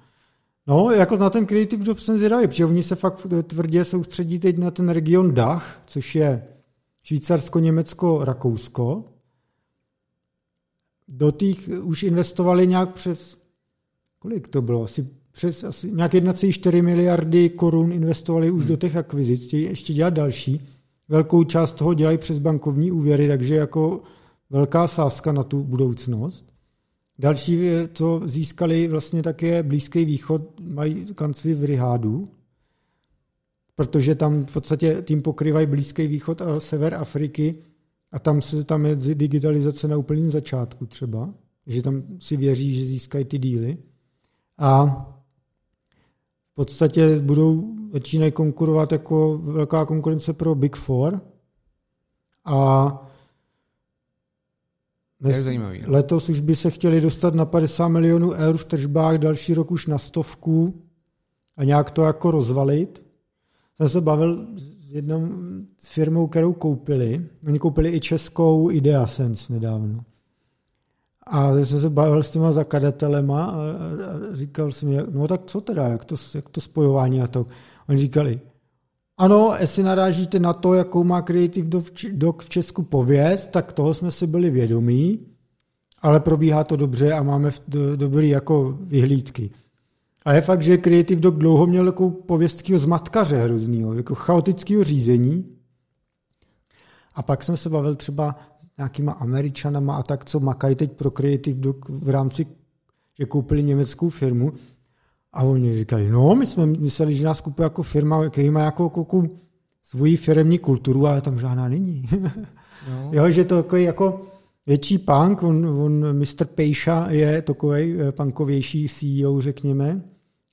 A: No, jako na ten Creative Job jsem zvědavý, protože oni se fakt tvrdě soustředí teď na ten region Dach, což je Švýcarsko, Německo, Rakousko. Do těch už investovali nějak přes, kolik to bylo, asi přes asi nějak 1,4 miliardy korun investovali už do těch akvizic, chtějí ještě dělat další. Velkou část toho dělají přes bankovní úvěry, takže jako velká sázka na tu budoucnost. Další, co získali vlastně také Blízký východ, mají kancli v Rihádu, protože tam v podstatě tím pokrývají Blízký východ a sever Afriky a tam se tam je digitalizace na úplném začátku třeba, že tam si věří, že získají ty díly. A v podstatě budou, začínají konkurovat jako velká konkurence pro Big Four a
B: je zajímavý. no.
A: Letos už by se chtěli dostat na 50 milionů eur v tržbách, další rok už na stovku a nějak to jako rozvalit. Jsem se bavil s jednou firmou, kterou koupili. Oni koupili i českou Ideasense nedávno. A jsem se bavil s těma zakladatelema a, a, říkal jsem, jak- no tak co teda, jak to, jak to spojování a to. Oni říkali, ano, jestli narážíte na to, jakou má Creative Doc- v Česku pověst, tak toho jsme si byli vědomí, ale probíhá to dobře a máme do- dobrý jako vyhlídky. A je fakt, že Creative Doc dlouho měl takovou pověst takového zmatkaře hroznýho, jako chaotického řízení. A pak jsem se bavil třeba nějakýma američanama a tak, co makají teď pro Creative Doc v rámci, že koupili německou firmu. A oni říkali, no, my jsme mysleli, že nás kupuje jako firma, který má jako, jako svoji firmní kulturu, ale tam žádná není.
B: No.
A: jo, že to takový jako větší punk, on, on Mr. Pejša je takový punkovější CEO, řekněme,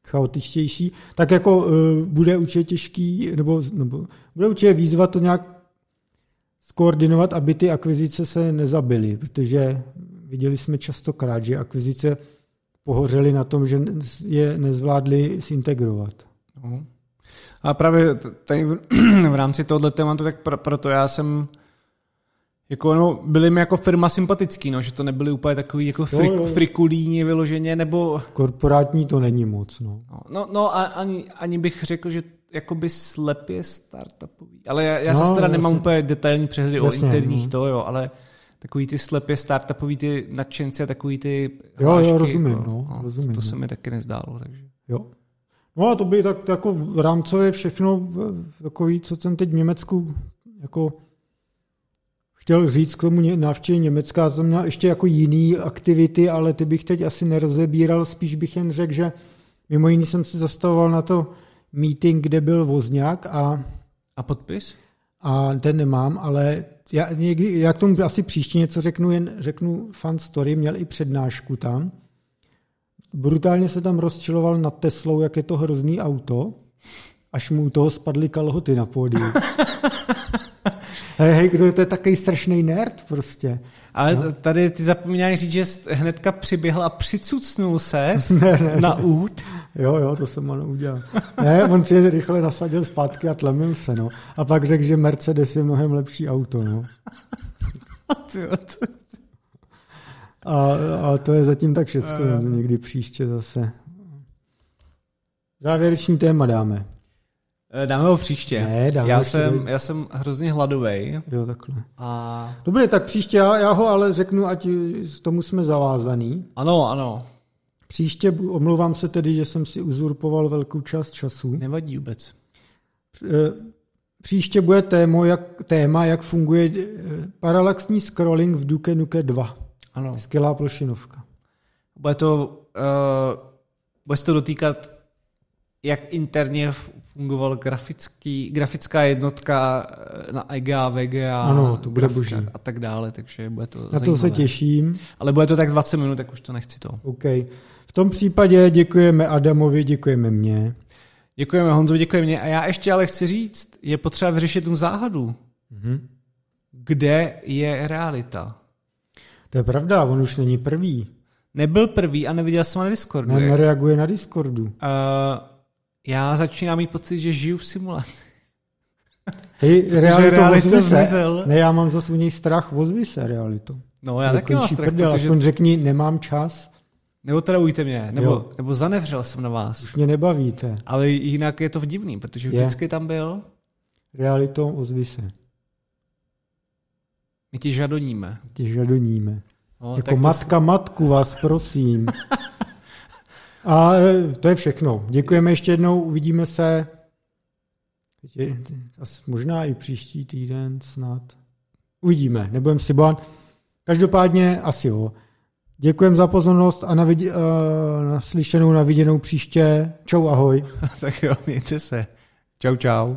A: chaotičtější, tak jako uh, bude určitě těžký, nebo, nebo bude určitě výzva to nějak skoordinovat, aby ty akvizice se nezabily, protože viděli jsme častokrát, že akvizice pohořely na tom, že je nezvládli zintegrovat.
B: No. A právě tady v, v rámci tohoto tématu, tak pro, proto já jsem jako, no, byli mi jako firma sympatický, no, že to nebyly úplně takový jako frik,
A: jo, jo.
B: frikulíni vyloženě, nebo
A: Korporátní to není moc, no.
B: no, no, no a ani, ani bych řekl, že jakoby slepě startupový. Ale já, já
A: No,
B: no, se teda
A: jasně.
B: nemám úplně detailní přehledy o
A: Jasně,
B: interních
A: no.
B: to, jo, ale takový ty slepě startupový ty nadšenci a takový ty
A: Jo, jo,
B: hlášky,
A: rozumím,
B: jako,
A: no, rozumím,
B: To se
A: no.
B: mi taky nezdálo, takže.
A: Jo. No a to by tak jako rámcově všechno takový, co jsem teď v Německu jako chtěl říct k tomu návštěvě Německa, jsem měl ještě jako jiný aktivity, ale ty bych teď asi nerozebíral, spíš bych jen řekl, že mimo jiný jsem si zastavoval na to meeting, kde byl Vozňák a
B: A podpis?
A: a ten nemám, ale já, někdy, já k tomu asi příště něco řeknu, jen řeknu fun story, měl i přednášku tam. Brutálně se tam rozčiloval nad Teslou, jak je to hrozný auto, až mu u toho spadly kalhoty na pódiu. hej, kdo to je takový strašný nerd prostě.
B: Ale no. tady ty zapomínáš říct, že hnedka přiběhl a přicucnul se
A: Ne, ne,
B: na út.
A: Jo, jo, to jsem ano udělal. Ne, on si je rychle nasadil zpátky a tlemil se, no. A pak řekl, že Mercedes je mnohem lepší auto, no. A, a to je zatím tak všecko, uh. někdy příště zase. Závěrečný téma dáme.
B: Eh, Dáme ho příště.
A: Ne, dáme
B: já,
A: ho
B: jsem,
A: příště.
B: já jsem hrozně hladovej
A: Jo, takhle.
B: a
A: Dobře, tak příště já, já ho ale řeknu, ať s tomu jsme zavázaný.
B: ano, ano,
A: Příště, omlouvám se tedy, že jsem si uzurpoval velkou část času.
B: nevadí vůbec.
A: Eh, příště bude téma, jak, téma, jak funguje eh, paralaxní scrolling v Duke Nuke 2.
B: Ano.
A: Skvělá plošinovka.
B: Bude to, uh, bude se to dotýkat, jak interně fungoval grafický, grafická jednotka eh, na EGA, VGA,
A: Ano, to bude boží.
B: a tak dále, takže bude to
A: Na
B: zajímavé.
A: to se těším.
B: Ale bude to tak 20 minut, tak už to nechci to.
A: OK. V tom případě děkujeme Adamovi, děkujeme mě.
B: Děkujeme Honzo, děkujeme mě. A já ještě ale chci říct, je potřeba vyřešit tu záhadu.
A: Mhm.
B: Kde je realita?
A: To je pravda, on už není prvý.
B: Nebyl prvý a neviděl jsem ho na Discordu.
A: Ne, nereaguje na Discordu.
B: Uh, já začínám mít pocit, že žiju v simulaci.
A: Hej,
B: realita
A: ozvi se.
B: zmizel.
A: Ne, já mám zase u něj strach, ozvi se realito.
B: No, já taky mám strach,
A: prdel,
B: protože...
A: Aspoň řekni, nemám čas,
B: Nebo tradujte mě, nebo,
A: Jo.
B: nebo zanevřel jsem na vás.
A: už mě nebavíte.
B: Ale jinak je to divný, protože
A: Je.
B: vždycky tam byl,
A: Realito, ozvi se.
B: my ti žadoníme.
A: Tě žadoníme.
B: No,
A: jako matka matku vás prosím. A e, to je všechno. Děkujeme ještě jednou, uvidíme se možná i příští týden snad. Uvidíme, nebudem si bát. Každopádně asi jo. Děkujeme za pozornost a na, vidě, uh, na slyšenou, na viděnou příště. Čau, ahoj.
B: tak jo, mějte se. Čau, čau.